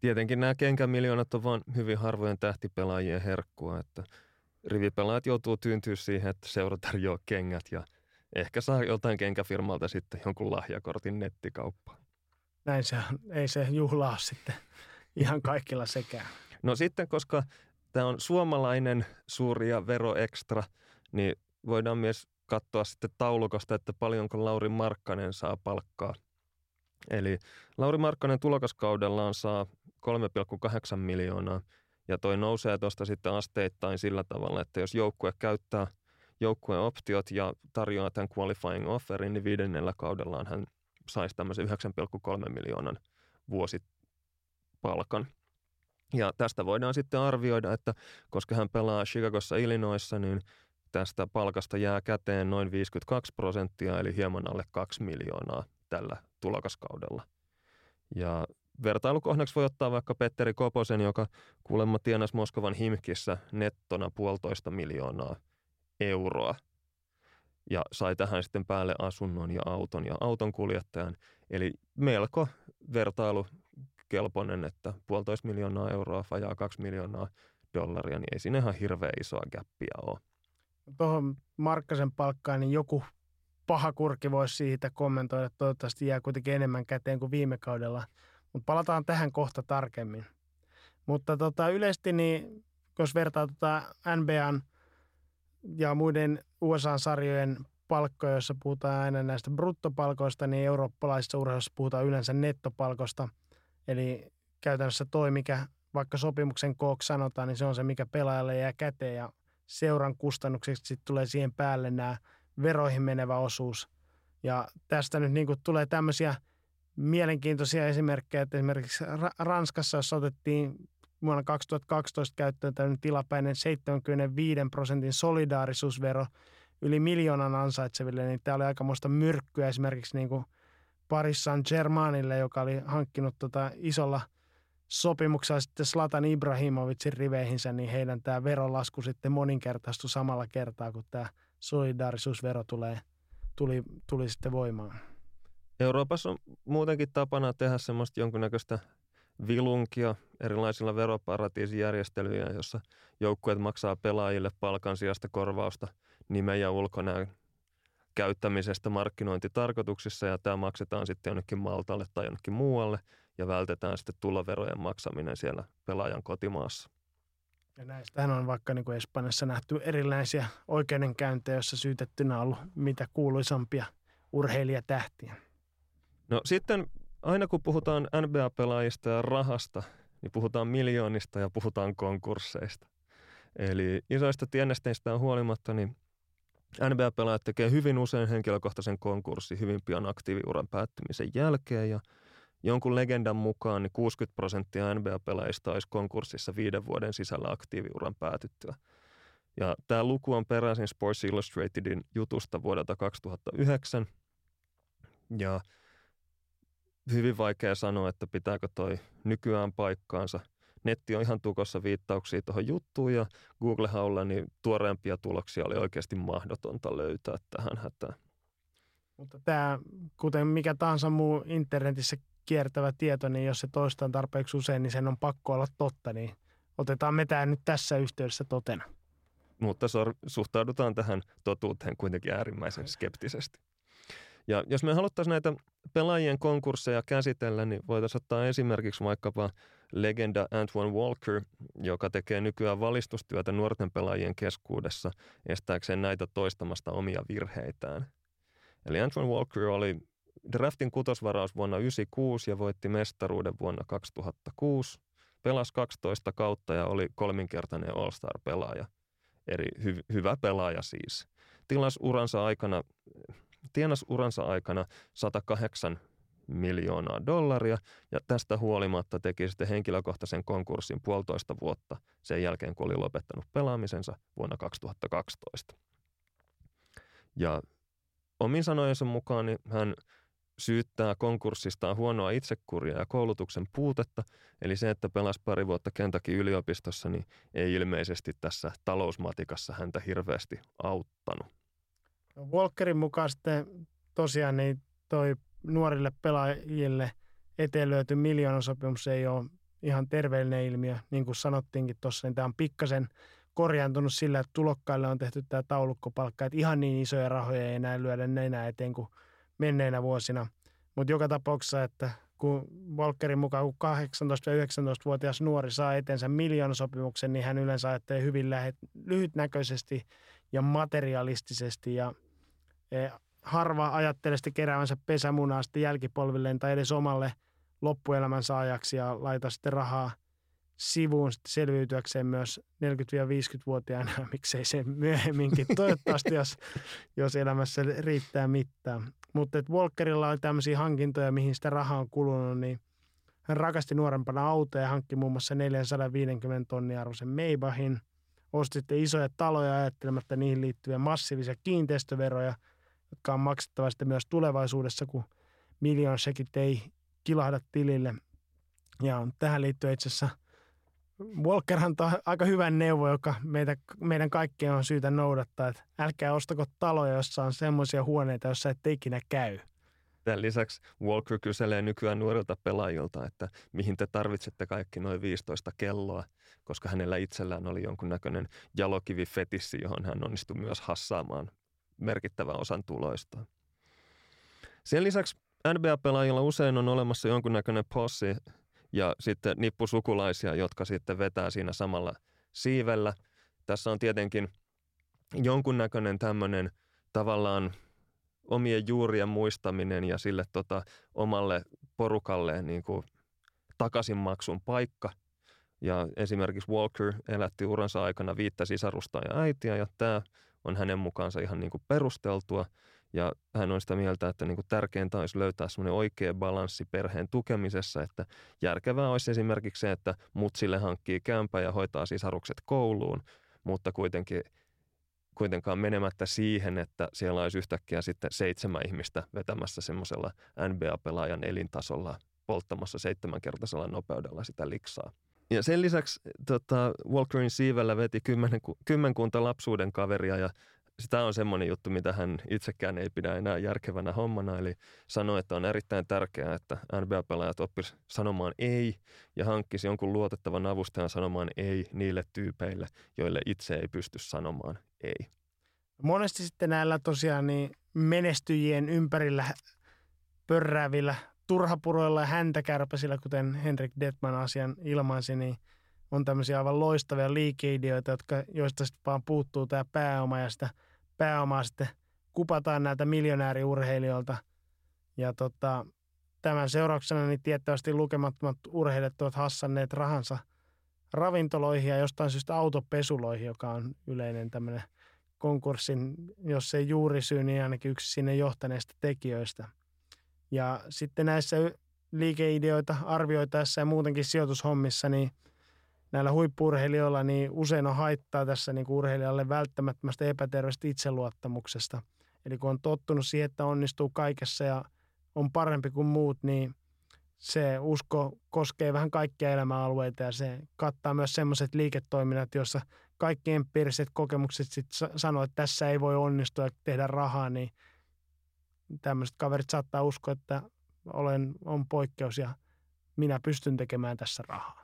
Tietenkin nämä kenkämiljoonat on vain hyvin harvojen tähtipelaajien herkkua, että rivipelaajat joutuu tyyntyä siihen, että seura tarjoaa kengät ja ehkä saa jotain kenkäfirmalta sitten jonkun lahjakortin nettikauppaan. Näin se on. Ei se juhlaa sitten ihan kaikilla sekään. No sitten, koska tämä on suomalainen suuri ja veroekstra, niin voidaan myös katsoa sitten taulukosta, että paljonko Lauri Markkanen saa palkkaa. Eli Lauri Markkanen tulokaskaudellaan saa 3,8 miljoonaa ja toi nousee tuosta sitten asteittain sillä tavalla, että jos joukkue käyttää joukkueen optiot ja tarjoaa tämän qualifying offerin, niin viidennellä kaudellaan hän saisi tämmöisen 9,3 miljoonan vuosipalkan. Ja tästä voidaan sitten arvioida, että koska hän pelaa Chicagossa Illinoissa, niin tästä palkasta jää käteen noin 52 prosenttia, eli hieman alle 2 miljoonaa tällä tulokaskaudella. Ja vertailukohdaksi voi ottaa vaikka Petteri Koposen, joka kuulemma tienasi Moskovan Himkissä nettona puolitoista miljoonaa euroa. Ja sai tähän sitten päälle asunnon ja auton ja auton kuljettajan. Eli melko vertailukelpoinen, että puolitoista miljoonaa euroa, vajaa kaksi miljoonaa dollaria, niin ei siinä ihan hirveän isoa gäppiä ole. Tuohon Markkasen palkkaan, niin joku paha kurki voisi siitä kommentoida. Toivottavasti jää kuitenkin enemmän käteen kuin viime kaudella. Mutta palataan tähän kohta tarkemmin. Mutta tota, yleisesti, niin, jos vertaa tota NBAn ja muiden USA-sarjojen palkkoja, joissa puhutaan aina näistä bruttopalkoista, niin eurooppalaisissa urheilussa puhutaan yleensä nettopalkosta. Eli käytännössä toi, mikä vaikka sopimuksen kooksi sanotaan, niin se on se, mikä pelaajalle jää käteen ja seuran kustannukseksi sitten tulee siihen päälle nämä veroihin menevä osuus. Ja tästä nyt niin tulee tämmöisiä mielenkiintoisia esimerkkejä, että esimerkiksi Ranskassa, jos otettiin vuonna 2012 käyttöön tämmöinen tilapäinen 75 prosentin solidaarisuusvero yli miljoonan ansaitseville, niin tämä oli aikamoista myrkkyä esimerkiksi niin kuin Paris Saint-Germainille, joka oli hankkinut tota isolla sopimuksella sitten Slatan Ibrahimovicin riveihinsä, niin heidän tämä verolasku sitten moninkertaistui samalla kertaa, kun tämä solidaarisuusvero tulee, tuli, tuli sitten voimaan. Euroopassa on muutenkin tapana tehdä semmoista jonkunnäköistä vilunkia erilaisilla veroparatiisijärjestelyjä, jossa joukkueet maksaa pelaajille palkan sijasta korvausta nimen ja ulkonäön käyttämisestä markkinointitarkoituksissa ja tämä maksetaan sitten jonnekin Maltalle tai jonnekin muualle ja vältetään sitten tuloverojen maksaminen siellä pelaajan kotimaassa. Ja näistähän on vaikka niin kuin Espanjassa nähty erilaisia oikeudenkäyntejä, joissa syytettynä on ollut mitä kuuluisampia urheilijatähtiä. No sitten aina kun puhutaan NBA-pelaajista ja rahasta, niin puhutaan miljoonista ja puhutaan konkursseista. Eli isoista tiennesteistä on huolimatta, niin NBA-pelaajat tekee hyvin usein henkilökohtaisen konkurssin hyvin pian aktiiviuran päättymisen jälkeen ja jonkun legendan mukaan niin 60 prosenttia NBA-pelaajista olisi konkurssissa viiden vuoden sisällä aktiiviuran päätyttyä. Ja tämä luku on peräisin Sports Illustratedin jutusta vuodelta 2009 ja – hyvin vaikea sanoa, että pitääkö toi nykyään paikkaansa. Netti on ihan tukossa viittauksia tuohon juttuun ja Google-haulla niin tuoreempia tuloksia oli oikeasti mahdotonta löytää tähän hätään. Mutta tämä, kuten mikä tahansa muu internetissä kiertävä tieto, niin jos se toistaa tarpeeksi usein, niin sen on pakko olla totta, niin otetaan me tämä nyt tässä yhteydessä totena. Mutta suhtaudutaan tähän totuuteen kuitenkin äärimmäisen skeptisesti. Ja jos me haluttaisiin näitä pelaajien konkursseja käsitellä, niin voitaisiin ottaa esimerkiksi vaikkapa legenda Antoine Walker, joka tekee nykyään valistustyötä nuorten pelaajien keskuudessa estääkseen näitä toistamasta omia virheitään. Eli Antoine Walker oli draftin kutosvaraus vuonna 1996 ja voitti mestaruuden vuonna 2006. Pelasi 12 kautta ja oli kolminkertainen All-Star-pelaaja. Eri hy- hyvä pelaaja siis. Tilas uransa aikana tienas uransa aikana 108 miljoonaa dollaria ja tästä huolimatta teki sitten henkilökohtaisen konkurssin puolitoista vuotta sen jälkeen, kun oli lopettanut pelaamisensa vuonna 2012. Ja omin sanojensa mukaan niin hän syyttää konkurssistaan huonoa itsekuria ja koulutuksen puutetta, eli se, että pelasi pari vuotta Kentakin yliopistossa, niin ei ilmeisesti tässä talousmatikassa häntä hirveästi auttanut. Walkerin mukaan sitten tosiaan niin toi nuorille pelaajille eteen löyty miljoonasopimus ei ole ihan terveellinen ilmiö. Niin kuin sanottiinkin tuossa, niin tämä on pikkasen korjaantunut sillä, että tulokkaille on tehty tämä taulukkopalkka, että ihan niin isoja rahoja ei enää lyödä enää eteen kuin menneinä vuosina. Mutta joka tapauksessa, että kun Walkerin mukaan kun 18-19-vuotias nuori saa eteensä miljoonasopimuksen, niin hän yleensä ajattelee hyvin lähet, lyhytnäköisesti ja materialistisesti ja e, harva ajattelee sitten keräävänsä pesämunaa sitten jälkipolvilleen tai edes omalle loppuelämänsä ajaksi ja laita sitten rahaa sivuun selviytyäkseen myös 40-50-vuotiaana, miksei se myöhemminkin, toivottavasti jos, jos elämässä riittää mittaa. Mutta Walkerilla oli tämmöisiä hankintoja, mihin sitä rahaa on kulunut, niin hän rakasti nuorempana autoja ja hankki muun muassa 450 tonnia arvoisen Maybachin – osti sitten isoja taloja ajattelematta niihin liittyviä massiivisia kiinteistöveroja, jotka on maksettava sitten myös tulevaisuudessa, kun miljoon sekit ei kilahda tilille. Ja tähän liittyy itse asiassa Walker antaa aika hyvän neuvo, joka meitä, meidän kaikkien on syytä noudattaa, että älkää ostako taloja, jossa on semmoisia huoneita, joissa et ikinä käy. Tämän lisäksi Walker kyselee nykyään nuorilta pelaajilta, että mihin te tarvitsette kaikki noin 15 kelloa, koska hänellä itsellään oli jonkunnäköinen jalokivi-fetissi, johon hän onnistui myös hassaamaan merkittävän osan tuloista. Sen lisäksi NBA-pelaajilla usein on olemassa jonkunnäköinen possi ja sitten nippusukulaisia, jotka sitten vetää siinä samalla siivellä. Tässä on tietenkin jonkunnäköinen tämmöinen tavallaan omien juurien muistaminen ja sille tota, omalle porukalle niin kuin takaisinmaksun paikka. Ja esimerkiksi Walker elätti uransa aikana viittä sisarusta ja äitiä ja tämä on hänen mukaansa ihan niin kuin perusteltua. Ja hän on sitä mieltä, että niin kuin tärkeintä olisi löytää semmoinen oikea balanssi perheen tukemisessa, että järkevää olisi esimerkiksi se, että mutsille hankkii kämpä ja hoitaa sisarukset kouluun, mutta kuitenkin kuitenkaan menemättä siihen, että siellä olisi yhtäkkiä sitten seitsemän ihmistä vetämässä semmoisella NBA-pelaajan elintasolla polttamassa seitsemänkertaisella nopeudella sitä liksaa. Ja sen lisäksi tota, Walkerin siivellä veti kymmen, kymmenkunta lapsuuden kaveria ja sitä on semmoinen juttu, mitä hän itsekään ei pidä enää järkevänä hommana. Eli sanoi, että on erittäin tärkeää, että NBA-pelaajat oppisivat sanomaan ei ja hankkisi jonkun luotettavan avustajan sanomaan ei niille tyypeille, joille itse ei pysty sanomaan ei. Monesti sitten näillä tosiaan niin menestyjien ympärillä pörräävillä turhapuroilla ja häntäkärpäsillä, kuten Henrik Detman asian ilmaisi, niin on tämmöisiä aivan loistavia liikeideoita, jotka, joista sitten vaan puuttuu tämä pääoma ja sitä pääomaa sitten kupataan näiltä miljonääriurheilijoilta. Ja tota, tämän seurauksena niin tiettävästi lukemattomat urheilijat ovat hassanneet rahansa ravintoloihin ja jostain syystä autopesuloihin, joka on yleinen tämmöinen – konkurssin, jos ei juurisyy, niin ainakin yksi sinne johtaneista tekijöistä. Ja sitten näissä liikeideoita arvioitaessa ja muutenkin sijoitushommissa, niin näillä huippurheilijoilla niin usein on haittaa tässä niin kuin urheilijalle välttämättömästä epäterveestä itseluottamuksesta. Eli kun on tottunut siihen, että onnistuu kaikessa ja on parempi kuin muut, niin se usko koskee vähän kaikkia elämäalueita ja se kattaa myös sellaiset liiketoiminnat, joissa kaikki empiiriset kokemukset sitten sanoo, että tässä ei voi onnistua ja tehdä rahaa, niin tämmöiset kaverit saattaa uskoa, että olen, on poikkeus ja minä pystyn tekemään tässä rahaa.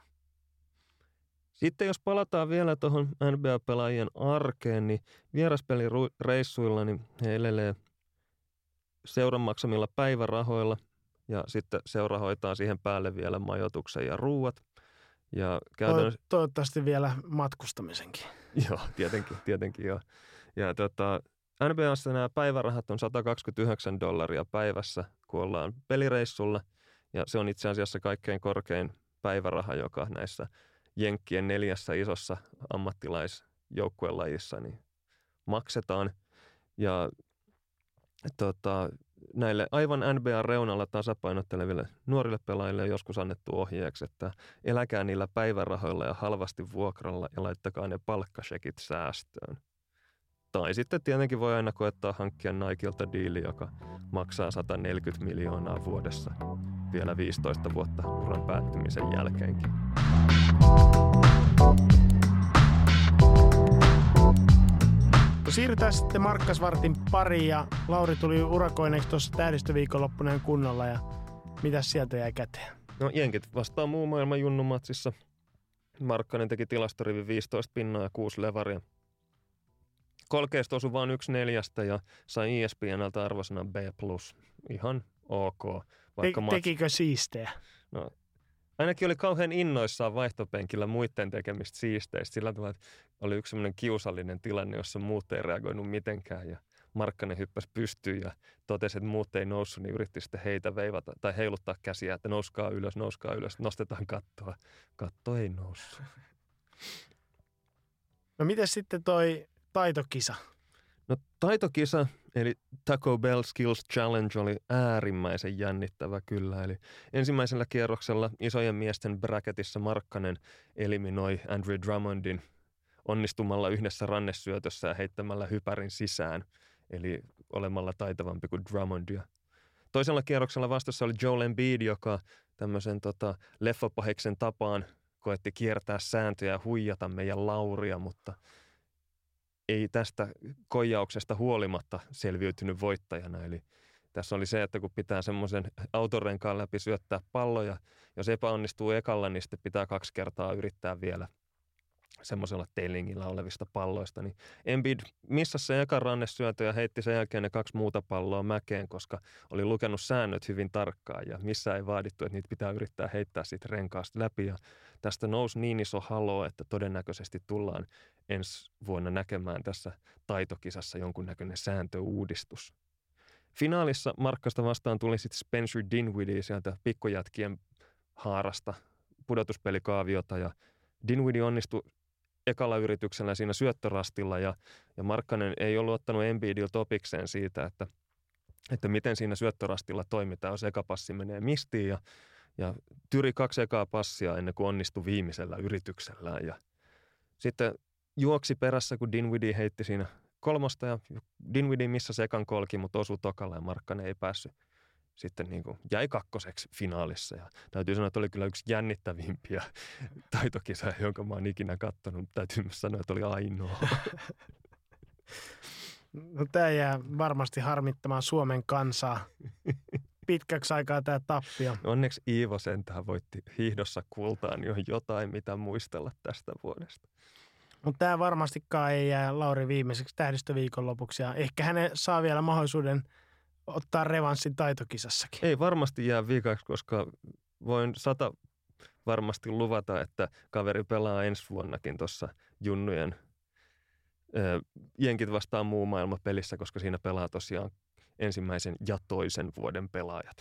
Sitten jos palataan vielä tuohon NBA-pelaajien arkeen, niin vieraspelireissuilla niin he elelee seuran maksamilla päivärahoilla ja sitten seura hoitaa siihen päälle vielä majoituksen ja ruuat. Ja käytännössä... Toivottavasti vielä matkustamisenkin. Joo, tietenkin, tietenkin joo. Ja tota, NBAssa nämä päivärahat on 129 dollaria päivässä, kun ollaan pelireissulla. Ja se on itse asiassa kaikkein korkein päiväraha, joka näissä Jenkkien neljässä isossa ammattilaisjoukkuelajissa niin maksetaan. Ja tota, näille aivan NBA-reunalla tasapainotteleville nuorille pelaajille on joskus annettu ohjeeksi, että eläkää niillä päivärahoilla ja halvasti vuokralla ja laittakaa ne palkkasekit säästöön. Tai sitten tietenkin voi aina koettaa hankkia Nikeilta diili, joka maksaa 140 miljoonaa vuodessa vielä 15 vuotta uran päättymisen jälkeenkin. No siirrytään sitten Markkasvartin pariin ja Lauri tuli urakoineeksi tuossa tähdistöviikonloppuna kunnolla ja mitä sieltä jäi käteen? No jenkit vastaa muu maailman junnumatsissa. Markkanen teki tilastorivi 15 pinnaa ja 6 levaria. Kolkeesta osui vain yksi neljästä ja sai ESPNltä arvosana B+. Ihan ok. Vaikka Te- tekikö siistejä? No ainakin oli kauhean innoissaan vaihtopenkillä muiden tekemistä siisteistä. Sillä tavalla, että oli yksi sellainen kiusallinen tilanne, jossa muut ei reagoinut mitenkään ja Markkanen hyppäsi pystyyn ja totesi, että muut ei noussut, niin yritti sitten heitä veivata tai heiluttaa käsiä, että nouskaa ylös, nouskaa ylös, nostetaan kattoa. Katto ei noussut. No miten sitten toi taitokisa? No taitokisa, eli Taco Bell Skills Challenge oli äärimmäisen jännittävä kyllä. Eli ensimmäisellä kierroksella isojen miesten bracketissa Markkanen eliminoi Andrew Drummondin onnistumalla yhdessä rannesyötössä ja heittämällä hypärin sisään, eli olemalla taitavampi kuin Drummondia. Toisella kierroksella vastassa oli Joel Embiid, joka tämmöisen tota, leffapaheksen tapaan koetti kiertää sääntöjä ja huijata meidän Lauria, mutta – ei tästä koijauksesta huolimatta selviytynyt voittajana. Eli tässä oli se, että kun pitää semmoisen autorenkaan läpi syöttää palloja, jos epäonnistuu ekalla, niin sitten pitää kaksi kertaa yrittää vielä semmoisella tailingilla olevista palloista, niin Embiid missasi se eka rannesyötö ja heitti sen jälkeen ne kaksi muuta palloa mäkeen, koska oli lukenut säännöt hyvin tarkkaan ja missä ei vaadittu, että niitä pitää yrittää heittää siitä renkaasta läpi ja tästä nousi niin iso halo, että todennäköisesti tullaan ensi vuonna näkemään tässä taitokisassa jonkunnäköinen sääntöuudistus. Finaalissa Markkasta vastaan tuli sitten Spencer Dinwiddie sieltä pikkujätkien haarasta pudotuspelikaaviota ja Dinwiddie onnistui ekalla yrityksellä siinä syöttörastilla ja, ja Markkanen ei ollut ottanut Embiidilta topikseen siitä, että, että miten siinä syöttörastilla toimitaan, jos eka passi menee mistiin ja, ja tyri kaksi ekaa passia ennen kuin onnistui viimeisellä yrityksellään ja sitten juoksi perässä, kun Dinwiddie heitti siinä kolmosta ja Dinwiddie missä sekan kolki, mutta osui tokalla ja Markkanen ei päässyt sitten niin kuin jäi kakkoseksi finaalissa. Ja täytyy sanoa, että oli kyllä yksi jännittävimpiä taitokisoja, jonka mä oon ikinä katsonut. Täytyy myös sanoa, että oli ainoa. No, tämä jää varmasti harmittamaan Suomen kansaa. Pitkäksi aikaa tämä tappio. Onneksi Iivo sentään voitti hiihdossa kultaan jo jotain, mitä muistella tästä vuodesta. Mutta tämä varmastikaan ei jää Lauri viimeiseksi tähdistöviikonlopuksi. Ja ehkä hän saa vielä mahdollisuuden – ottaa revanssin taitokisassakin. Ei varmasti jää viikaksi, koska voin sata varmasti luvata, että kaveri pelaa ensi vuonnakin tuossa junnujen ö, jenkit vastaan muu maailma pelissä, koska siinä pelaa tosiaan ensimmäisen ja toisen vuoden pelaajat.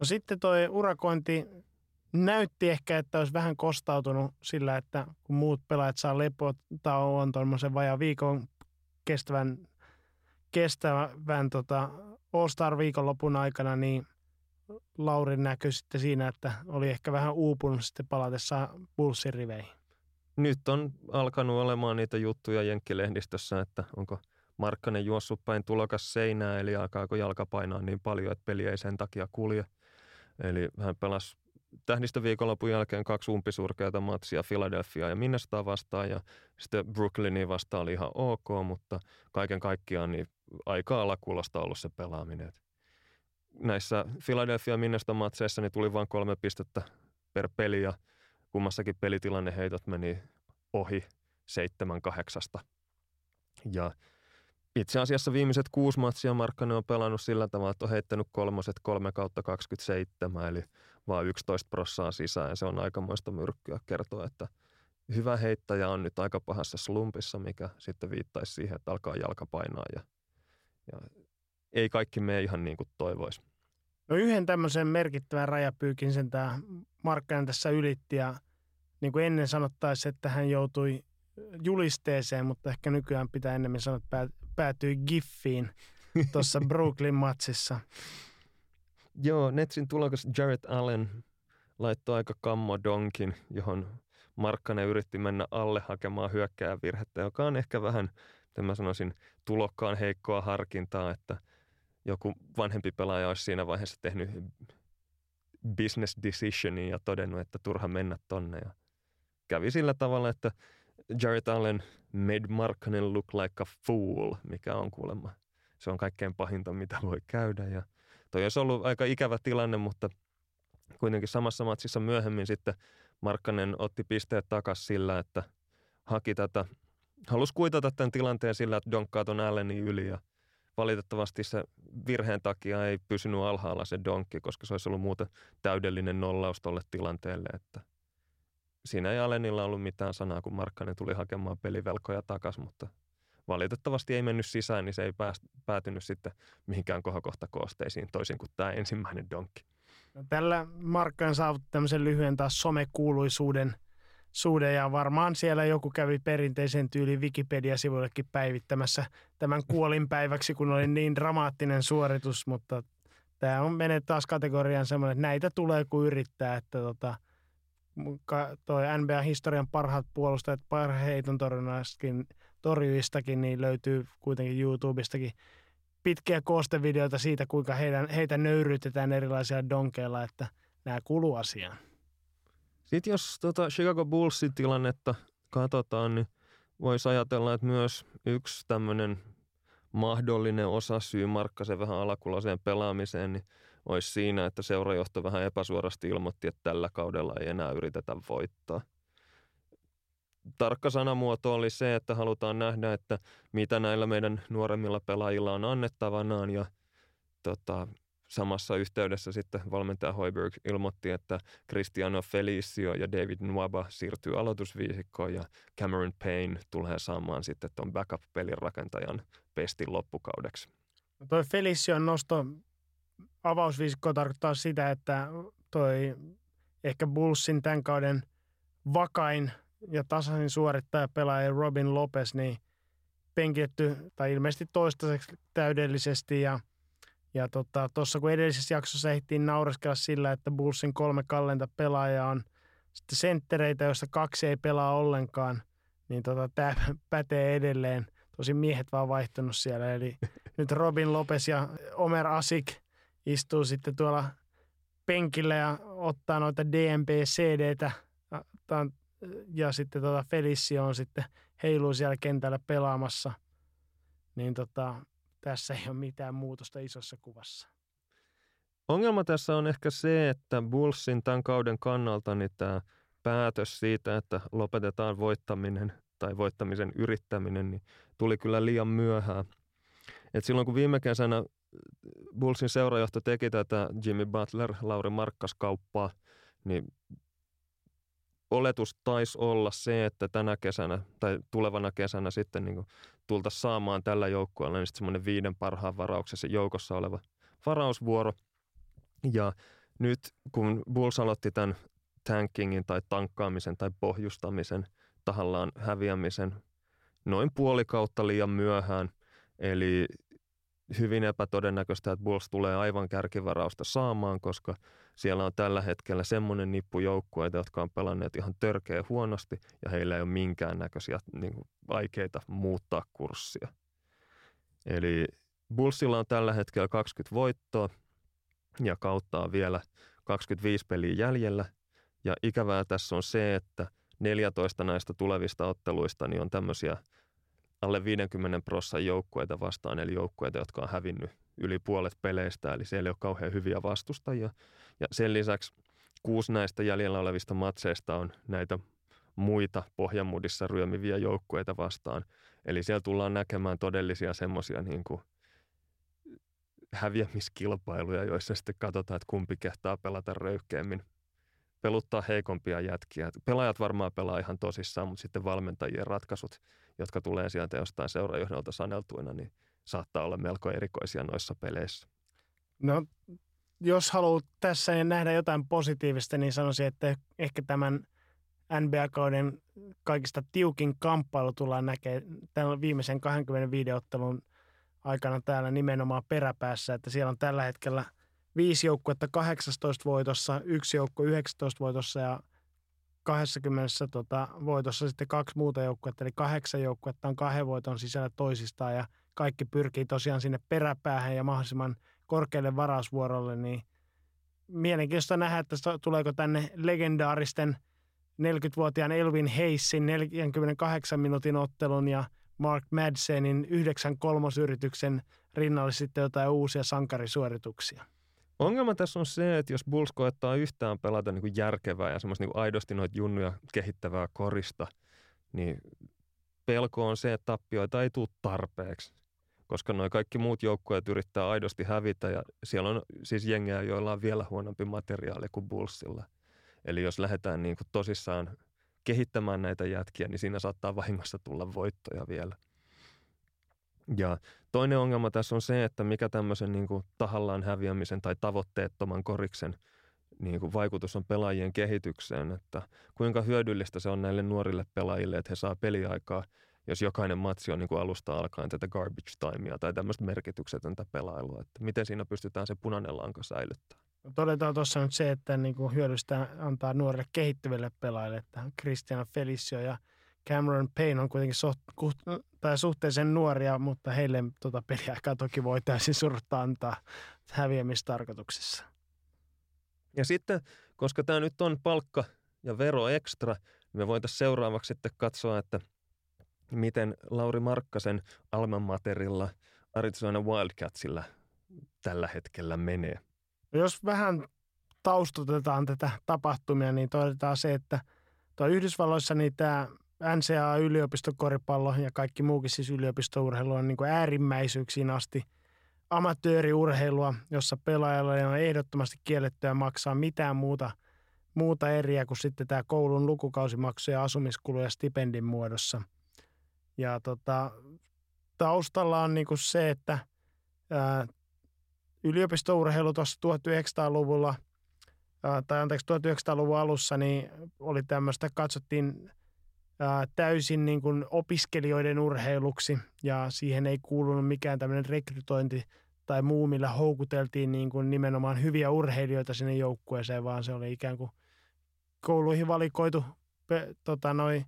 No sitten toi urakointi näytti ehkä, että olisi vähän kostautunut sillä, että kun muut pelaajat saa lepotauon tuommoisen vajaan viikon kestävän, kestävän tota, All-Star viikonlopun aikana, niin Laurin näkyi sitten siinä, että oli ehkä vähän uupunut sitten palatessa Bullsin riveihin. Nyt on alkanut olemaan niitä juttuja Jenkkilehdistössä, että onko Markkanen juossut päin tulokas seinää, eli alkaako jalka painaa niin paljon, että peli ei sen takia kulje. Eli hän pelasi tähdistöviikonlopun jälkeen kaksi umpisurkeata matsia Philadelphia ja Minnesota vastaan ja sitten Brooklynin vastaan oli ihan ok, mutta kaiken kaikkiaan niin aika alakulosta ollut se pelaaminen. näissä Philadelphia Minnesota matseissa niin tuli vain kolme pistettä per peli ja kummassakin pelitilanneheitot meni ohi seitsemän kahdeksasta. Ja itse asiassa viimeiset kuusi matsia Markkanen on pelannut sillä tavalla, että on heittänyt kolmoset 3 kautta 27, eli vaan 11 prossaa sisään. Ja se on aikamoista myrkkyä kertoa, että hyvä heittäjä on nyt aika pahassa slumpissa, mikä sitten viittaisi siihen, että alkaa jalka painaa ja, ja ei kaikki mene ihan niin kuin toivoisi. No yhden tämmöisen merkittävän rajapyykin sen tämä Markkanen tässä ylitti ja niin kuin ennen sanottaisiin, että hän joutui julisteeseen, mutta ehkä nykyään pitää enemmän sanoa, että päätyi Giffiin tuossa Brooklyn-matsissa. Joo, Netsin tulokas Jared Allen laittoi aika kammo donkin, johon Markkanen yritti mennä alle hakemaan hyökkääjän virhettä, joka on ehkä vähän, miten mä sanoisin, tulokkaan heikkoa harkintaa, että joku vanhempi pelaaja olisi siinä vaiheessa tehnyt business decisionin ja todennut, että turha mennä tonne. Ja kävi sillä tavalla, että Jared Allen made Markkanen look like a fool, mikä on kuulemma. Se on kaikkein pahinta, mitä voi käydä. Ja toi olisi ollut aika ikävä tilanne, mutta kuitenkin samassa matsissa myöhemmin sitten Markkanen otti pisteet takaisin sillä, että haki tätä, halusi kuitata tämän tilanteen sillä, että donkkaa ton Allenin yli ja valitettavasti se virheen takia ei pysynyt alhaalla se donkki, koska se olisi ollut muuten täydellinen nollaus tolle tilanteelle, että – siinä ei Alenilla ollut mitään sanaa, kun Markkanen tuli hakemaan pelivelkoja takaisin, mutta valitettavasti ei mennyt sisään, niin se ei päätynyt sitten mihinkään kohokohta koosteisiin toisin kuin tämä ensimmäinen donkki. No, tällä Markkanen saavutti tämmöisen lyhyen taas somekuuluisuuden suhde ja varmaan siellä joku kävi perinteisen tyyli Wikipedia-sivuillekin päivittämässä tämän kuolinpäiväksi, kun oli niin dramaattinen suoritus, mutta tämä on menee taas kategoriaan semmoinen, että näitä tulee kun yrittää, että tota, toi NBA-historian parhaat puolustajat parheiton torjuistakin, niin löytyy kuitenkin YouTubestakin pitkiä koostevideoita siitä, kuinka heidän, heitä nöyrytetään erilaisia donkeilla, että nämä kuluu asiaan. Sitten jos tota Chicago Bullsin tilannetta katsotaan, niin voisi ajatella, että myös yksi tämmöinen mahdollinen osa syy Markkasen vähän alakulaseen pelaamiseen, niin olisi siinä, että seurajohto vähän epäsuorasti ilmoitti, että tällä kaudella ei enää yritetä voittaa. Tarkka sanamuoto oli se, että halutaan nähdä, että mitä näillä meidän nuoremmilla pelaajilla on annettavanaan ja tota, samassa yhteydessä sitten valmentaja Hoiberg ilmoitti, että Cristiano Felicio ja David Nwaba siirtyy aloitusviisikkoon ja Cameron Payne tulee saamaan sitten tuon backup-pelin rakentajan pestin loppukaudeksi. No toi Felicion nosto avausviisikko tarkoittaa sitä, että toi ehkä Bullsin tämän kauden vakain ja tasaisin suorittaja pelaaja Robin Lopez, niin penkitty tai ilmeisesti toistaiseksi täydellisesti ja ja tuossa tota, kun edellisessä jaksossa ehtiin naureskella sillä, että Bullsin kolme kallenta pelaajaa on sitten senttereitä, joista kaksi ei pelaa ollenkaan, niin tota, tämä pätee edelleen. Tosi miehet vaan vaihtunut siellä. Eli nyt Robin Lopez ja Omer Asik istuu sitten tuolla penkillä ja ottaa noita DMP-CDtä ja sitten tota Felicio on sitten heiluu siellä kentällä pelaamassa. Niin tota, tässä ei ole mitään muutosta isossa kuvassa. Ongelma tässä on ehkä se, että Bullsin tämän kauden kannalta niin tämä päätös siitä, että lopetetaan voittaminen tai voittamisen yrittäminen, niin tuli kyllä liian myöhään. Et silloin kun viime kesänä Bullsin seurajohto teki tätä Jimmy Butler, Lauri Markkas kauppaa, niin oletus taisi olla se, että tänä kesänä tai tulevana kesänä sitten niin tultaisiin saamaan tällä joukkueella niin semmoinen viiden parhaan varauksessa joukossa oleva varausvuoro. Ja nyt kun Bulls aloitti tämän tankingin tai tankkaamisen tai pohjustamisen, tahallaan häviämisen noin puoli kautta liian myöhään, eli hyvin epätodennäköistä, että Bulls tulee aivan kärkivarausta saamaan, koska siellä on tällä hetkellä semmoinen nippu joukkueita, jotka on pelanneet ihan törkeä huonosti ja heillä ei ole minkäännäköisiä niin kuin, aikeita muuttaa kurssia. Eli Bullsilla on tällä hetkellä 20 voittoa ja kautta on vielä 25 peliä jäljellä. Ja ikävää tässä on se, että 14 näistä tulevista otteluista niin on tämmöisiä alle 50 prosenttia joukkueita vastaan, eli joukkueita, jotka on hävinnyt yli puolet peleistä, eli siellä ei ole kauhean hyviä vastustajia. Ja sen lisäksi kuusi näistä jäljellä olevista matseista on näitä muita pohjamudissa ryömiviä joukkueita vastaan. Eli siellä tullaan näkemään todellisia semmoisia niin kuin häviämiskilpailuja, joissa sitten katsotaan, että kumpi kehtaa pelata röyhkeämmin, peluttaa heikompia jätkiä. Pelaajat varmaan pelaa ihan tosissaan, mutta sitten valmentajien ratkaisut, jotka tulee sieltä jostain seurajohdolta saneltuina, niin saattaa olla melko erikoisia noissa peleissä. No, jos haluat tässä nähdä jotain positiivista, niin sanoisin, että ehkä tämän NBA-kauden kaikista tiukin kamppailu tullaan näkemään tämän viimeisen 25 ottelun aikana täällä nimenomaan peräpäässä, että siellä on tällä hetkellä viisi joukkuetta 18 voitossa, yksi joukko 19 voitossa ja 20 tota, voitossa sitten kaksi muuta joukkuetta, eli kahdeksan joukkuetta on kahden voiton sisällä toisistaan ja kaikki pyrkii tosiaan sinne peräpäähän ja mahdollisimman korkealle varausvuorolle, niin mielenkiintoista nähdä, että tuleeko tänne legendaaristen 40-vuotiaan Elvin Heissin 48 minuutin ottelun ja Mark Madsenin yhdeksän kolmosyrityksen rinnalle sitten jotain uusia sankarisuorituksia. Ongelma tässä on se, että jos Bulls koettaa yhtään pelata niin kuin järkevää ja semmoista niin kuin aidosti noita junnuja kehittävää korista, niin pelko on se, että tappioita ei tule tarpeeksi. Koska noin kaikki muut joukkueet yrittää aidosti hävitä ja siellä on siis jengejä, joilla on vielä huonompi materiaali kuin Bullsilla. Eli jos lähdetään niin kuin tosissaan kehittämään näitä jätkiä, niin siinä saattaa vahingossa tulla voittoja vielä. Ja toinen ongelma tässä on se, että mikä tämmöisen niin kuin tahallaan häviämisen tai tavoitteettoman koriksen niin kuin vaikutus on pelaajien kehitykseen, että kuinka hyödyllistä se on näille nuorille pelaajille, että he saa peliaikaa, jos jokainen matsi on niin kuin alusta alkaen tätä garbage timea tai tämmöistä merkityksetöntä pelailua, että miten siinä pystytään se punainen lanka säilyttämään. Todetaan tuossa nyt se, että niin kuin antaa nuorille kehittyville pelaajille, että Christian Felicio ja Cameron Payne on kuitenkin suht, tai suhteellisen nuoria, mutta heille tuota peliaikaa toki voi täysin surutta antaa häviämistarkoituksessa. Ja sitten, koska tämä nyt on palkka ja vero ekstra, niin me voitaisiin seuraavaksi sitten katsoa, että miten Lauri Markkasen Alman Materilla Arizona Wildcatsilla tällä hetkellä menee. Jos vähän taustutetaan tätä tapahtumia, niin todetaan se, että tuo Yhdysvalloissa niin tämä NCAA yliopistokoripallo ja kaikki muukin siis yliopistourheilu on niin kuin äärimmäisyyksiin asti amatööriurheilua, jossa pelaajalle on ehdottomasti kiellettyä maksaa mitään muuta, muuta eriä kuin sitten tämä koulun lukukausimaksu ja asumiskuluja stipendin muodossa. Ja tota, taustalla on niin kuin se, että ää, yliopistourheilu tuossa 1900-luvulla ää, tai anteeksi 1900-luvun alussa niin oli tämmöistä, katsottiin ää, täysin niin kuin opiskelijoiden urheiluksi ja siihen ei kuulunut mikään tämmöinen rekrytointi tai muu, millä houkuteltiin niin kuin nimenomaan hyviä urheilijoita sinne joukkueeseen, vaan se oli ikään kuin kouluihin valikoitu pe, tota, noi,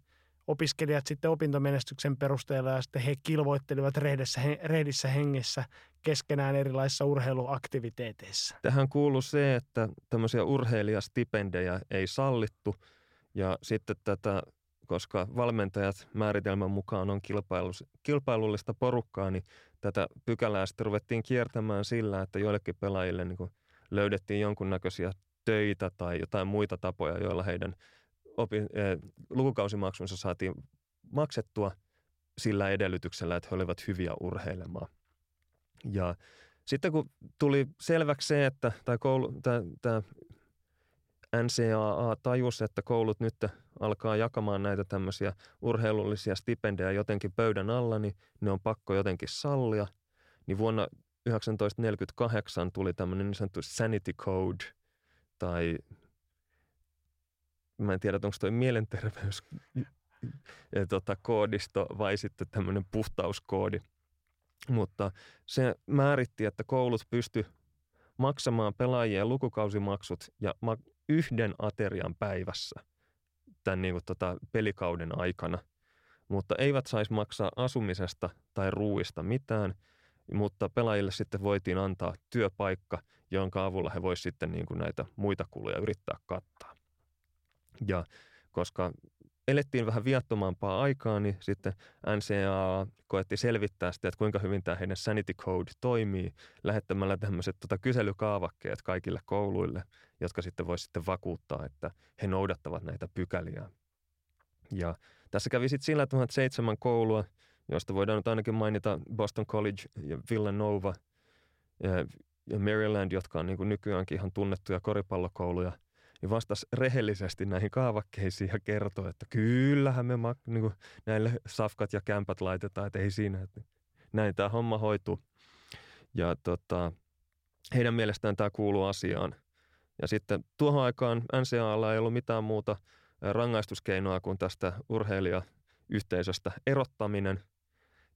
opiskelijat sitten opintomenestyksen perusteella ja sitten he kilvoittelivat rehdessä, rehdissä hengessä keskenään erilaisissa urheiluaktiviteeteissa. Tähän kuuluu se, että tämmöisiä urheilijastipendejä ei sallittu ja sitten tätä koska valmentajat määritelmän mukaan on kilpailullista porukkaa, niin tätä pykälää sitten ruvettiin kiertämään sillä, että joillekin pelaajille niin kuin löydettiin jonkunnäköisiä töitä tai jotain muita tapoja, joilla heidän opi, eh, lukukausimaksunsa saatiin maksettua sillä edellytyksellä, että he olivat hyviä urheilemaan. Ja sitten kun tuli selväksi se, että tämä, koulu, tämä, tämä NCAA tajusi, että koulut nyt alkaa jakamaan näitä tämmöisiä urheilullisia stipendejä jotenkin pöydän alla, niin ne on pakko jotenkin sallia. Niin vuonna 1948 tuli tämmöinen niin sanottu sanity code, tai mä en tiedä, onko toi mielenterveys tota, koodisto vai sitten tämmöinen puhtauskoodi. Mutta se määritti, että koulut pysty maksamaan pelaajien lukukausimaksut ja yhden aterian päivässä tämän niin kuin, tota, pelikauden aikana, mutta eivät saisi maksaa asumisesta tai ruuista mitään, mutta pelaajille sitten voitiin antaa työpaikka, jonka avulla he voisivat sitten niin kuin näitä muita kuluja yrittää kattaa. Ja koska elettiin vähän viattomampaa aikaa, niin sitten NCAA koetti selvittää sitä, että kuinka hyvin tämä heidän sanity code toimii lähettämällä tämmöiset tota, kyselykaavakkeet kaikille kouluille, jotka sitten voisi sitten vakuuttaa, että he noudattavat näitä pykäliä. Ja tässä kävi sitten sillä, että seitsemän koulua, joista voidaan nyt ainakin mainita Boston College ja Villanova ja, ja Maryland, jotka on niin kuin nykyäänkin ihan tunnettuja koripallokouluja – niin vastasi rehellisesti näihin kaavakkeisiin ja kertoi, että kyllähän me mak- niin kuin näille safkat ja kämpät laitetaan, että ei siinä, että näin tämä homma hoituu. Ja tota, heidän mielestään tämä kuuluu asiaan. Ja sitten tuohon aikaan NCAalla ei ollut mitään muuta rangaistuskeinoa kuin tästä urheilijayhteisöstä erottaminen.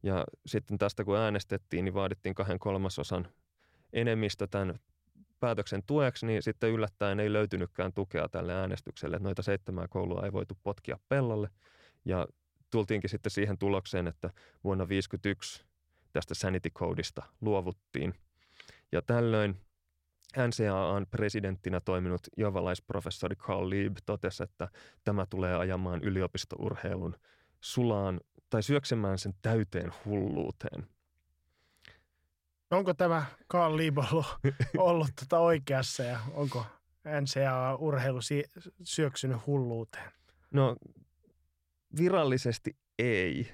Ja sitten tästä kun äänestettiin, niin vaadittiin kahden kolmasosan enemmistö tämän päätöksen tueksi, niin sitten yllättäen ei löytynytkään tukea tälle äänestykselle. Että noita seitsemää koulua ei voitu potkia pellolle. Ja tultiinkin sitten siihen tulokseen, että vuonna 1951 tästä Sanity Codeista luovuttiin. Ja tällöin NCAAn presidenttinä toiminut jovalaisprofessori Carl Lieb totesi, että tämä tulee ajamaan yliopistourheilun sulaan tai syöksemään sen täyteen hulluuteen. Onko tämä Carl Lieb ollut, tuota oikeassa ja onko NCAA-urheilu syöksynyt hulluuteen? No virallisesti ei,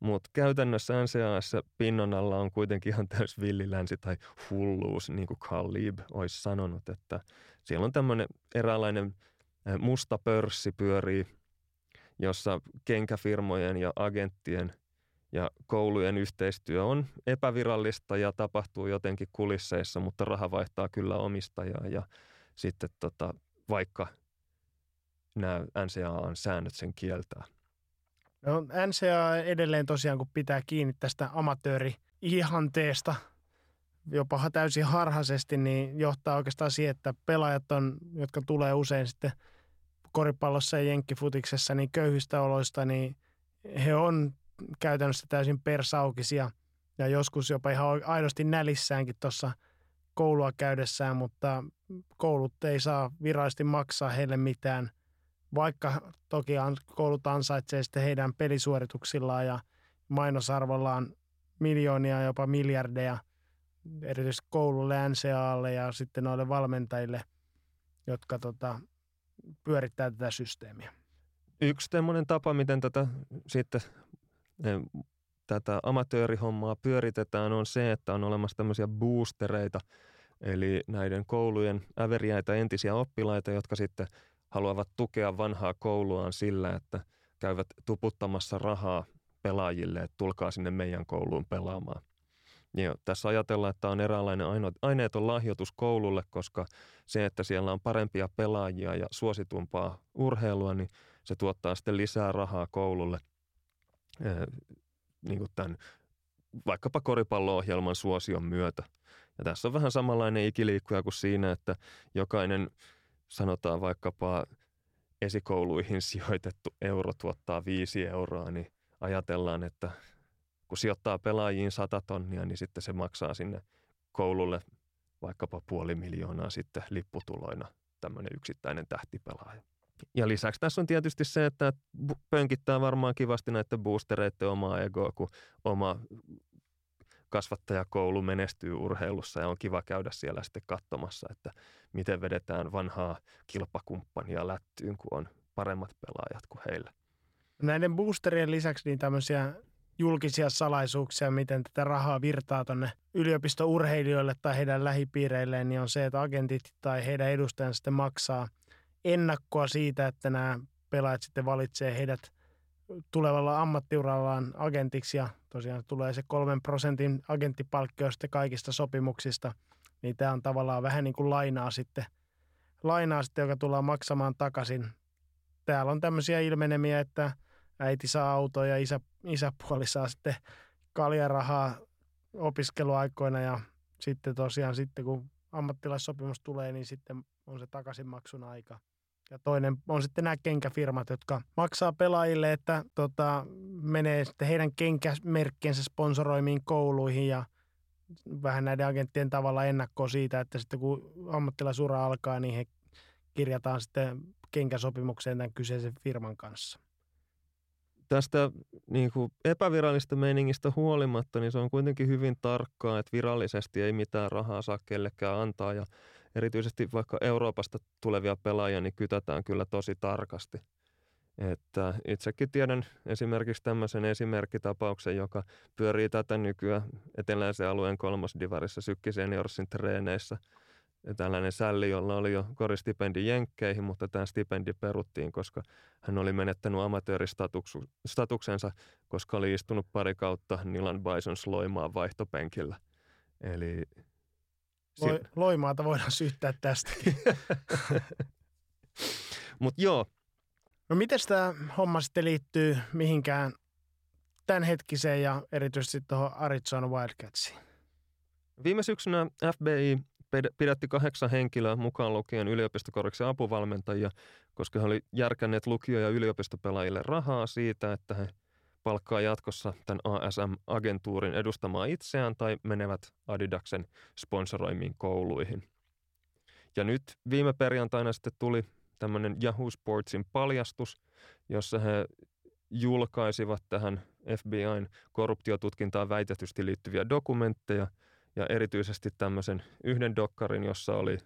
mutta käytännössä NCAassa pinnan alla on kuitenkin ihan täys villilänsi tai hulluus, niin kuin Lieb olisi sanonut, että siellä on tämmöinen eräänlainen musta pörssi pyörii, jossa kenkäfirmojen ja agenttien – ja koulujen yhteistyö on epävirallista ja tapahtuu jotenkin kulisseissa, mutta raha vaihtaa kyllä omistajaa ja sitten tota, vaikka nämä NCAAn säännöt sen kieltää. No, NCAA edelleen tosiaan, kun pitää kiinni tästä amatööri-ihanteesta, jopa täysin harhaisesti, niin johtaa oikeastaan siihen, että pelaajat on, jotka tulee usein sitten koripallossa ja jenkkifutiksessa niin köyhistä oloista, niin he on käytännössä täysin persaukisia ja joskus jopa ihan aidosti nälissäänkin tuossa koulua käydessään, mutta koulut ei saa virallisesti maksaa heille mitään, vaikka toki koulut ansaitsee sitten heidän pelisuorituksillaan ja mainosarvollaan miljoonia, jopa miljardeja, erityisesti koululle, NCAlle ja sitten noille valmentajille, jotka tota, pyörittää tätä systeemiä. Yksi tämmöinen tapa, miten tätä sitten tätä amatöörihommaa pyöritetään, on se, että on olemassa tämmöisiä boostereita, eli näiden koulujen äveriäitä entisiä oppilaita, jotka sitten haluavat tukea vanhaa kouluaan sillä, että käyvät tuputtamassa rahaa pelaajille, että tulkaa sinne meidän kouluun pelaamaan. Ja tässä ajatellaan, että on eräänlainen aineeton lahjoitus koululle, koska se, että siellä on parempia pelaajia ja suositumpaa urheilua, niin se tuottaa sitten lisää rahaa koululle – niin kuin tämän vaikkapa koripallo-ohjelman suosion myötä. Ja tässä on vähän samanlainen ikiliikkuja kuin siinä, että jokainen sanotaan vaikkapa esikouluihin sijoitettu euro tuottaa viisi euroa, niin ajatellaan, että kun sijoittaa pelaajiin sata tonnia, niin sitten se maksaa sinne koululle vaikkapa puoli miljoonaa sitten lipputuloina tämmöinen yksittäinen tähtipelaaja. Ja lisäksi tässä on tietysti se, että pönkittää varmaan kivasti näiden boostereiden omaa egoa, kun oma kasvattajakoulu menestyy urheilussa ja on kiva käydä siellä sitten katsomassa, että miten vedetään vanhaa kilpakumppania lättyyn, kun on paremmat pelaajat kuin heillä. Näiden boosterien lisäksi niin tämmöisiä julkisia salaisuuksia, miten tätä rahaa virtaa tuonne yliopistourheilijoille tai heidän lähipiireilleen, niin on se, että agentit tai heidän edustajansa sitten maksaa – ennakkoa siitä, että nämä pelaajat sitten valitsee heidät tulevalla ammattiurallaan agentiksi ja tosiaan tulee se kolmen prosentin agenttipalkkio sitten kaikista sopimuksista, niin tämä on tavallaan vähän niin kuin lainaa sitten, lainaa sitten, joka tullaan maksamaan takaisin. Täällä on tämmöisiä ilmenemiä, että äiti saa autoa ja isä, isäpuoli saa sitten kaljarahaa opiskeluaikoina ja sitten tosiaan sitten kun ammattilaissopimus tulee, niin sitten on se takaisinmaksun aika. Ja toinen on sitten nämä kenkäfirmat, jotka maksaa pelaajille, että tota, menee sitten heidän kenkämerkkiensä sponsoroimiin kouluihin ja vähän näiden agenttien tavalla ennakkoa siitä, että sitten kun ammattilaisura alkaa, niin he kirjataan sitten kenkäsopimukseen tämän kyseisen firman kanssa. Tästä niin kuin epävirallista meiningistä huolimatta, niin se on kuitenkin hyvin tarkkaa, että virallisesti ei mitään rahaa saa kellekään antaa ja erityisesti vaikka Euroopasta tulevia pelaajia, niin kytätään kyllä tosi tarkasti. Että itsekin tiedän esimerkiksi tämmöisen esimerkkitapauksen, joka pyörii tätä nykyään eteläisen alueen kolmosdivarissa Sykki Seniorsin treeneissä. Tällainen sälli, jolla oli jo koristipendi Jenkkeihin, mutta tämä stipendi peruttiin, koska hän oli menettänyt amatööristatuksensa, koska oli istunut pari kautta Nilan Bisons loimaa vaihtopenkillä. Eli Loi, loimaata voidaan syyttää tästäkin. Mutta joo. No miten tämä homma sitten liittyy mihinkään tämänhetkiseen ja erityisesti tuohon Arizona Wildcatsiin? Viime syksynä FBI pidätti kahdeksan henkilöä mukaan lukien yliopistokorreksen apuvalmentajia, koska he olivat järkänneet lukio- ja yliopistopelaajille rahaa siitä, että he palkkaa jatkossa tämän ASM-agentuurin edustamaan itseään tai menevät Adidaksen sponsoroimiin kouluihin. Ja nyt viime perjantaina sitten tuli tämmöinen Yahoo Sportsin paljastus, jossa he julkaisivat tähän FBIn korruptiotutkintaan väitetysti liittyviä dokumentteja ja erityisesti tämmöisen yhden dokkarin, jossa oli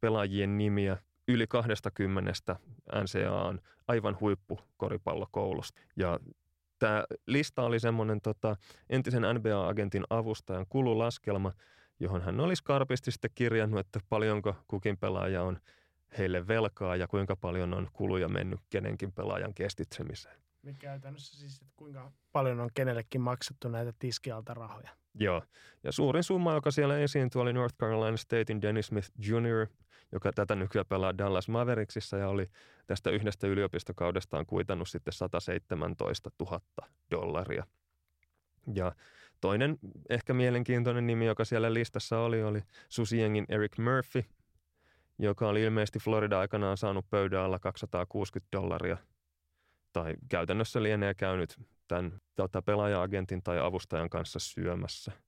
pelaajien nimiä yli 20 NCAAn aivan huippukoripallokoulusta. Ja tämä lista oli semmoinen tota, entisen NBA-agentin avustajan kululaskelma, johon hän olisi karpisti sitten kirjannut, että paljonko kukin pelaaja on heille velkaa ja kuinka paljon on kuluja mennyt kenenkin pelaajan kestitsemiseen. Niin käytännössä siis, että kuinka paljon on kenellekin maksettu näitä tiskialta rahoja. Joo, ja suurin summa, joka siellä esiintyi, oli North Carolina Statein Dennis Smith Jr., joka tätä nykyään pelaa Dallas Mavericksissa ja oli tästä yhdestä yliopistokaudestaan kuitannut sitten 117 000 dollaria. Ja toinen ehkä mielenkiintoinen nimi, joka siellä listassa oli, oli Susiengin Eric Murphy, joka oli ilmeisesti Florida aikanaan saanut pöydän alla 260 dollaria. Tai käytännössä lienee käynyt tämän tota, pelaaja-agentin tai avustajan kanssa syömässä –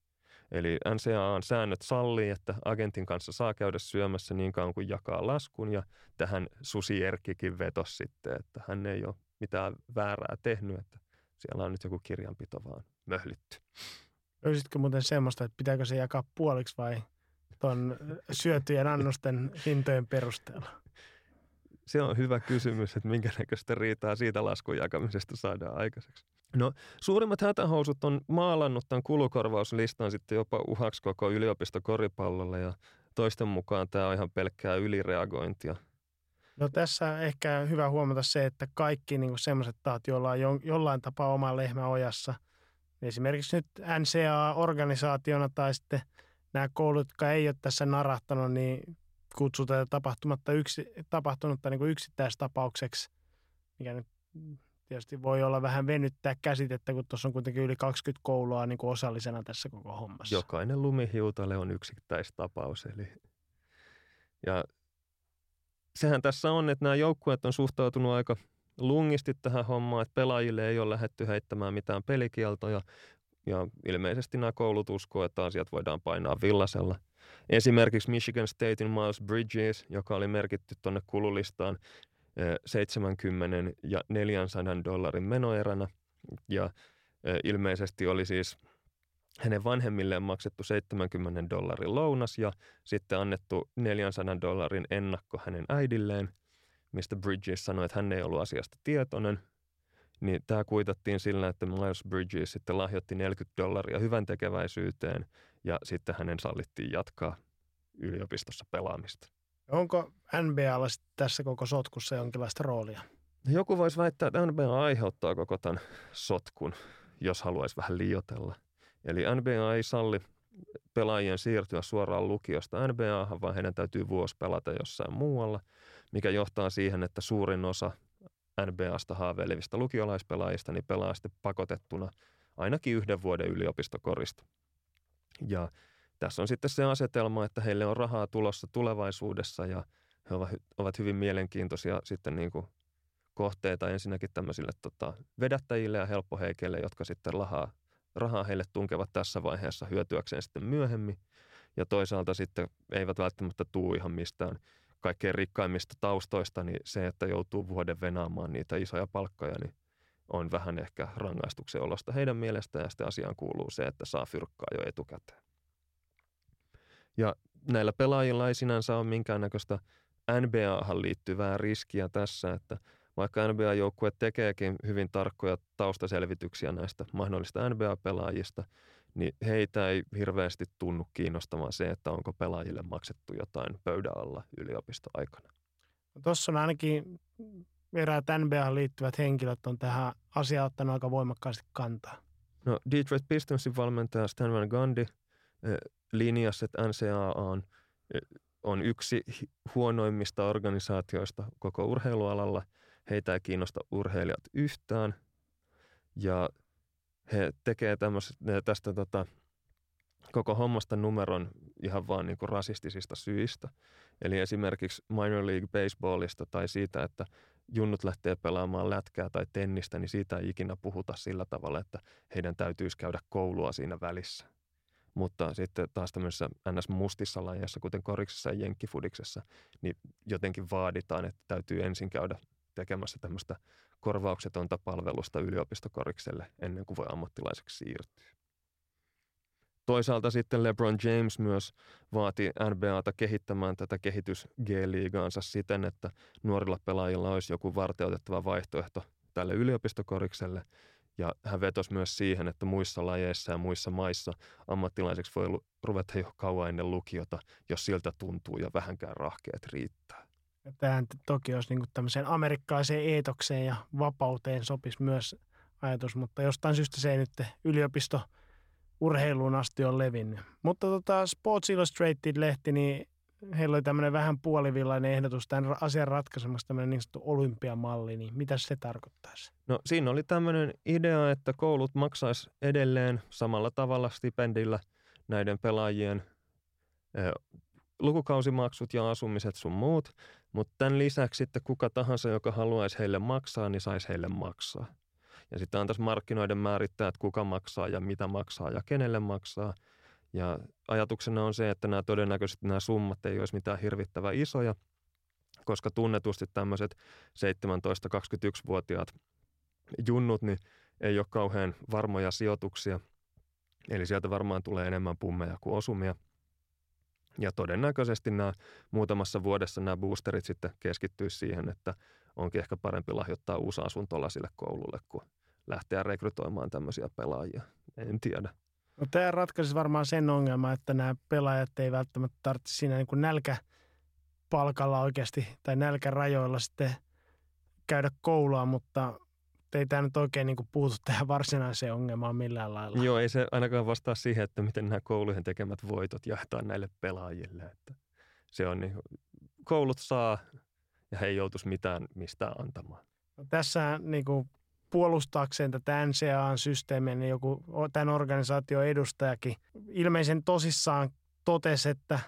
Eli NCAAn säännöt sallii, että agentin kanssa saa käydä syömässä niin kauan kuin jakaa laskun ja tähän Susi Erkkikin vetosi sitten, että hän ei ole mitään väärää tehnyt, että siellä on nyt joku kirjanpito vaan möhlitty. Löysitkö muuten semmoista, että pitääkö se jakaa puoliksi vai tuon syötyjen annosten hintojen perusteella? Se on hyvä kysymys, että minkä näköistä riitaa siitä laskun jakamisesta saadaan aikaiseksi. No suurimmat hätähousut on maalannut tämän kulukorvauslistan sitten jopa uhaksi koko yliopistokoripallolle ja toisten mukaan tämä on ihan pelkkää ylireagointia. No tässä ehkä hyvä huomata se, että kaikki niin sellaiset taat, joilla on jo, jollain tapaa oma lehmä ojassa, esimerkiksi nyt NCA-organisaationa tai sitten nämä koulut, jotka ei ole tässä narahtanut, niin kutsutaan tapahtumatta yksi, tapahtunutta niin kuin yksittäistapaukseksi, mikä nyt tietysti voi olla vähän venyttää käsitettä, kun tuossa on kuitenkin yli 20 koulua niin kuin osallisena tässä koko hommassa. Jokainen lumihiutale on yksittäistapaus. Eli... Ja sehän tässä on, että nämä joukkueet on suhtautunut aika lungisti tähän hommaan, että pelaajille ei ole lähetty heittämään mitään pelikieltoja, ja ilmeisesti nämä koulut uskoo, että asiat voidaan painaa villasella. Esimerkiksi Michigan Statein Miles Bridges, joka oli merkitty tuonne kululistaan, 70 ja 400 dollarin menoeränä ja ilmeisesti oli siis hänen vanhemmilleen maksettu 70 dollarin lounas ja sitten annettu 400 dollarin ennakko hänen äidilleen, mistä Bridges sanoi, että hän ei ollut asiasta tietoinen. Niin tämä kuitattiin sillä, että Miles Bridges sitten lahjoitti 40 dollaria hyvän tekeväisyyteen ja sitten hänen sallittiin jatkaa yliopistossa pelaamista. Onko NBAlla tässä koko sotkussa jonkinlaista roolia? Joku voisi väittää, että NBA aiheuttaa koko tämän sotkun, jos haluaisi vähän liotella. Eli NBA ei salli pelaajien siirtyä suoraan lukiosta NBAhan, vaan heidän täytyy vuosi pelata jossain muualla, mikä johtaa siihen, että suurin osa NBAsta haaveilevista lukiolaispelaajista niin pelaa sitten pakotettuna ainakin yhden vuoden yliopistokorista. Ja tässä on sitten se asetelma, että heille on rahaa tulossa tulevaisuudessa ja he ovat hyvin mielenkiintoisia sitten niin kuin kohteita ensinnäkin tämmöisille tota, vedättäjille ja helppoheikeille, jotka sitten rahaa, rahaa heille tunkevat tässä vaiheessa hyötyäkseen sitten myöhemmin. Ja toisaalta sitten eivät välttämättä tuu ihan mistään kaikkein rikkaimmista taustoista, niin se, että joutuu vuoden venaamaan niitä isoja palkkoja, niin on vähän ehkä rangaistuksen olosta heidän mielestään ja sitten asiaan kuuluu se, että saa fyrkkaa jo etukäteen. Ja näillä pelaajilla ei sinänsä ole minkäännäköistä NBAhan liittyvää riskiä tässä, että vaikka NBA-joukkue tekeekin hyvin tarkkoja taustaselvityksiä näistä mahdollista NBA-pelaajista, niin heitä ei hirveästi tunnu kiinnostamaan se, että onko pelaajille maksettu jotain pöydän alla yliopistoaikana. Tuossa on ainakin eräät NBA liittyvät henkilöt on tähän asiaan ottanut aika voimakkaasti kantaa. No Detroit Pistonsin valmentaja Stan Van Gundy eh, linjassa, että NCAA on, eh, on yksi huonoimmista organisaatioista koko urheilualalla. Heitä ei kiinnosta urheilijat yhtään. Ja he tekee tästä tota, koko hommasta numeron ihan vaan niin kuin rasistisista syistä. Eli esimerkiksi minor league baseballista tai siitä, että junnut lähtee pelaamaan lätkää tai tennistä, niin siitä ei ikinä puhuta sillä tavalla, että heidän täytyisi käydä koulua siinä välissä. Mutta sitten taas tämmöisessä NS-mustissa lajeissa, kuten koriksessa ja jenkkifudiksessa, niin jotenkin vaaditaan, että täytyy ensin käydä tekemässä tämmöistä korvauksetonta palvelusta yliopistokorikselle ennen kuin voi ammattilaiseksi siirtyä. Toisaalta sitten LeBron James myös vaati NBAta kehittämään tätä kehitys G-liigaansa siten, että nuorilla pelaajilla olisi joku varteutettava vaihtoehto tälle yliopistokorikselle. Ja hän vetosi myös siihen, että muissa lajeissa ja muissa maissa ammattilaiseksi voi ruveta jo kauan ennen lukiota, jos siltä tuntuu ja vähänkään rahkeet riittää. Tähän toki olisi niin tämmöiseen amerikkalaiseen eetokseen ja vapauteen sopisi myös ajatus, mutta jostain syystä se ei nyt yliopisto – urheiluun asti on levinnyt. Mutta tota Sports Illustrated-lehti, niin heillä oli tämmöinen vähän puolivillainen ehdotus tämän asian ratkaisemassa tämmöinen niin sanottu olympiamalli, niin mitä se tarkoittaisi? No siinä oli tämmöinen idea, että koulut maksaisi edelleen samalla tavalla stipendillä näiden pelaajien eh, lukukausimaksut ja asumiset sun muut, mutta tämän lisäksi sitten kuka tahansa, joka haluaisi heille maksaa, niin saisi heille maksaa. Ja sitten tässä markkinoiden määrittää, että kuka maksaa ja mitä maksaa ja kenelle maksaa. Ja ajatuksena on se, että nämä todennäköisesti nämä summat ei olisi mitään hirvittävän isoja, koska tunnetusti tämmöiset 17-21-vuotiaat junnut niin ei ole kauhean varmoja sijoituksia. Eli sieltä varmaan tulee enemmän pummeja kuin osumia. Ja todennäköisesti nämä muutamassa vuodessa nämä boosterit sitten keskittyisi siihen, että onkin ehkä parempi lahjoittaa uusi asuntola sille koululle kuin lähteä rekrytoimaan tämmöisiä pelaajia. En tiedä. No tämä ratkaisi varmaan sen ongelman, että nämä pelaajat ei välttämättä tarvitse siinä niin kuin nälkäpalkalla oikeasti tai nälkärajoilla sitten käydä koulua, mutta ei tämä nyt oikein niin kuin puutu tähän varsinaiseen ongelmaan millään lailla. Joo, ei se ainakaan vastaa siihen, että miten nämä koulujen tekemät voitot jaetaan näille pelaajille. Että se on niin, koulut saa ja he ei joutuisi mitään mistään antamaan. No tässä niin kuin puolustaakseen tätä NCAA-systeemiä, niin joku tämän organisaation edustajakin ilmeisen tosissaan totesi, että,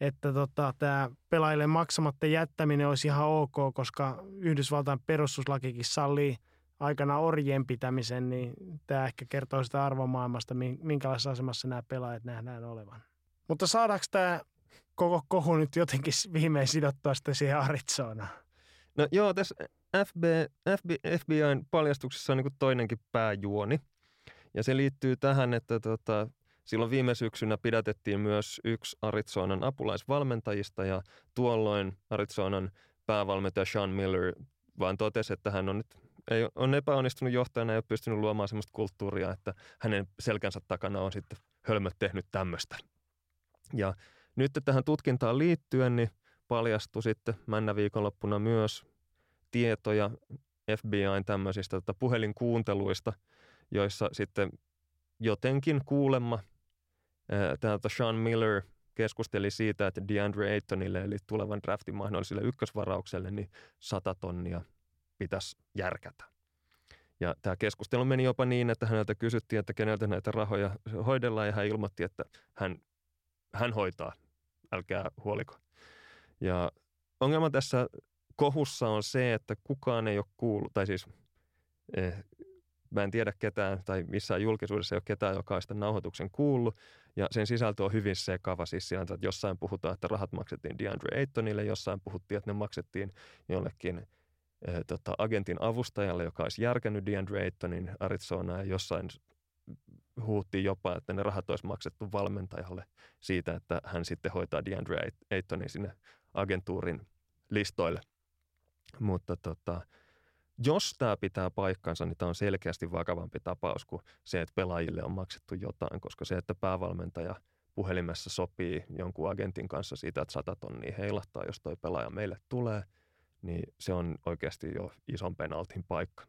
että tota, tämä pelaajille maksamatta jättäminen olisi ihan ok, koska Yhdysvaltain perustuslakikin sallii aikana orjien pitämisen, niin tämä ehkä kertoo sitä arvomaailmasta, minkälaisessa asemassa nämä pelaajat nähdään olevan. Mutta saadaanko tämä koko kohu nyt jotenkin viimein sidottua sitten siihen Arizonaan? No joo, tässä FB, FB, FBIn paljastuksessa on niin toinenkin pääjuoni. Ja se liittyy tähän, että tota, silloin viime syksynä pidätettiin myös yksi Arizonan apulaisvalmentajista ja tuolloin Arizonan päävalmentaja Sean Miller vaan totesi, että hän on nyt ei, on epäonnistunut johtajana ja ei ole pystynyt luomaan sellaista kulttuuria, että hänen selkänsä takana on sitten hölmöt tehnyt tämmöistä. Ja nyt tähän tutkintaan liittyen niin paljastui sitten männä viikonloppuna myös tietoja FBIn tämmöisistä tota, puhelinkuunteluista, joissa sitten jotenkin kuulemma täältä Sean Miller keskusteli siitä, että DeAndre Aytonille eli tulevan draftin mahdolliselle ykkösvaraukselle niin 100 tonnia pitäisi järkätä. Ja tämä keskustelu meni jopa niin, että häneltä kysyttiin, että keneltä näitä rahoja hoidellaan ja hän ilmoitti, että hän, hän hoitaa, älkää huoliko. Ja ongelma tässä kohussa on se, että kukaan ei ole kuullut, tai siis eh, Mä en tiedä ketään tai missään julkisuudessa ei ole ketään, joka on sitä nauhoituksen kuullut. Ja sen sisältö on hyvin sekava. Siis siinä, että jossain puhutaan, että rahat maksettiin DeAndre Aytonille, jossain puhuttiin, että ne maksettiin jollekin äh, tota, agentin avustajalle, joka olisi järkännyt DeAndre Aytonin Arizonaa ja jossain huuttiin jopa, että ne rahat olisi maksettu valmentajalle siitä, että hän sitten hoitaa DeAndre Aytonin sinne agentuurin listoille. Mutta tota, jos tämä pitää paikkansa, niin tämä on selkeästi vakavampi tapaus kuin se, että pelaajille on maksettu jotain, koska se, että päävalmentaja puhelimessa sopii jonkun agentin kanssa siitä, että sata tonnia heilahtaa, jos toi pelaaja meille tulee, niin se on oikeasti jo ison penaltin paikka.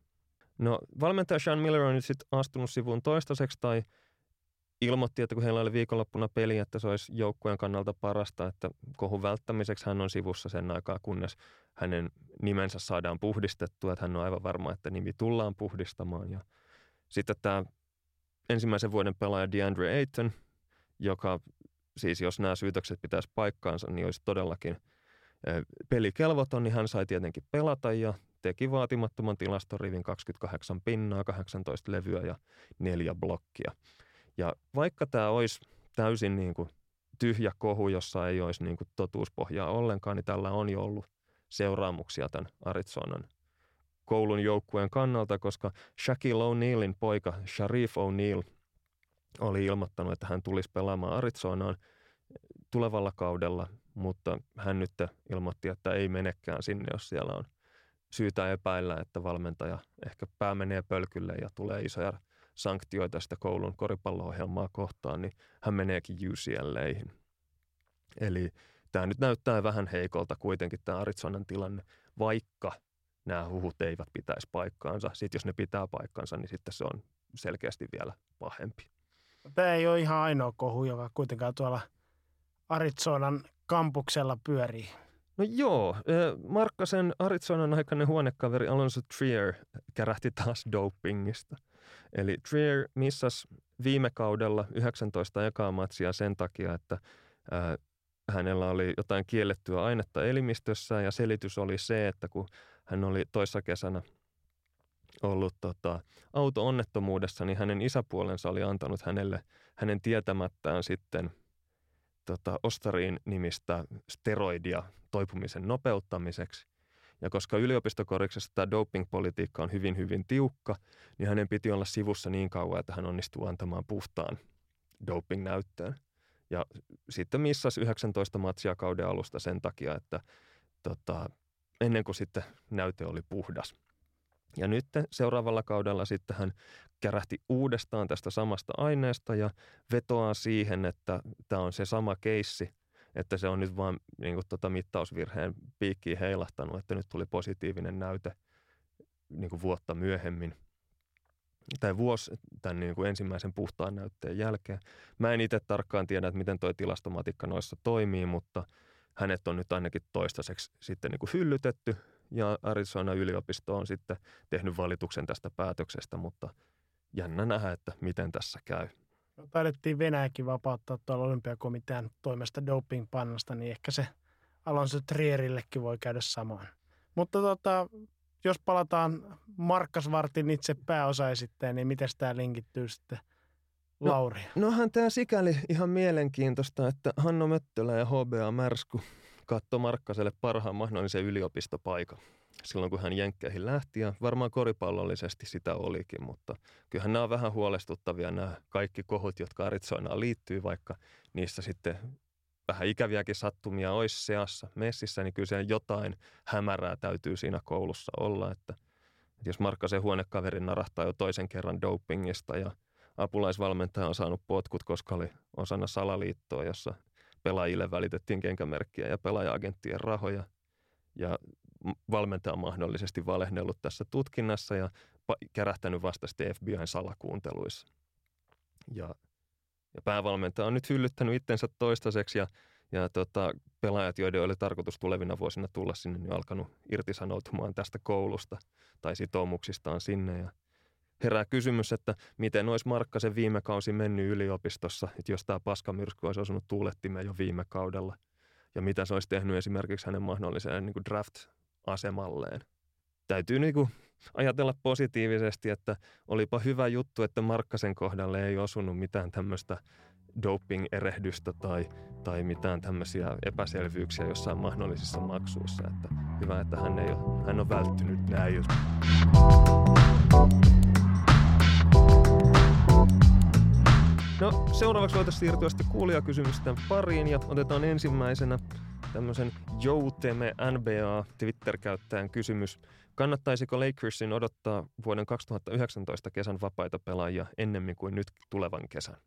No valmentaja Sean Miller on nyt sitten astunut sivuun toistaiseksi tai ilmoitti, että kun heillä oli viikonloppuna peli, että se olisi joukkueen kannalta parasta, että kohun välttämiseksi hän on sivussa sen aikaa, kunnes hänen nimensä saadaan puhdistettua, että hän on aivan varma, että nimi tullaan puhdistamaan. Ja sitten tämä ensimmäisen vuoden pelaaja DeAndre Ayton, joka siis jos nämä syytökset pitäisi paikkaansa, niin olisi todellakin pelikelvoton, niin hän sai tietenkin pelata ja teki vaatimattoman tilastorivin 28 pinnaa, 18 levyä ja neljä blokkia. Ja vaikka tämä olisi täysin niin kuin tyhjä kohu, jossa ei olisi niin kuin totuuspohjaa ollenkaan, niin tällä on jo ollut seuraamuksia tämän Arizonan koulun joukkueen kannalta, koska Shaquille O'Nealin poika Sharif O'Neal oli ilmoittanut, että hän tulisi pelaamaan Arizonaan tulevalla kaudella, mutta hän nyt ilmoitti, että ei menekään sinne, jos siellä on syytä epäillä, että valmentaja ehkä pää menee pölkylle ja tulee isoja sanktioita sitä koulun koripallo-ohjelmaa kohtaan, niin hän meneekin UCLAihin. Eli tämä nyt näyttää vähän heikolta kuitenkin tämä Arizonan tilanne, vaikka nämä huhut eivät pitäisi paikkaansa. Sitten jos ne pitää paikkansa, niin sitten se on selkeästi vielä pahempi. Tämä ei ole ihan ainoa kohu, joka kuitenkaan tuolla Arizonan kampuksella pyörii. No joo, Markkasen Arizonan aikainen huonekaveri Alonso Trier kärähti taas dopingista. Eli Trier missas viime kaudella 19 ekaa matsia sen takia, että ää, hänellä oli jotain kiellettyä ainetta elimistössä ja selitys oli se, että kun hän oli toissa kesänä ollut tota, auto-onnettomuudessa, niin hänen isäpuolensa oli antanut hänelle hänen tietämättään sitten tota, Ostariin nimistä steroidia toipumisen nopeuttamiseksi. Ja koska yliopistokoriksessa tämä doping-politiikka on hyvin, hyvin tiukka, niin hänen piti olla sivussa niin kauan, että hän onnistuu antamaan puhtaan doping-näyttöön. Ja sitten missas 19 matsia kauden alusta sen takia, että tota, ennen kuin sitten näyte oli puhdas. Ja nyt seuraavalla kaudella sitten hän kärähti uudestaan tästä samasta aineesta ja vetoaa siihen, että tämä on se sama keissi, että se on nyt vaan niin kuin, tota, mittausvirheen piikkiin heilahtanut, että nyt tuli positiivinen näyte niin kuin vuotta myöhemmin tai vuosi tämän niin kuin ensimmäisen puhtaan näytteen jälkeen. Mä en itse tarkkaan tiedä, että miten tuo tilastomatikka noissa toimii, mutta hänet on nyt ainakin toistaiseksi sitten niin kuin hyllytetty ja Arizona yliopisto on sitten tehnyt valituksen tästä päätöksestä, mutta jännä nähdä, että miten tässä käy. Taidettiin Venäjäkin vapauttaa tuolla olympiakomitean toimesta doping-pannasta, niin ehkä se Alonso Trierillekin voi käydä samoin. Mutta tota, jos palataan Markkasvartin itse pääosaesitteen, niin miten tämä linkittyy sitten Lauri? No, nohan tämä sikäli ihan mielenkiintoista, että Hanno Möttölä ja HBA Märsku katsoi Markkaselle parhaan mahdollisen yliopistopaikan silloin, kun hän Jenkkeihin lähti. Ja varmaan koripallollisesti sitä olikin, mutta kyllähän nämä on vähän huolestuttavia nämä kaikki kohut, jotka Aritsoinaan liittyy, vaikka niissä sitten vähän ikäviäkin sattumia olisi seassa messissä, niin kyllä jotain hämärää täytyy siinä koulussa olla, että, että jos Markkasen huonekaveri narahtaa jo toisen kerran dopingista ja apulaisvalmentaja on saanut potkut, koska oli osana salaliittoa, jossa pelaajille välitettiin kenkämerkkiä ja pelaaja-agenttien rahoja ja valmentaja on mahdollisesti valehnellut tässä tutkinnassa ja kärähtänyt vastasti FBIn salakuunteluissa. Ja ja päävalmentaja on nyt hyllyttänyt itsensä toistaiseksi ja, ja tota, pelaajat, joiden oli tarkoitus tulevina vuosina tulla sinne, niin alkanut irtisanoutumaan tästä koulusta tai sitoumuksistaan sinne. Ja herää kysymys, että miten olisi Markkasen viime kausi mennyt yliopistossa, että jos tämä paskamyrsky olisi osunut tuulettimeen jo viime kaudella. Ja mitä se olisi tehnyt esimerkiksi hänen mahdolliseen niin kuin draft-asemalleen. Täytyy niin kuin ajatella positiivisesti, että olipa hyvä juttu, että Markkasen kohdalle ei osunut mitään tämmöistä doping-erehdystä tai, tai mitään tämmöisiä epäselvyyksiä jossain mahdollisissa maksuissa. Että hyvä, että hän, ei ole, hän on välttynyt näiltä. No seuraavaksi voitaisiin siirtyä sitten kuulijakysymysten pariin ja otetaan ensimmäisenä tämmöisen Jouteme NBA Twitter-käyttäjän kysymys. Kannattaisiko Lakersin odottaa vuoden 2019 kesän vapaita pelaajia ennemmin kuin nyt tulevan kesän?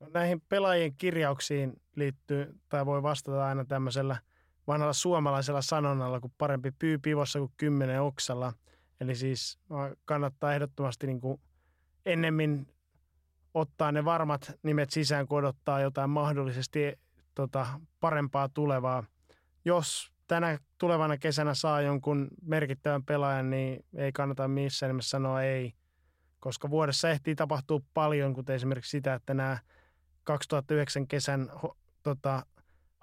No, näihin pelaajien kirjauksiin liittyy, tai voi vastata aina tämmöisellä vanhalla suomalaisella sanonnalla, kuin parempi pyy pivossa kuin kymmenen oksalla. Eli siis kannattaa ehdottomasti niin kuin ennemmin ottaa ne varmat nimet sisään, kun odottaa jotain mahdollisesti tota, parempaa tulevaa. Jos tänä tulevana kesänä saa jonkun merkittävän pelaajan, niin ei kannata missään nimessä sanoa ei, koska vuodessa ehtii tapahtua paljon, kuten esimerkiksi sitä, että nämä 2009 kesän tota,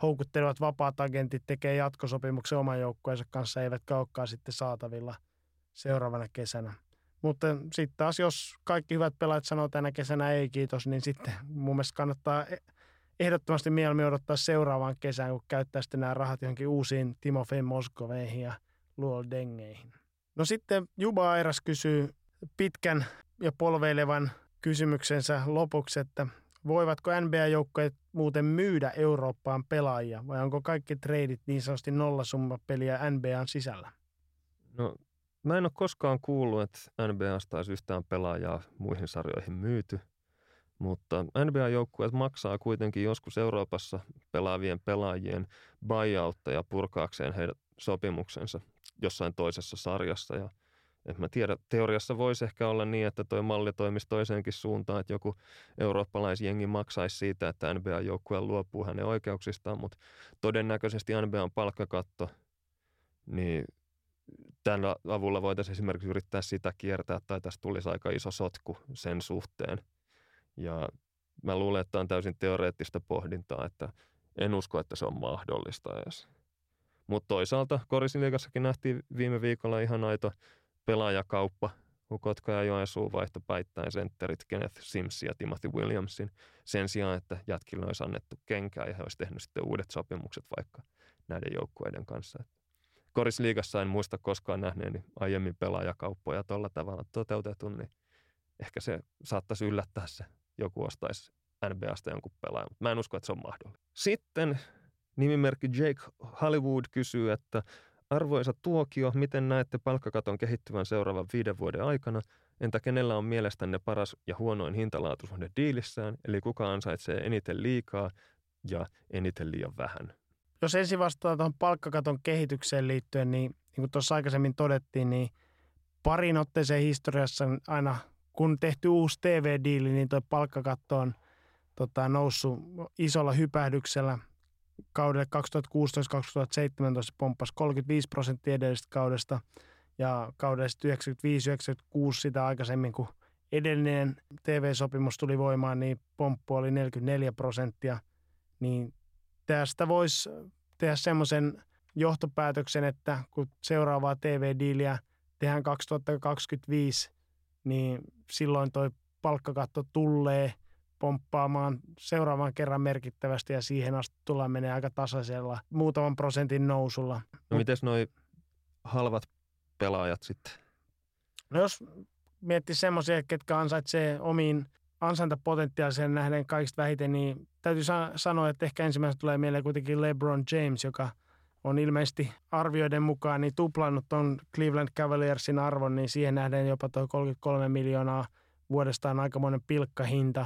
houkuttelevat vapaat agentit tekee jatkosopimuksen oman joukkueensa kanssa, eivätkä olekaan sitten saatavilla seuraavana kesänä. Mutta sitten taas, jos kaikki hyvät pelaajat sanoo tänä kesänä ei kiitos, niin sitten mun mielestä kannattaa e- ehdottomasti mieluummin odottaa seuraavaan kesään, kun käyttää sitten nämä rahat johonkin uusiin Timofey Moskoveihin ja Luol Dengeihin. No sitten Juba Airas kysyy pitkän ja polveilevan kysymyksensä lopuksi, että voivatko NBA-joukkoja muuten myydä Eurooppaan pelaajia vai onko kaikki treidit niin sanotusti nollasummapeliä NBAn sisällä? No Mä en ole koskaan kuullut, että NBAsta olisi yhtään pelaajaa muihin sarjoihin myyty, mutta NBA-joukkueet maksaa kuitenkin joskus Euroopassa pelaavien pelaajien buyoutteja purkaakseen heidän sopimuksensa jossain toisessa sarjassa. Ja et mä tiedän, teoriassa voisi ehkä olla niin, että toi malli toimisi toiseenkin suuntaan, että joku eurooppalaisjengi maksaisi siitä, että NBA-joukkue luopuu hänen oikeuksistaan, mutta todennäköisesti NBAn palkkakatto, niin tämän avulla voitaisiin esimerkiksi yrittää sitä kiertää, tai tästä tulisi aika iso sotku sen suhteen. Ja mä luulen, että on täysin teoreettista pohdintaa, että en usko, että se on mahdollista edes. Mutta toisaalta Korisiliikassakin nähtiin viime viikolla ihan aito pelaajakauppa, kun Kotka ja Joensuu vaihto päittäin sentterit Kenneth Sims ja Timothy Williamsin sen sijaan, että jätkille olisi annettu kenkää ja he olisivat tehnyt sitten uudet sopimukset vaikka näiden joukkueiden kanssa. Korisliigassa en muista koskaan nähneeni aiemmin pelaajakauppoja tuolla tavalla toteutetun, niin ehkä se saattaisi yllättää se, joku ostaisi NBAsta jonkun pelaajan, mutta mä en usko, että se on mahdollista. Sitten nimimerkki Jake Hollywood kysyy, että arvoisa tuokio, miten näette palkkakaton kehittyvän seuraavan viiden vuoden aikana? Entä kenellä on mielestänne paras ja huonoin hintalaatuisuuden diilissään, eli kuka ansaitsee eniten liikaa ja eniten liian vähän? Jos ensin vastaan tuohon palkkakaton kehitykseen liittyen, niin niin kuin tuossa aikaisemmin todettiin, niin parin otteeseen historiassa aina kun tehty uusi TV-diili, niin tuo palkkakatto on tota, noussut isolla hypähdyksellä. Kaudelle 2016-2017 pomppasi 35 prosenttia edellisestä kaudesta ja kaudelle 95-96 sitä aikaisemmin, kun edellinen TV-sopimus tuli voimaan, niin pomppu oli 44 prosenttia. Niin tästä voisi tehdä semmoisen johtopäätöksen, että kun seuraavaa TV-diiliä tehdään 2025, niin silloin toi palkkakatto tulee pomppaamaan seuraavan kerran merkittävästi ja siihen asti tullaan menee aika tasaisella muutaman prosentin nousulla. No miten noi halvat pelaajat sitten? No jos miettii semmoisia, ketkä ansaitsee omiin ansaintapotentiaaliseen nähden kaikista vähiten, niin täytyy sa- sanoa, että ehkä ensimmäisenä tulee mieleen kuitenkin LeBron James, joka on ilmeisesti arvioiden mukaan niin tuplannut tuon Cleveland Cavaliersin arvon, niin siihen nähden jopa tuo 33 miljoonaa vuodesta on aikamoinen pilkkahinta.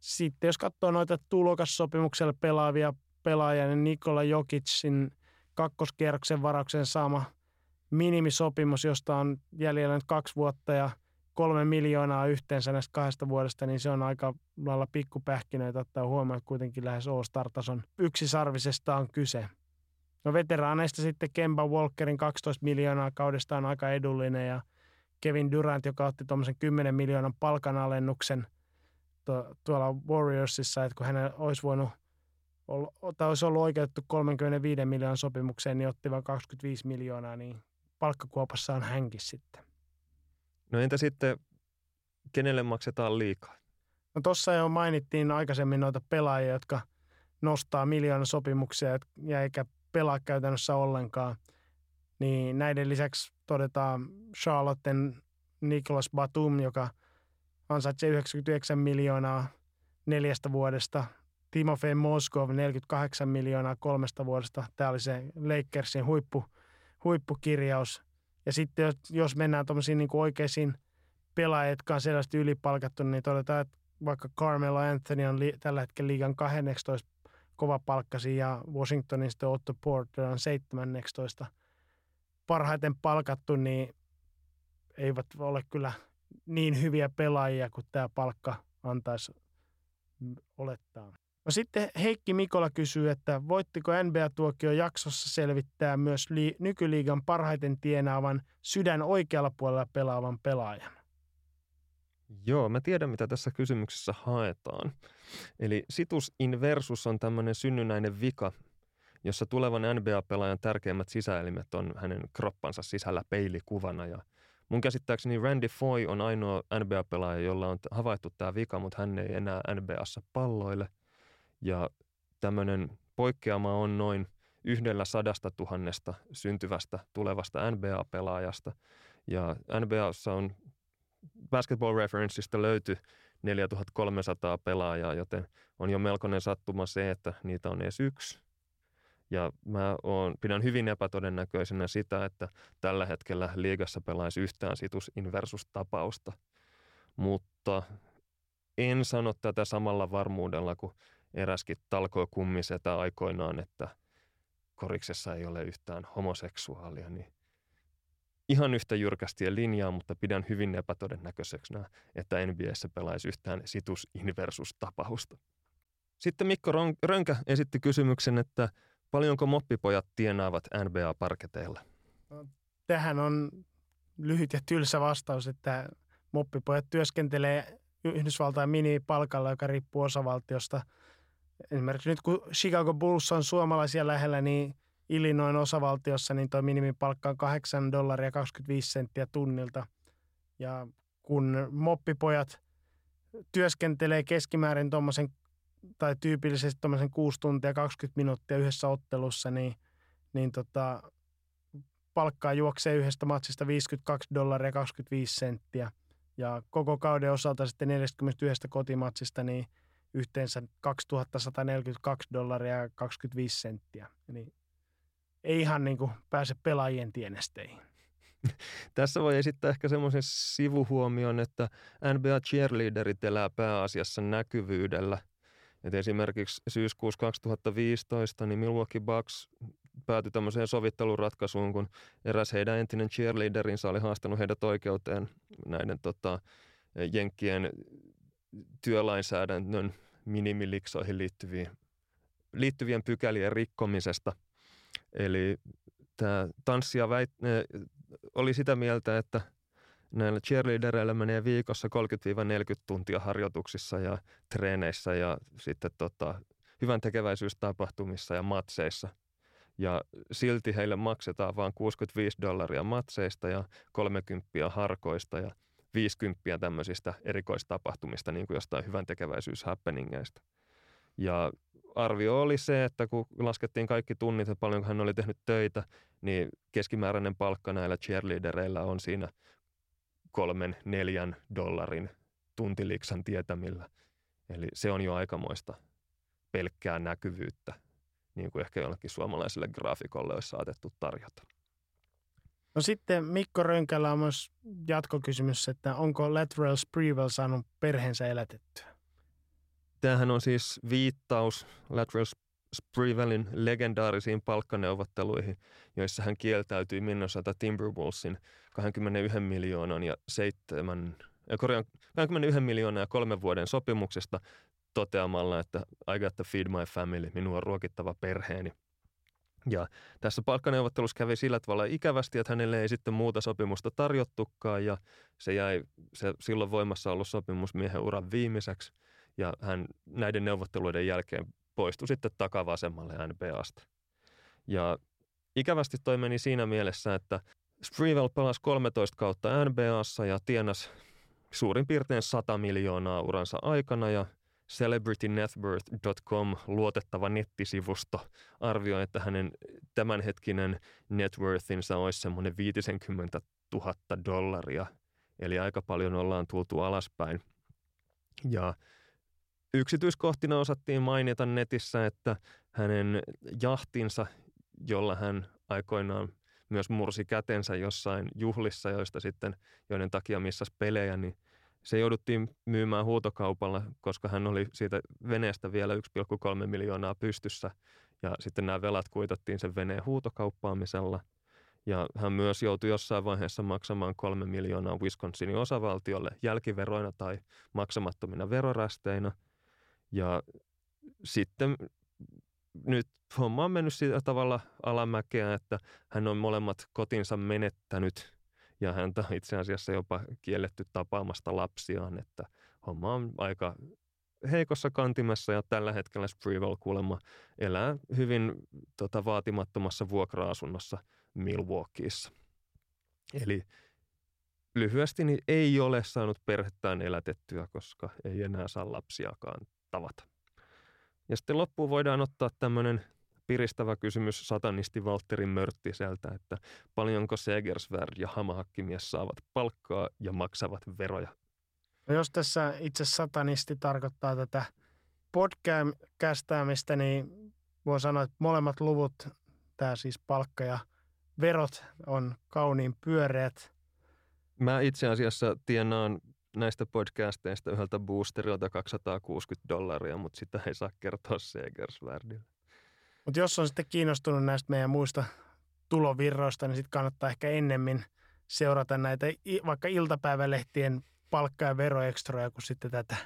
Sitten jos katsoo noita tulokassopimuksella pelaavia pelaajia, niin Nikola Jokicin kakkoskierroksen varauksen saama minimisopimus, josta on jäljellä nyt kaksi vuotta ja – kolme miljoonaa yhteensä näistä kahdesta vuodesta, niin se on aika lailla pikkupähkinöitä ottaa huomioon, että kuitenkin lähes All-Star-tason yksisarvisesta on kyse. No veteraaneista sitten Kemba Walkerin 12 miljoonaa kaudesta on aika edullinen ja Kevin Durant, joka otti tuommoisen 10 miljoonan palkanalennuksen tuolla Warriorsissa, että kun hän olisi voinut tai olisi ollut oikeutettu 35 miljoonan sopimukseen, niin otti vain 25 miljoonaa, niin palkkakuopassa on hänkin sitten. No entä sitten, kenelle maksetaan liikaa? No tuossa jo mainittiin aikaisemmin noita pelaajia, jotka nostaa miljoona sopimuksia ja eikä pelaa käytännössä ollenkaan. Niin näiden lisäksi todetaan Charlotten Nicholas Batum, joka ansaitsee 99 miljoonaa neljästä vuodesta. Timofey Moskov 48 miljoonaa kolmesta vuodesta. Tämä oli se Lakersin huippu, huippukirjaus. Ja sitten jos, jos mennään tuommoisiin niin oikeisiin pelaajia, jotka on selvästi ylipalkattu, niin todetaan, että vaikka Carmelo Anthony on li, tällä hetkellä liigan 12 kova palkkasi ja Washingtonin sitten Otto Porter on 17 parhaiten palkattu, niin eivät ole kyllä niin hyviä pelaajia kuin tämä palkka antaisi olettaa. No sitten Heikki Mikola kysyy, että voittiko NBA-tuokio jaksossa selvittää myös li- nykyliigan parhaiten tienaavan sydän oikealla puolella pelaavan pelaajan? Joo, mä tiedän mitä tässä kysymyksessä haetaan. Eli situs inversus on tämmöinen synnynnäinen vika, jossa tulevan NBA-pelaajan tärkeimmät sisäelimet on hänen kroppansa sisällä peilikuvana. Ja mun käsittääkseni Randy Foy on ainoa NBA-pelaaja, jolla on havaittu tämä vika, mutta hän ei enää NBAssa palloille. Ja tämmöinen poikkeama on noin yhdellä sadasta tuhannesta syntyvästä tulevasta NBA-pelaajasta. Ja NBAssa on Basketball Referenceista löytyi 4300 pelaajaa, joten on jo melkoinen sattuma se, että niitä on edes yksi. Ja mä oon, pidän hyvin epätodennäköisenä sitä, että tällä hetkellä liigassa pelaisi yhtään situs inversus-tapausta. Mutta en sano tätä samalla varmuudella kuin eräskin talkoi kummisetä aikoinaan, että koriksessa ei ole yhtään homoseksuaalia, niin ihan yhtä jyrkästi linjaa, mutta pidän hyvin epätodennäköiseksi, että NBAssä pelaisi yhtään situs inversus-tapausta. Sitten Mikko Rönkä esitti kysymyksen, että paljonko moppipojat tienaavat NBA-parketeilla? No, tähän on lyhyt ja tylsä vastaus, että moppipojat työskentelee Yhdysvaltain minipalkalla, joka riippuu osavaltiosta. Esimerkiksi nyt kun Chicago Bulls on suomalaisia lähellä, niin Illinoin osavaltiossa niin tuo minimipalkka on 8 dollaria 25 senttiä tunnilta. Ja kun moppipojat työskentelee keskimäärin tuommoisen tai tyypillisesti tuommoisen 6 tuntia 20 minuuttia yhdessä ottelussa, niin, niin tota, palkkaa juoksee yhdestä matsista 52 dollaria 25 senttiä. Ja koko kauden osalta sitten 41 kotimatsista niin yhteensä 2142 dollaria 25 senttiä. Eli ei ihan niin kuin pääse pelaajien tienesteihin. Tässä voi esittää ehkä semmoisen sivuhuomion, että NBA cheerleaderit elää pääasiassa näkyvyydellä. Et esimerkiksi syyskuussa 2015 niin Milwaukee Bucks päätyi tämmöiseen sovitteluratkaisuun, kun eräs heidän entinen cheerleaderinsa oli haastanut heidät oikeuteen näiden tota, jenkkien työlainsäädännön minimiliksoihin liittyvien, liittyvien pykälien rikkomisesta – Eli tämä tanssija väit, oli sitä mieltä, että näillä cheerleadereillä menee viikossa 30-40 tuntia harjoituksissa ja treeneissä ja sitten tota, hyvän tekeväisyystapahtumissa ja matseissa. Ja silti heille maksetaan vain 65 dollaria matseista ja 30 harkoista ja 50 tämmöisistä erikoistapahtumista, niin kuin jostain hyvän tekeväisyyshappeningeista. Ja arvio oli se, että kun laskettiin kaikki tunnit ja paljon hän oli tehnyt töitä, niin keskimääräinen palkka näillä cheerleadereillä on siinä kolmen, neljän dollarin tuntiliksan tietämillä. Eli se on jo aikamoista pelkkää näkyvyyttä, niin kuin ehkä jollekin suomalaiselle graafikolle olisi saatettu tarjota. No sitten Mikko Rönkällä on myös jatkokysymys, että onko Lateral Sprewell saanut perheensä elätettyä? Tämähän on siis viittaus Lateral Sprewellin legendaarisiin palkkaneuvotteluihin, joissa hän kieltäytyi Minnesota Timberwolvesin 21 miljoonan ja 7, ja korjaan, 21 miljoonan ja kolmen vuoden sopimuksesta toteamalla, että I got to feed my family, minua on ruokittava perheeni. Ja tässä palkkaneuvottelussa kävi sillä tavalla ikävästi, että hänelle ei sitten muuta sopimusta tarjottukaan ja se jäi se silloin voimassa ollut sopimus miehen uran viimeiseksi – ja hän näiden neuvotteluiden jälkeen poistui sitten takavasemmalle NBAsta. Ja ikävästi toi meni siinä mielessä, että Sprewell pelasi 13 kautta NBAssa ja tienasi suurin piirtein 100 miljoonaa uransa aikana ja CelebrityNetworth.com, luotettava nettisivusto, arvioi, että hänen tämänhetkinen networthinsa olisi semmoinen 50 000 dollaria. Eli aika paljon ollaan tultu alaspäin. Ja yksityiskohtina osattiin mainita netissä, että hänen jahtinsa, jolla hän aikoinaan myös mursi kätensä jossain juhlissa, joista sitten, joiden takia missas pelejä, niin se jouduttiin myymään huutokaupalla, koska hän oli siitä veneestä vielä 1,3 miljoonaa pystyssä. Ja sitten nämä velat kuitattiin sen veneen huutokauppaamisella. Ja hän myös joutui jossain vaiheessa maksamaan kolme miljoonaa Wisconsinin osavaltiolle jälkiveroina tai maksamattomina verorästeinä. Ja sitten nyt homma on mennyt sillä tavalla alamäkeä, että hän on molemmat kotinsa menettänyt ja häntä on itse asiassa jopa kielletty tapaamasta lapsiaan, että homma on aika heikossa kantimessa ja tällä hetkellä Sprewell kuulemma elää hyvin tota, vaatimattomassa vuokra-asunnossa Milwaukeeissa. Eli lyhyesti niin ei ole saanut perhettään elätettyä, koska ei enää saa lapsiakaan tavata. Ja sitten loppuun voidaan ottaa tämmöinen piristävä kysymys satanisti Valtteri Mörttiseltä, että paljonko Segersvärd ja Hamahakkimies saavat palkkaa ja maksavat veroja? No jos tässä itse satanisti tarkoittaa tätä podcastäämistä, niin voi sanoa, että molemmat luvut, tämä siis palkka ja verot on kauniin pyöreät. Mä itse asiassa tienaan näistä podcasteista yhdeltä boosterilta 260 dollaria, mutta sitä ei saa kertoa Segersvärdille. Mutta jos on sitten kiinnostunut näistä meidän muista tulovirroista, niin sitten kannattaa ehkä ennemmin seurata näitä vaikka iltapäivälehtien palkka- ja veroekstroja kuin sitten tätä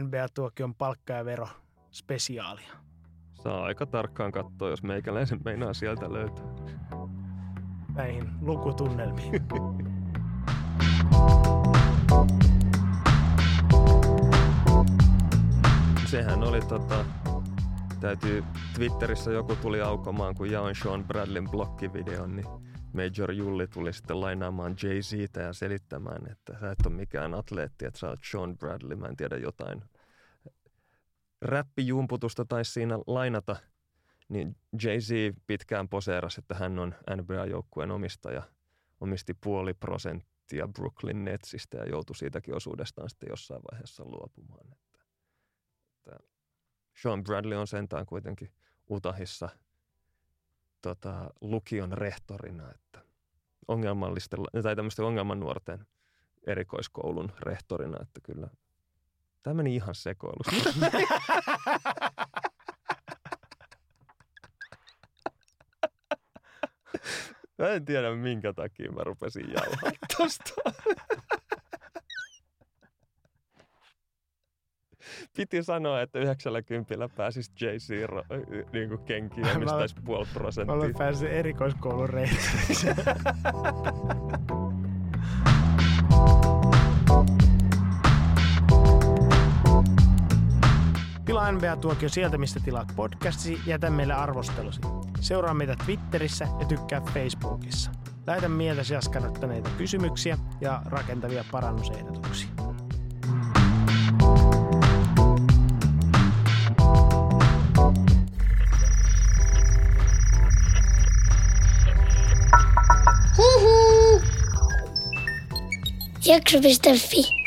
NBA-tuokion palkka- ja verospesiaalia. Saa aika tarkkaan katsoa, jos meikäläisen meinaa sieltä löytää. Näihin lukutunnelmiin. Sehän oli tota, täytyy, Twitterissä joku tuli aukomaan, kun jaoin Sean Bradlin blokkivideon, niin Major Julli tuli sitten lainaamaan Jay-Ztä ja selittämään, että sä et ole mikään atleetti, että sä oot Sean Bradley, mä en tiedä jotain räppijumputusta tai siinä lainata, niin Jay-Z pitkään poseerasi, että hän on NBA-joukkueen omistaja, omisti puoli prosenttia Brooklyn Netsistä ja joutui siitäkin osuudestaan sitten jossain vaiheessa luopumaan. Että, että Sean Bradley on sentään kuitenkin Utahissa tota, lukion rehtorina, että ongelmallisten, tai tämmöisten ongelman nuorten erikoiskoulun rehtorina, että kyllä tämä meni ihan sekoilusta. Mä en tiedä minkä takia mä rupesin jauhaa tosta. piti sanoa, että 90 pääsisi JC niin kuin kenkiin ja mistäisi puoli prosenttia. Mä olen päässyt erikoiskoulun. Tilaa NBA-tuokio sieltä, mistä tilaat podcastisi, jätä meille arvostelusi. Seuraa meitä Twitterissä ja tykkää Facebookissa. Lähetä mieltäsi askarruttaneita kysymyksiä ja rakentavia parannusehdotuksia. Jakso.fi